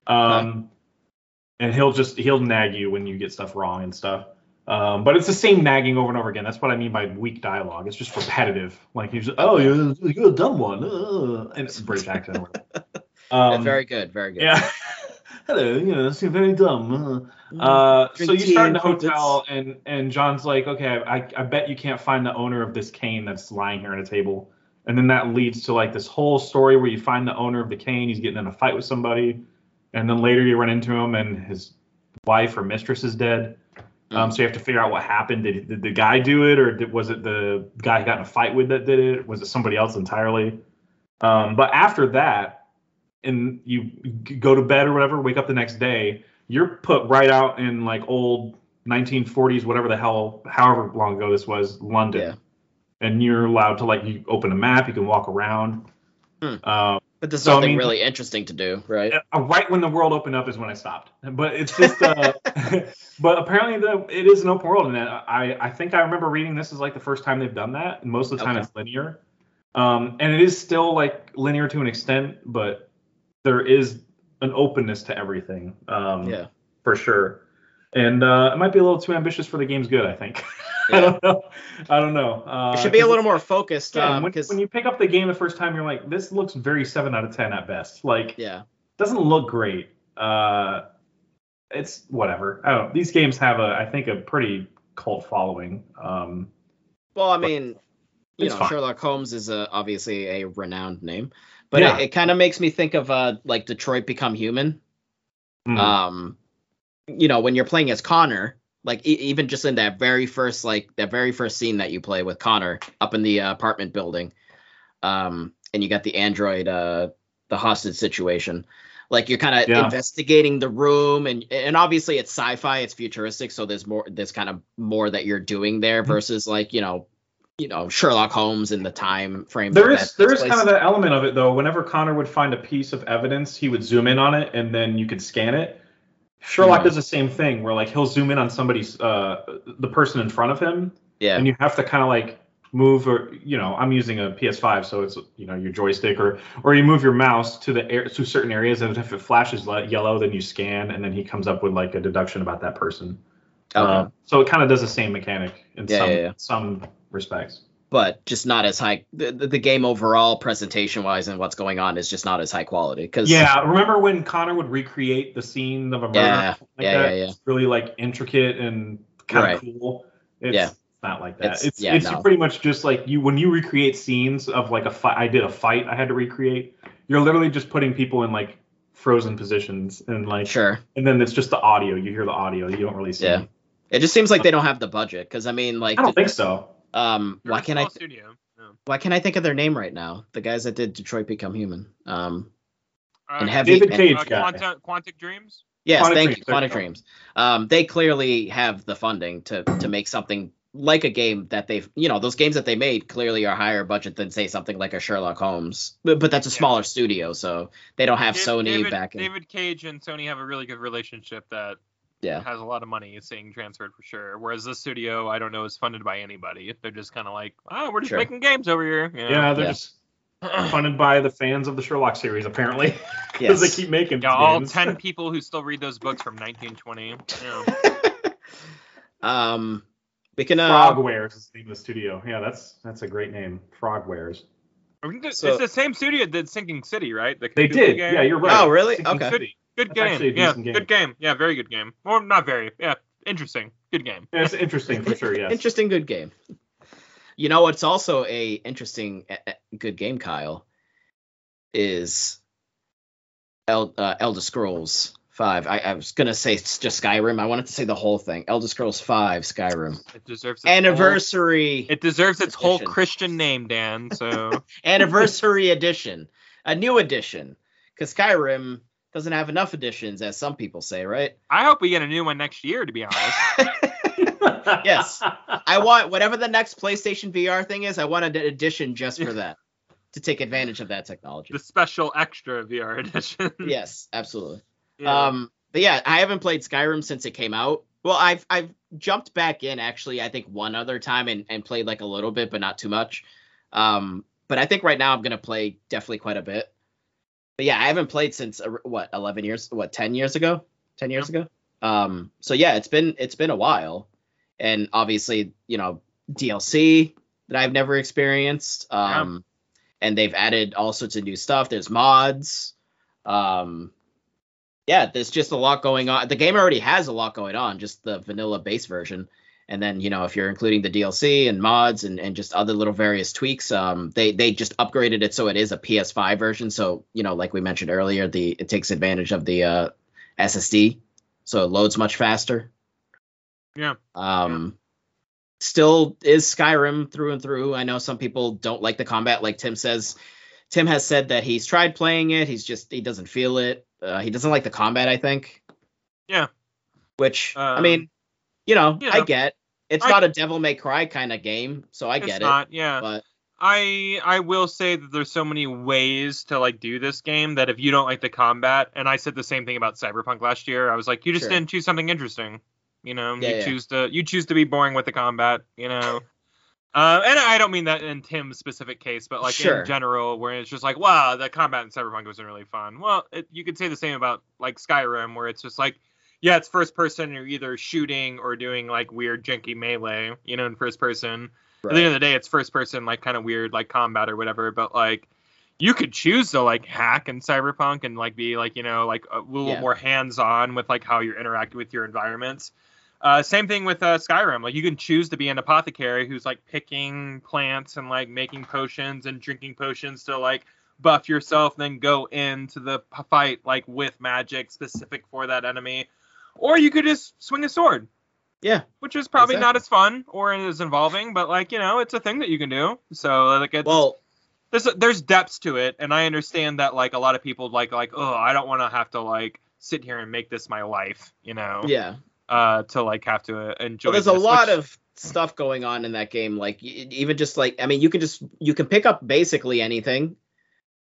Um, and he'll just he'll nag you when you get stuff wrong and stuff. Um, but it's the same nagging over and over again. That's what I mean by weak dialogue. It's just repetitive. Like he's just, oh, you're, you're a dumb one. Uh, and it's a British accent. Um, very good, very good. yeah. Hello, you know, you're very dumb. Uh, uh, so you start in the hotel, and and John's like, okay, I, I bet you can't find the owner of this cane that's lying here on a table. And then that leads to like this whole story where you find the owner of the cane. He's getting in a fight with somebody, and then later you run into him, and his wife or mistress is dead. Um, so you have to figure out what happened. Did, did the guy do it, or did, was it the guy he got in a fight with that did it? Was it somebody else entirely? Um, but after that, and you go to bed or whatever, wake up the next day, you're put right out in like old 1940s, whatever the hell, however long ago this was, London. Yeah. And you're allowed to like you open a map, you can walk around. Hmm. Um, But there's So, I mean- really interesting to do, right? uh, right when the world opened up is when I stopped. But it's just, uh, but apparently the it is an open world, and I I think I remember reading this is like the first time they've done that. And most of the time Okay. it's linear, um, and it is still like linear to an extent, but there is an openness to everything, um, Yeah. for sure. And uh, it might be a little too ambitious for the game's good. I think. I don't know. I don't know. Uh, It should be a little more focused. yeah, um, when, when you pick up the game the first time, you're like, this looks very seven out of ten at best. Like, yeah. doesn't look great. Uh, it's whatever. I don't. These games have a, I think, a pretty cult following. Um, Well, I mean, you know, fine. Sherlock Holmes is a, obviously a renowned name, but Yeah. it, it kind of makes me think of uh, like Detroit Become Human. mm, Um, you know, when you're playing as Connor, like e- even just in that very first like that very first scene that you play with Connor up in the uh, apartment building, um, and you got the android, uh, the hostage situation. Like you're kind of Yeah. investigating the room, and and obviously it's sci-fi, it's futuristic, so there's more, there's kind of more that you're doing there Mhm. versus like you know, you know Sherlock Holmes in the time frame. there is there is place. kind of that element of it though. Whenever Connor would find a piece of evidence, he would zoom in on it, and then you could scan it. Sherlock Mhm. does the same thing, where like he'll zoom in on somebody's uh, the person in front of him, yeah, and you have to kind of like move or you know i'm using a ps5 so it's you know your joystick or or you move your mouse to the air to certain areas and if it flashes yellow then you scan and then he comes up with like a deduction about that person okay. Uh, so it kind of does the same mechanic in Yeah, some yeah, yeah. some respects but just not as high. The, the the game overall, presentation wise, and what's going on is just not as high quality. Because yeah remember when connor would recreate the scene of a murder Yeah, like yeah, that? yeah, yeah. It's really like intricate and kind Right. of cool it's Yeah. not like that It's- it's yeah, it's no. pretty much just like you when you recreate scenes of like a fight i did a fight i had to recreate you're literally just putting people in like frozen positions and like sure. and then it's just the audio you hear the audio you don't really see Yeah. It just seems like they don't have the budget. Because I mean, like, i don't think so um, They're why can't I? small Studio. Yeah. Why can't I think of their name right now? The guys that did Detroit Become Human. Um, Uh, And heavy- david and- cage uh, guy Quanta, Quantic Dreams. yes, Quantic thank Dreams, you, there you Quantic. Dreams. Um, they clearly have the funding to to make something like a game that they've, you know, those games that they made clearly are higher budget than say something like a Sherlock Holmes. But, but that's a Yeah. smaller studio, so they don't have Dav- Sony David, backing. David Cage and Sony have a really good relationship that Yeah. has a lot of money is being transferred for sure. Whereas this studio, I don't know, is funded by anybody. They're just kind of like, oh, we're just Sure. making games over here. yeah, they're Yeah. just funded by the fans of the sherlock series apparently because Yes. they keep making Yeah, these all games. ten people who still read those books from 1920. Yeah. um, we can. Uh, frogwares is the name of the studio yeah that's that's a great name frogwares I think that- So- it's the same studio that did Sinking City, right? The they did game? yeah you're right Oh, really? Sinking Okay. City. Good That's actually a game. Yeah, game. good game. Yeah, very good game. Or not very. Yeah, interesting. Good game. Yeah, it's interesting for sure yes Interesting, good game. You know what's also a interesting, good game, Kyle, is El- uh, Elder Scrolls Five. I, I was gonna say it's just Skyrim. I wanted to say the whole thing. Elder Scrolls Five, Skyrim. It deserves Anniversary. Whole, it deserves its whole. Christian name, Dan. So Anniversary edition. A new edition. Because Skyrim doesn't have enough editions, as some people say, right? I hope we get a new one next year. To be honest, Yes. I want whatever the next PlayStation VR thing is. I want an edition just for that, to take advantage of that technology. the special extra VR edition. Yes, absolutely. Yeah. Um, but yeah, I haven't played Skyrim since it came out. Well, I've I've jumped back in actually. I think one other time and, and played like a little bit, but not too much. Um, but I think right now I'm gonna play definitely quite a bit. But yeah, I haven't played since uh, what 11 years, what 10 years ago, 10 years ago. Um, so yeah, it's been it's been a while, and obviously you know DLC that I've never experienced. Um, and they've added all sorts of new stuff. There's mods. Um, yeah, there's just a lot going on. The game already has a lot going on, just the vanilla base version. And then, you know, if you're including the DLC and mods and, and just other little various tweaks, um, they they just upgraded it so it is a PS5 version. So, you know, like we mentioned earlier, the it takes advantage of the uh, SSD, so it loads much faster. yeah. Um, still is Skyrim through and through. I know some people don't like the combat, like Tim says. Tim has said that he's tried playing it. He's just he doesn't feel it. Uh, he doesn't like the combat. I think. Yeah. Which I Um, mean, you know, you I get. It's I- not a Devil May Cry kind of game, so I it's get not. Yeah. But I I will say that there's so many ways to like do this game that if you don't like the combat, and I said the same thing about Cyberpunk last year. I was like, you just Sure. didn't choose something interesting. You know, Yeah, you yeah. choose to you choose to be boring with the combat. You know. Uh, and I don't mean that in Tim's specific case, but like Sure. in general, where it's just like, wow, the combat in Cyberpunk wasn't really fun. Well, it, you could say the same about like Skyrim, where it's just like, yeah, it's first person, you're either shooting or doing like weird janky melee, you know, in first person at the end of the day, it's first person, like kind of weird, like combat or whatever. But like, you could choose to like hack in Cyberpunk and like be like you know like a little Yeah. more hands on with like how you're interacting with your environments. Uh, same thing with uh, Skyrim. Like you can choose to be an apothecary who's like picking plants and like making potions and drinking potions to like buff yourself, then go into the fight like with magic specific for that enemy. Or you could just swing a sword yeah, which is probably not as fun or as involving, but like you know, it's a thing that you can do. So like it's well, there's there's depths to it, and I understand that like a lot of people like like oh I don't want to have to like sit here and make this my life, you know, yeah. uh, to like have to uh, enjoy. Well, there's a lot which- of stuff going on in that game. Like even just like I mean, you can just you can pick up basically anything.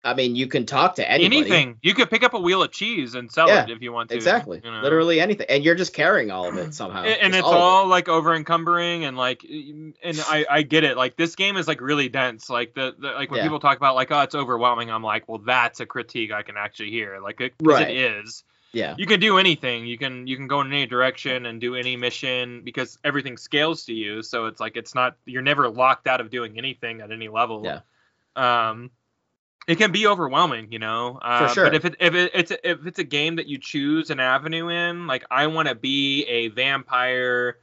I mean, you can talk to anybody. anything. You could pick up a wheel of cheese and sell Yeah, it if you want to. Exactly. you know? Literally anything, and you're just carrying all of it somehow. and, and it's it. all like over encumbering and like and I, I get it like this game is like really dense like the, the like when Yeah. people talk about like oh it's overwhelming i'm like well that's a critique i can actually hear like it, Right. it is Yeah. you can do anything you can you can go in any direction and do any mission because everything scales to you so it's like it's not you're never locked out of doing anything at any level Yeah. um it can be overwhelming, you know. Uh, sure. But if it if it, it's a, if it's a game that you choose an avenue in, like I want to be a vampire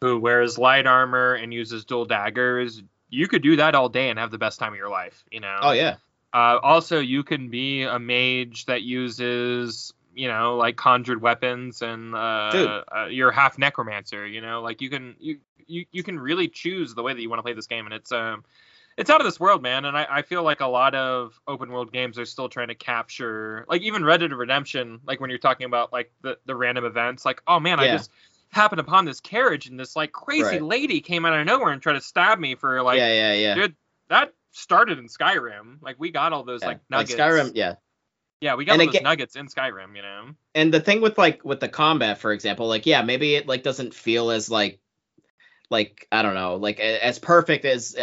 who wears light armor and uses dual daggers, you could do that all day and have the best time of your life, you know. Oh yeah. Uh, also, you can be a mage that uses, you know, like conjured weapons, and uh, uh, you're half necromancer. You know, like you can you, you you can really choose the way that you want to play this game, and it's um it's out of this world, man. And I, I feel like a lot of open world games are still trying to capture, like even Red Dead Redemption, like when you're talking about like the the random events, like oh man, I just happened upon this carriage and this like crazy Right. lady came out of nowhere and tried to stab me for like yeah, yeah, yeah. dude, that started in Skyrim. Like we got all those Yeah. like nuggets. Skyrim, yeah. Yeah, we got And all those nuggets in Skyrim. You know. and the thing with like with the combat for example like yeah maybe it like doesn't feel as like like i don't know like as perfect as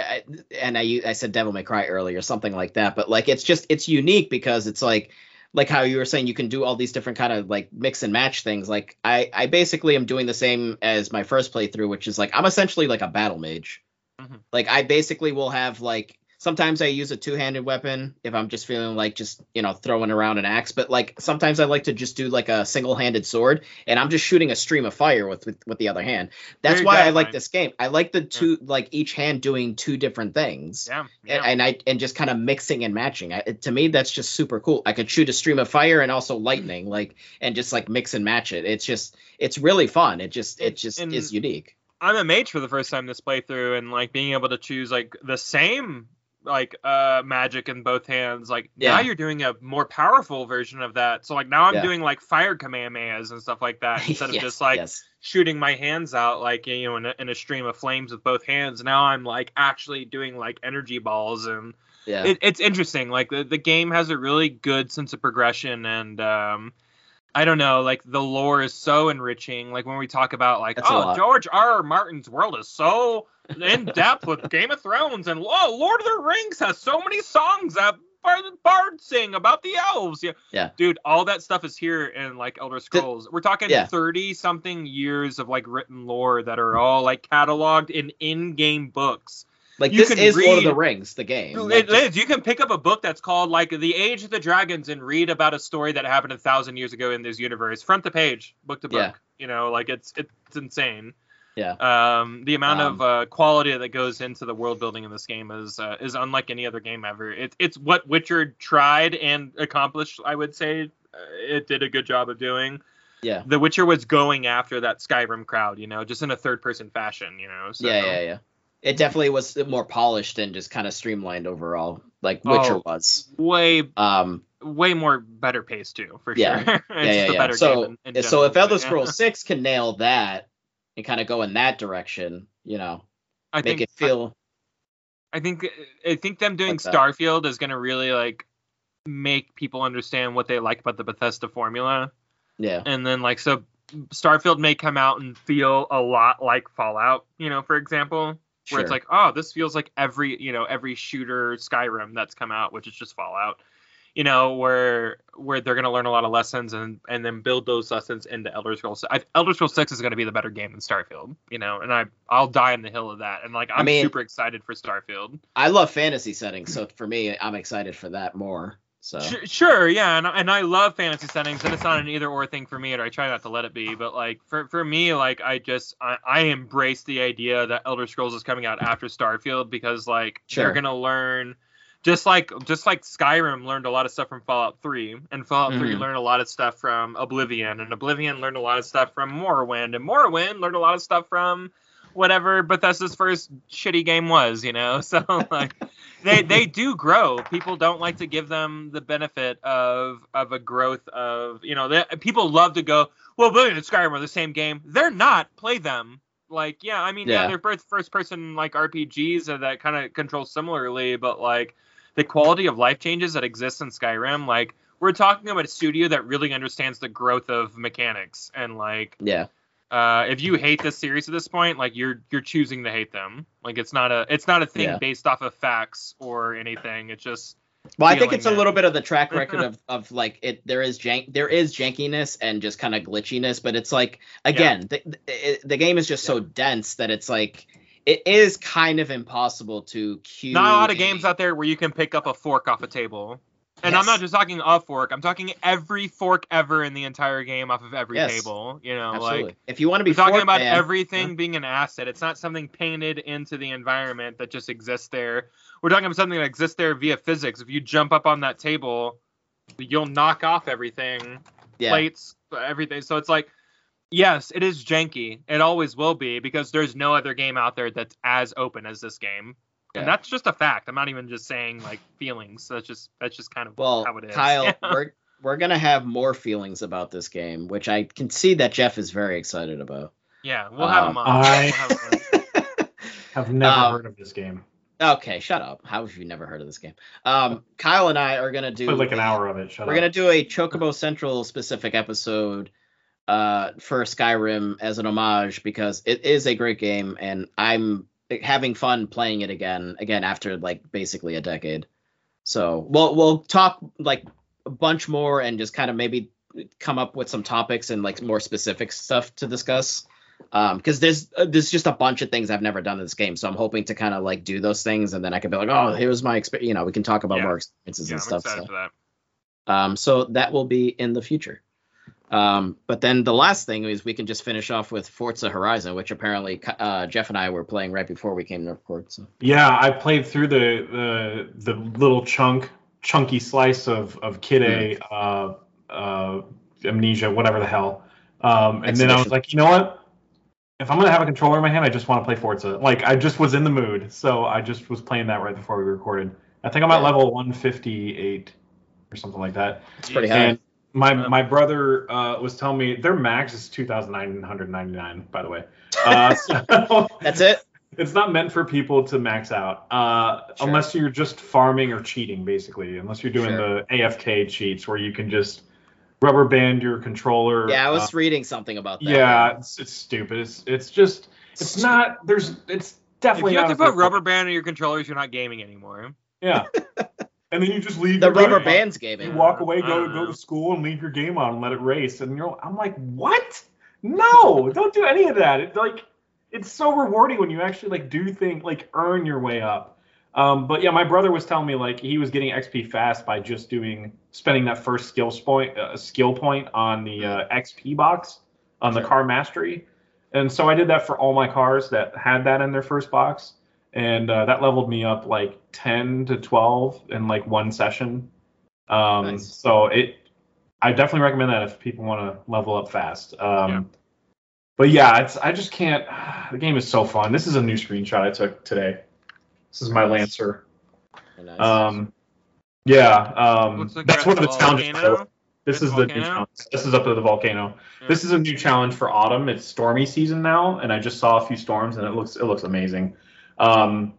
and i i said devil may cry earlier something like that but like it's just it's unique because it's like like how you were saying you can do all these different kind of like mix and match things like i i basically am doing the same as my first playthrough which is like i'm essentially like a battle mage Mhm. like i basically will have like sometimes I use a two-handed weapon if I'm just feeling like just you know throwing around an axe. But like sometimes I like to just do like a single-handed sword, and I'm just shooting a stream of fire with with, with the other hand. That's why I like this game. I like the two like each hand doing two different things. Yeah. And, yeah. and I and just kind of mixing and matching. I, to me, that's just super cool. I could shoot a stream of fire and also lightning, like and just like mix and match it. It's just it's really fun. It just it just and- is unique. I'm a mage for the first time this playthrough, and like being able to choose like the same like uh magic in both hands like Yeah. now you're doing a more powerful version of that so like now i'm Yeah. doing like fire kamehamehas and stuff like that instead of just like yes. shooting my hands out like you know in a, in a stream of flames with both hands now i'm like actually doing like energy balls and yeah. it, it's interesting. Like the, the game has a really good sense of progression, and um, I don't know, like the lore is so enriching. Like when we talk about like, That's oh. George R. R. Martin's world is so in depth with Game of Thrones, and oh, Lord of the Rings has so many songs that bar- bards sing about the elves. Yeah, Yeah. dude, all that stuff is here in like Elder Scrolls. We're talking Yeah. thirty something years of like written lore that are all like cataloged in in-game books. Like you this is Lord of the Rings, the game. It Like, is. You can pick up a book that's called like The Age of the Dragons and read about a story that happened a thousand years ago in this universe, front to page, book to book. Yeah. You know, like it's it's insane. Yeah. Um, the amount of Um, uh, quality that goes into the world building in this game is uh, is unlike any other game ever. It's it's what Witcher tried and accomplished. I would say uh, it did a good job of doing. yeah. The Witcher was going after that Skyrim crowd, you know, just in a third person fashion, you know. So. Yeah, yeah, yeah. It definitely was more polished and just kind of streamlined overall, like Witcher Oh. was. Way Um, way more better pace too, for Yeah. sure. it's yeah, yeah, yeah. better So, game. in- in so if general, Elder yeah. Scrolls Six can nail that and kind of go in that direction, you know, I make think it feel I, I think I think them doing Like. Starfield is gonna really like make people understand what they like about the Bethesda formula, yeah, and then like so Starfield may come out and feel a lot like Fallout, you know, for example, where sure. it's like, oh, this feels like every you know every shooter Skyrim that's come out, which is just Fallout. You know, where where they're gonna learn a lot of lessons and and then build those lessons into Elder Scrolls. I, Elder Scrolls Six is gonna be the better game than Starfield. You know, and I I'll die on the hill of that. And like I'm mean- super excited for Starfield. I love fantasy settings, so for me, I'm excited for that more. So Sure, yeah, and, and I love fantasy settings, and it's not an either or thing for me, or I try not to let it be. But like for for me, like I just I, I embrace the idea that Elder Scrolls is coming out after Starfield because like Sure. they're gonna learn. Just like just like Skyrim learned a lot of stuff from Fallout 3, and Fallout 3 Mhm. learned a lot of stuff from Oblivion, and Oblivion learned a lot of stuff from Morrowind, and Morrowind learned a lot of stuff from whatever Bethesda's first shitty game was, you know. So like they they do grow. People don't like to give them the benefit of of a growth of you know. They, people love to go, well, Oblivion and Skyrim are the same game. They're not. Play them. Like yeah, I mean yeah, Yeah. they're both first person like RPGs that kind of control similarly, but like the quality of life changes that exist in Skyrim, like we're talking about a studio that really understands the growth of mechanics and like yeah, uh, if you hate this series at this point, like you're you're choosing to hate them. Like it's not a it's not a thing Yeah. based off of facts or anything. It's just well, I think it's a little bit of the track record of of like it. There is jank, there is jankiness and just kind of glitchiness, but it's like again, the, the the game is just so dense that it's like it is kind of impossible to cue. not a lot of games out there where you can pick up a fork off a table. And I'm not just talking a fork. I'm talking every fork ever in the entire game off of every Yes. table. You know, Absolutely. like if you want to be talking about man, everything being an asset. It's not something painted into the environment that just exists there. We're talking about something that exists there via physics. If you jump up on that table, you'll knock off everything, yeah, plates, everything. So it's like, yes, it is janky. It always will be because there's no other game out there that's as open as this game. Yeah. And that's just a fact. I'm not even just saying like feelings. That's just that's just kind of Well, how it is. Kyle, Yeah. we're we're gonna have more feelings about this game, which I can see that Jeff is very excited about. Yeah, we'll have Um, him on. I- We'll have him on. Have never Um, heard of this game. okay, shut up. How have you never heard of this game? Um, Kyle and I are gonna do Played like an hour of it. Shut We're up. gonna do a Chocobo Central specific episode uh, for Skyrim as an homage because it is a great game and I'm having fun playing it again again after like basically a decade. So we'll we'll talk like a bunch more and just kind of maybe come up with some topics and like more specific stuff to discuss Um, because there's uh, there's just a bunch of things I've never done in this game, so I'm hoping to kind of like do those things, and then I can be like, oh, here's my experience. You know, we can talk about Yeah. more experiences Yeah, and I'm stuff. So. Um, so that will be in the future. Um, but then the last thing is we can just finish off with Forza Horizon, which apparently uh, Jeff and I were playing right before we came to record. So Yeah, I played through the the the little chunk chunky slice of of Kid A, uh, uh, Amnesia, whatever the hell. Um, and then I was like, you know what? If I'm gonna have a controller in my hand, I just want to play Forza. Like I just was in the mood, so I just was playing that right before we recorded. I think I'm at level 158 or something like that. it's pretty high. And my my brother uh, was telling me their max is 2,999. By the way, uh, so That's it. it's not meant for people to max out uh, Sure. unless you're just farming or cheating basically unless you're doing Sure. the afk cheats where you can just rubber band your controller Yeah, I uh, was reading something about that. yeah it's, it's stupid it's, it's just it's not there's it's definitely. If definitely you have to put rubber band on your controllers, you're not gaming anymore. yeah and then you just leave The your rubber game on. bands you gaming. walk away go don't go to school and leave your game on and let it race. And you're i'm like what? No don't do any of that. It's like it's so rewarding when you actually like do things like earn your way up. Um, but yeah my brother was telling me like he was getting xp fast by just doing spending that first skill point uh, skill point on the uh, xp box on the car mastery. And so i did that for all my cars that had that in their first box and uh, that leveled me up like 10 to 12 in like one session um, Nice. so it i definitely recommend that if people want to level up fast um, Yeah. but yeah it's i just can't the game is so fun this is a new screenshot i took today this is my Nice. lancer nice. um, yeah um, like that's we're one of the the challenges volcano. this At is the the new challenge. This is up to the volcano. Yeah. This is a new challenge for autumn. It's stormy season now, and I just saw a few storms, and it looks it looks amazing. Um,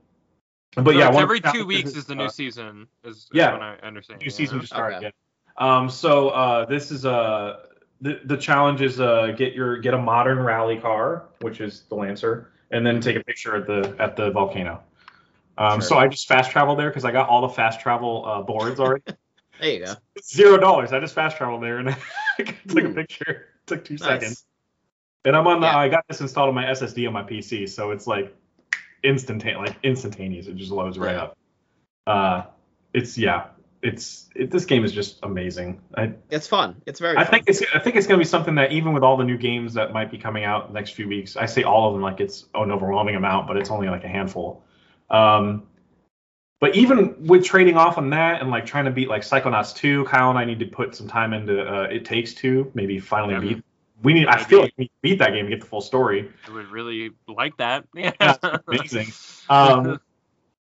but So yeah, it's one of every two challenges weeks is the new uh, season. Is, is yeah. what I understand. new yeah. season just started. Okay. Yeah. Um, so uh, this is uh, the the challenge is uh, get your get a modern rally car, which is the Lancer, and then take a picture at the at the volcano. Um, Sure. So I just fast traveled there because I got all the fast travel uh, boards already. there you go. Zero dollars. I just fast traveled there and took a picture. took two seconds. And I'm on the. Yeah. I got this installed on my SSD on my PC, so it's like instantaneous, like instantaneous. It just loads right up. Uh, it's yeah, it's it, this game is just amazing. I It's fun. It's very. I fun. think it's I think it's gonna be something that even with all the new games that might be coming out the next few weeks, I say all of them like it's an overwhelming amount, but it's only like a handful. Um, but even with trading off on that and like trying to beat like Psychonauts 2, Kyle and I need to put some time into uh, It Takes Two, maybe finally Yeah. beat. We need. I Maybe. feel like we need to beat that game to get the full story. I would really like that. Yeah. Yeah, amazing. Um,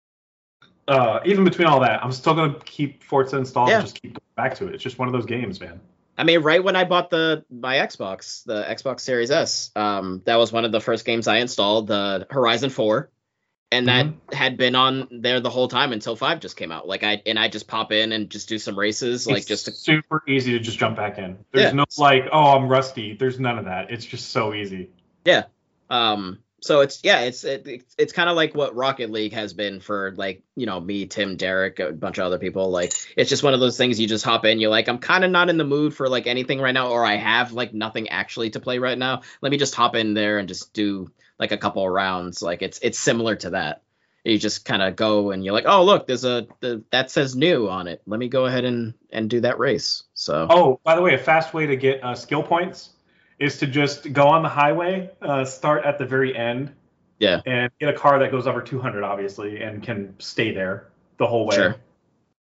uh, even between all that, I'm still gonna keep Forza installed Yeah. and just keep going back to it. It's just one of those games, man. I mean, right when I bought the my Xbox, the Xbox Series S, um, that was one of the first games I installed, the Horizon 4, and that had been on there the whole time until five just came out. Like I and I just pop in and just do some races, like it's just to, super easy to just jump back in. There's Yeah. no like, oh, I'm rusty. There's none of that. It's just so easy. Yeah. Um. So it's yeah, it's it, it's, it's kind of like what Rocket League has been for like you know me, Tim, Derek, a bunch of other people. Like it's just one of those things you just hop in. You're like, I'm kind of not in the mood for like anything right now, or I have like nothing actually to play right now. Let me just hop in there and just do like a couple of rounds. Like it's it's similar to that. You just kind of go and you're like, oh look, there's a the, that says new on it. Let me go ahead and and do that race. So Oh, by the way, a fast way to get uh, skill points is to just go on the highway, uh, start at the very end, Yeah. and get a car that goes over 200, obviously, and can stay there the whole way. Sure.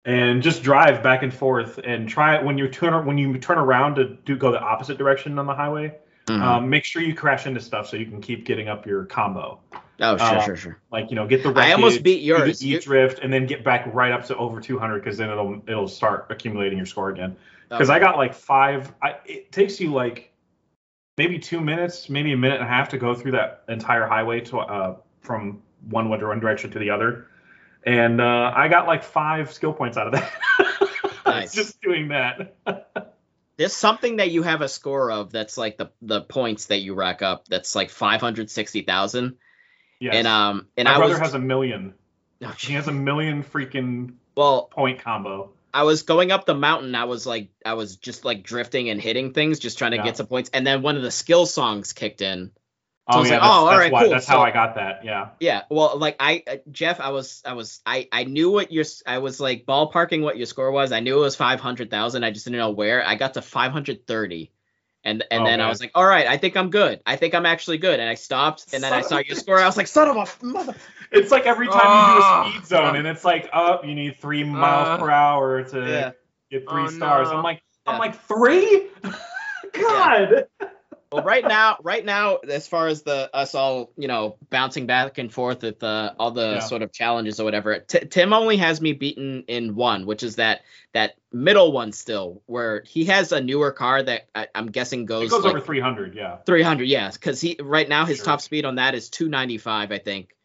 And just drive back and forth and try it when you turn when you turn around to do go the opposite direction on the highway. Mhm. Um, make sure you crash into stuff so you can keep getting up your combo. oh sure uh, sure sure. Like you know, get the I almost wreckage, beat yours. the e-drift, and then get back right up to over 200 because then it'll it'll start accumulating your score again. Because Okay. I got like five. I, it takes you like maybe two minutes, maybe a minute and a half to go through that entire highway to uh, from one one direction to the other, and uh, I got like five skill points out of that. Nice. Just doing that. There's something that you have a score of that's like the the points that you rack up that's like 560,000 Yes. and um and My I brother was has a million. Oh, He has a million freaking well point combo. I was going up the mountain I was like I was just like drifting and hitting things just trying to Yeah. get some points and then one of the skill songs kicked in Oh I was yeah, like, that's, oh, all that's right, why, cool. That's So- how I got that. Yeah. Yeah, well, like I, uh, Jeff, I was, I was, I, I knew what your, I was like ballparking what your score was. I knew it was five hundred thousand. I just didn't know where. I got to five hundred thirty, and and Oh, then I was like, all right, I think I'm good. I think I'm actually good. And I stopped, and then I saw your score. I was like, son of a mother. It's like every time you Oh. do a speed zone, and it's like, oh, you need three miles Uh, per hour to Yeah. get three Oh, stars. no. I'm like, Yeah. I'm like three. God. Well, right now, right now, as far as the us all, you know, bouncing back and forth at the uh, all the Yeah. sort of challenges or whatever. T- Tim only has me beaten in one, which is that that middle one still, where he has a newer car that I, I'm guessing goes, It goes like over 300. Yeah. 300. Yes, because he right now his Sure. top speed on that is 295, I think.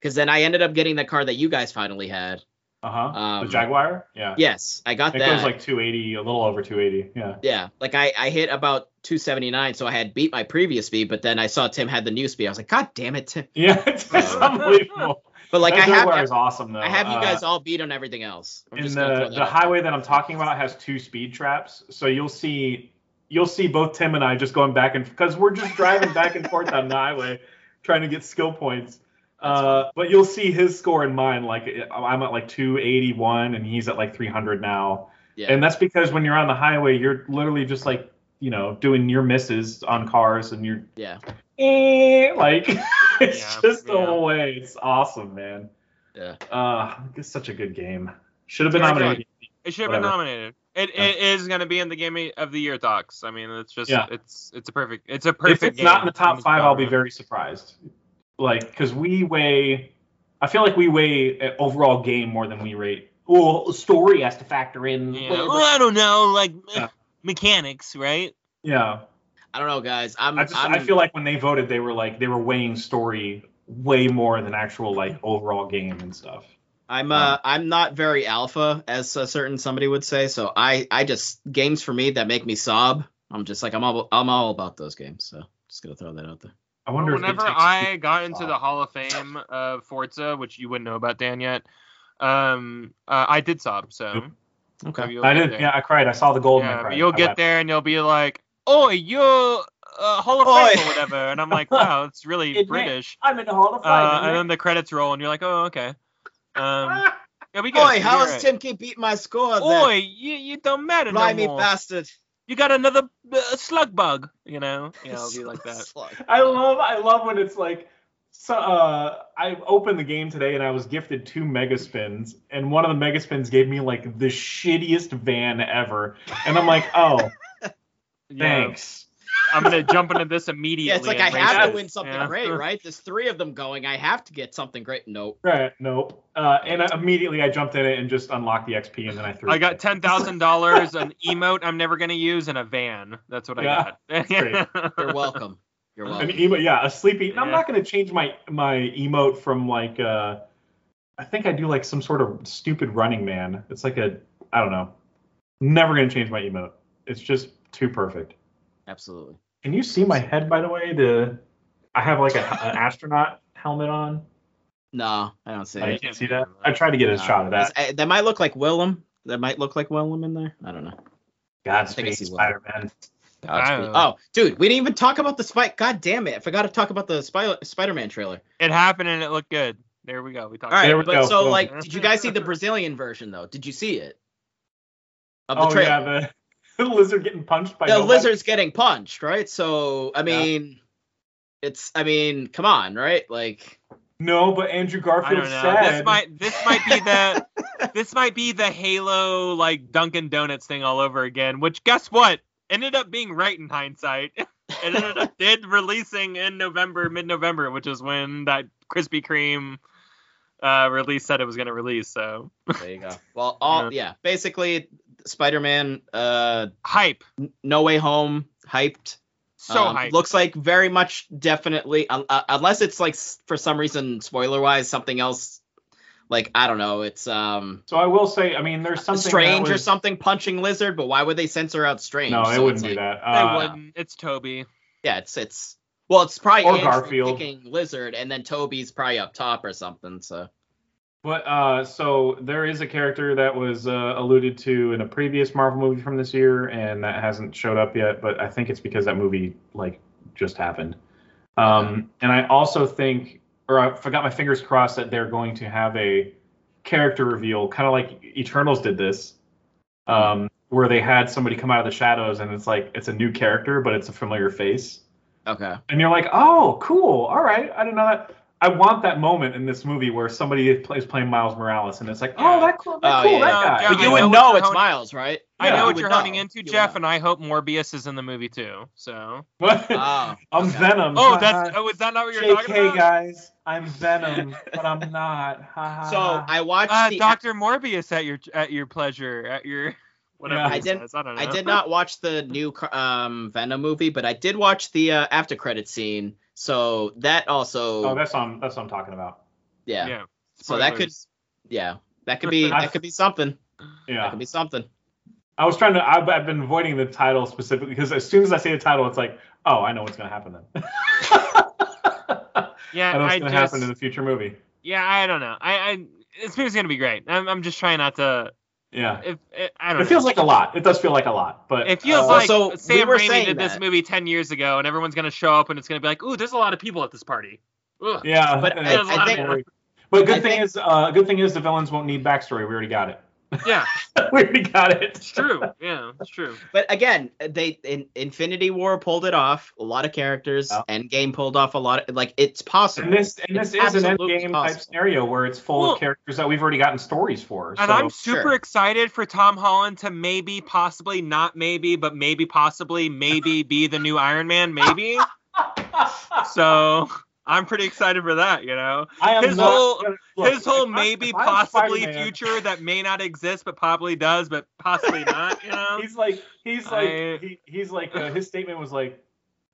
Because then I ended up getting the car that you guys finally had. Uh huh. Um, the Jaguar. Yeah. Yes, I got It that. goes like 280, a little over 280. Yeah. Yeah, like I, I hit about 279, so I had beat my previous speed, but then I saw Tim had the new speed. I was like, God damn it, Tim. Yeah. It's, unbelievable. But like that I have, Jaguar is awesome though. I have you Uh, guys all beat on everything else. I'm in just gonna throw the the out highway that I'm talking about has two speed traps, so you'll see you'll see both Tim and I just going back and because we're just driving back and forth on the highway trying to get skill points. That's Uh, but you'll see his score and mine. Like I'm at like 281 and he's at like 300 now, Yeah. and that's because when you're on the highway, you're literally just like you know doing near misses on cars and you're yeah, eh, like it's Yeah, just the yeah. whole way. It's awesome, man. yeah. Uh, it's such a good game. Should have been Very nominated. It should have been nominated. It, Yeah. it is going to be in the game of the year talks. I mean, it's just Yeah. it's it's a perfect it's a perfect. if it's game not in the top five, I'll be very surprised. Like, because we weigh, I feel like we weigh uh, overall game more than we rate. Well, story has to factor in. Yeah. Well, I don't know, like Yeah. mechanics, right? Yeah. I don't know, guys. I'm, I just, I'm I feel like when they voted, they were like, they were weighing story way more than actual like overall game and stuff. I'm uh I'm not very alpha as a certain somebody would say. So I I just games for me that make me sob. I'm just like I'm all I'm all about those games. So just gonna throw that out there. I wonder if it Whenever takes- I got into the Hall of Fame of Forza, which you wouldn't know about Dan yet, um, uh, I did sob. So Nope. so Okay. I did. there. Yeah, I cried. I saw the gold. Yeah, cried. you'll I get wept. there and you'll be like, "Oh, you're uh, Hall of Oi. Fame or whatever," and I'm like, "Wow, it's really Admit. British." I'm in the Hall of Fame. Uh, and then the credits roll, and you're like, "Oh, okay." Um, yeah, we good. Oi, we how does right. Tim keep beating my score? Oi, you you don't matter no Blimey more. bastard. You got another uh, slug bug, you know? Yeah, it'll be like that. Slug. I love I love when it's like so uh I opened the game today and I was gifted two mega spins and one of the mega spins gave me like the shittiest van ever and I'm like, "Oh, Yeah, thanks." I'm gonna jump into this immediately. Yeah, it's like I and race have to win something Yeah. great, right? There's three of them going. I have to get something great. Nope. Right, nope. Uh and I, immediately I jumped in it and just unlocked the XP and then I threw I got ten thousand dollars, an emote I'm never gonna use, and a van. That's what Yeah, I got. You're welcome. You're welcome. An welcome. emo- yeah, a sleepy. and I'm not going to change my my emote from like uh I think I do like some sort of stupid running man. It's like a I don't know. Never going to change my emote. It's just too perfect. Absolutely. Can you see my head by the way? The I have like a, an astronaut helmet on. No, I don't see Oh, you it. can't see that. I tried to get a No. shot of that. It's- uh, that might look like Willem. That might look like Willem in there. I don't know. I think I Godspeed, see. Spider Man. Oh, dude, we didn't even talk about the spike. God damn it! I forgot to talk about the Spy- Spider-Man trailer. it happened and it looked good. There we go. We talked. All right, There we but go. so Boom. like, did you guys see the Brazilian version though? Did you see it? Of the Oh trailer. yeah, the, the lizard getting punched by the nobody. lizard's getting punched, right? So I mean, it's I mean, come on, right? Like, No, but Andrew I Garfield don't know. said This might this might be the this might be the Halo like Dunkin' Donuts thing all over again. Which guess what? Ended up being right in hindsight. it ended up did releasing in November, mid November, which is when that Krispy Kreme uh, release said it was gonna release. So there you go. Well, all yeah, basically, Spider-Man, uh, hype, N- No Way Home, hyped. so Um, hype. Looks like very much definitely, un- uh, unless it's like for some reason spoiler wise something else. Like I don't know, it's um So I will say, I mean, there's something strange that or something punching lizard, but why would they censor out strange? No, they So wouldn't it's do like- that. They Uh, wouldn't. It's Toby. Yeah, it's it's well, it's probably Or Andrew Garfield. picking lizard, and then Toby's probably up top or something. So But uh, so there is a character that was uh, alluded to in a previous Marvel movie from this year, and that hasn't showed up yet. But I think it's because that movie like just happened. Um, and I also think, or I forgot my fingers crossed that they're going to have a character reveal, kind of like Eternals did this, um, where they had somebody come out of the shadows and it's like it's a new character, but it's a familiar face. Okay. And you're like, oh, cool. All right. I didn't know that. I want that moment in this movie where somebody is is playing Miles Morales and it's like, oh, that cool, that Oh, cool, yeah, that yeah. guy. Yeah, But you know would what know it's honing- Miles, right? I Yeah, know what you're know. honing into, You Jeff, and I hope Morbius is in the movie too. So. What? Oh, I'm okay. Venom. Oh, that's. Oh, is that not what you're talking JK about? guys, I'm Venom, but I'm not. Ha, ha, So. I watched Uh, the. Doctor Morbius at your at your pleasure at your whatever. Yeah. I didn't- says, I don't know. I did not watch the new um Venom movie, but I did watch the uh, after credit scene. So that also, oh, that's on. That's what I'm talking about. yeah. Yeah. So that could, yeah, that could be that could be something. Yeah. That could be something. I was trying to. I've, I've been avoiding the title specifically because as soon as I say the title, it's like, oh, I know what's gonna happen then. Yeah, I know what's I gonna just. happen in the future movie. Yeah, I don't know. I, I this movie's gonna be great. I'm, I'm just trying not to. Yeah, If it, I don't. it know. feels like a lot. It does feel like a lot, but It feels uh, like so Sam were Raimi saying did this movie ten years ago, and everyone's gonna show up, and it's gonna be like, ooh, there's a lot of people at this party. Ugh. yeah. But I- it's I a think- But good I thing think- is, uh, good thing is the villains won't need backstory. We already got it. Yeah, we already got it. it's true. Yeah, it's true. But again, they in Infinity War pulled it off. A lot of characters. Yeah. Endgame pulled off a lot. Of, like it's possible. And this and this It's is an absolutely endgame type scenario where it's full Well- of characters that we've already gotten stories for. And so, I'm super Sure. excited for Tom Holland to maybe, possibly, not maybe, but maybe, possibly, maybe be the new Iron Man, maybe. So I'm pretty excited for that. You know, I am his not whole- look, his whole maybe, possibly future that may not exist, but probably does, but possibly not. You know. He's like he's like I- he, he's like uh, his statement was like,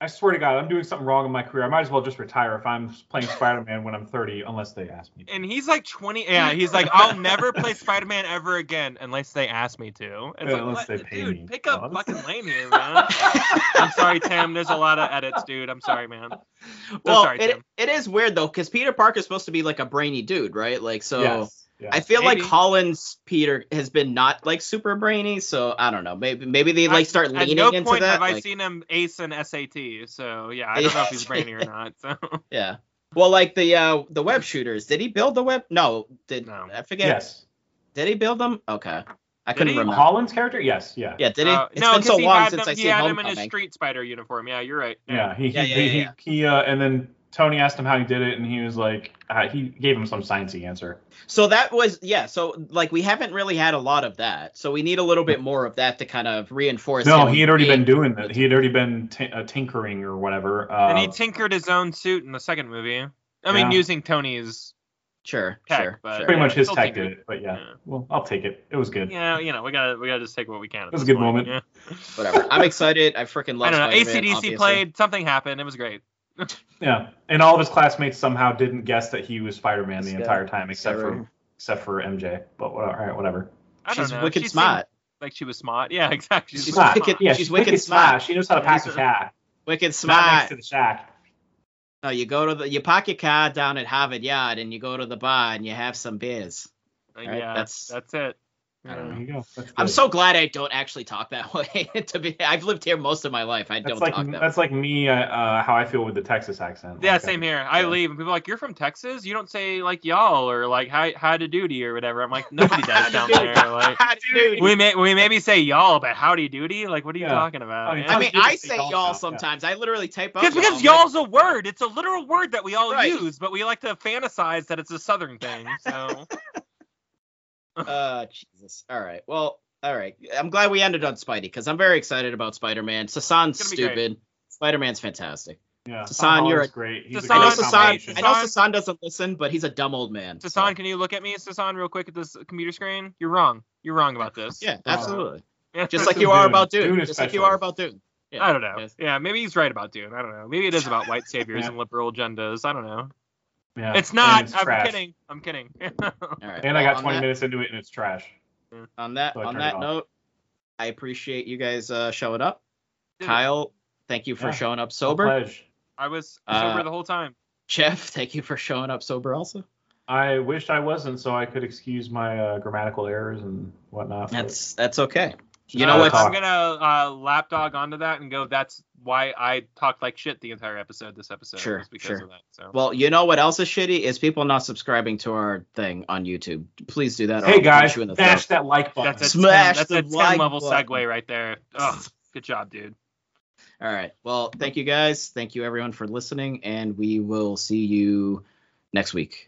I swear to God, I'm doing something wrong in my career. I might as well just retire if I'm playing Spider-Man when I'm 30, unless they ask me. to. And he's like 20. Yeah, he's like, I'll never play Spider Man ever again unless they ask me to. It's Yeah, like, unless what? they pay dude, me. pick up No, fucking that's- lane here, man. I'm sorry, Tim. There's a lot of edits, dude. I'm sorry, man. well, sorry, it, Tim. it is weird though, because Peter Parker is supposed to be like a brainy dude, right? Like so. yes. Yes. I feel like Holland's Peter has been not like super brainy, so I don't know. Maybe maybe they like start At leaning no into point that. have I seen him ace an SAT. So yeah, I don't know if he's brainy or not. So Yeah. Well, like the uh the web shooters. Did he build the web? No. Did No. I forget? yes. Did he build them? Okay. I couldn't he? remember. Holland's character, yes, yeah. Yeah. Did he? Uh, It's no, been so 'cause he long since them, I he had him in his Street Spider uniform. Yeah, you're right. Yeah, he Yeah, he yeah, he, yeah. he, uh, and then Tony asked him how he did it, and he was like, uh, he gave him some sciencey answer. So that was yeah. So like we haven't really had a lot of that. So we need a little bit more of that to kind of reinforce. No, him he had already being- been doing that. He had already been t- uh, tinkering or whatever. Uh, And he tinkered his own suit in the second movie. I mean, using Tony's. Sure. tech, sure. but- pretty yeah, much his tech tinkered. did it, but yeah. Yeah. Well, I'll take it. It was good. Yeah, you know, we gotta we gotta just take what we can. It was a good point, moment. yeah. Whatever. I'm excited. I freaking love. I don't know. Spider-Man, ACDC obviously. played. Something happened. It was great. Yeah, and all of his classmates somehow didn't guess that he was Spider-Man the Yeah. entire time, except Sorry. for except for MJ. But what, all right, whatever. I don't She's know. wicked She smart. Like she was smart. Yeah, exactly. She's She's smart. smart. wicked- Yeah, she's she's wicked wicked smart. smart. She knows how to pack a She's- cat. Wicked Not smart. next to the shack. No, you go to the you park your car down at Harvard Yard and you go to the bar and you have some beers. Uh, Right, yeah, that's- that's it. I don't Yeah. There you go. That's I'm so glad I don't actually talk that way. to be, I've lived here most of my life. I That's don't like talk that. that's like me. Uh, uh, how I feel with the Texas accent. Yeah, Like, same here. I yeah. leave and people are like, "You're from Texas? You don't say like y'all or like hi hi to duty or whatever." I'm like, nobody does down there. Like, we may we maybe say y'all, but howdy doody. Like, what are you Yeah. talking about? I mean, I mean, How do you I say say y'all y'all now? Yeah. sometimes. I literally type out. Because because y'all. y'all's a word. It's a literal word that we all Right. use, but we like to fantasize that it's a southern thing. So Uh, Jesus. All right. Well, all right. I'm glad we ended on Spidey because I'm very excited about. Sasan's gonna be great. stupid. Spider-Man's fantastic. Yeah, Sasan, you're a- great. He's Sasan- a I know Sasan. I know Sasan- doesn't listen, but he's a dumb old man. so- Sasan, can you look at me, Sasan, real quick at this computer screen? You're wrong. You're wrong about this. Yeah, absolutely. Yeah. Just like you are Dune. about Dune. Dune Just like you are about Dune. Yeah. I don't know. Yeah, maybe he's right about Dune. I don't know. Maybe it is about white saviors and liberal agendas. I don't know. Yeah, It's not. it's I'm trash. kidding. I'm kidding. All right. And I got on 20 that- minutes into it and it's trash. On that So on that note, I appreciate you guys uh, showing up. Dude, Kyle, thank you for Yeah. showing up sober. pledge. I was Uh, sober the whole time. Jeff, thank you for showing up sober also. I wish I wasn't so I could excuse my uh, grammatical errors and whatnot. That's that's okay. You know Uh, what? I'm gonna uh, lapdog onto that and go. That's why I talked like shit the entire episode. This episode Sure, because sure. of that. So Well, you know what else is shitty is people not subscribing to our thing on YouTube. Please do that. Hey I'll guys, you in the smash throat. that like button. that's a Smash 10, that's the a 10 like level button. segue right there. Ugh, good job, dude. All right. Well, thank you guys. Thank you everyone for listening, and we will see you next week.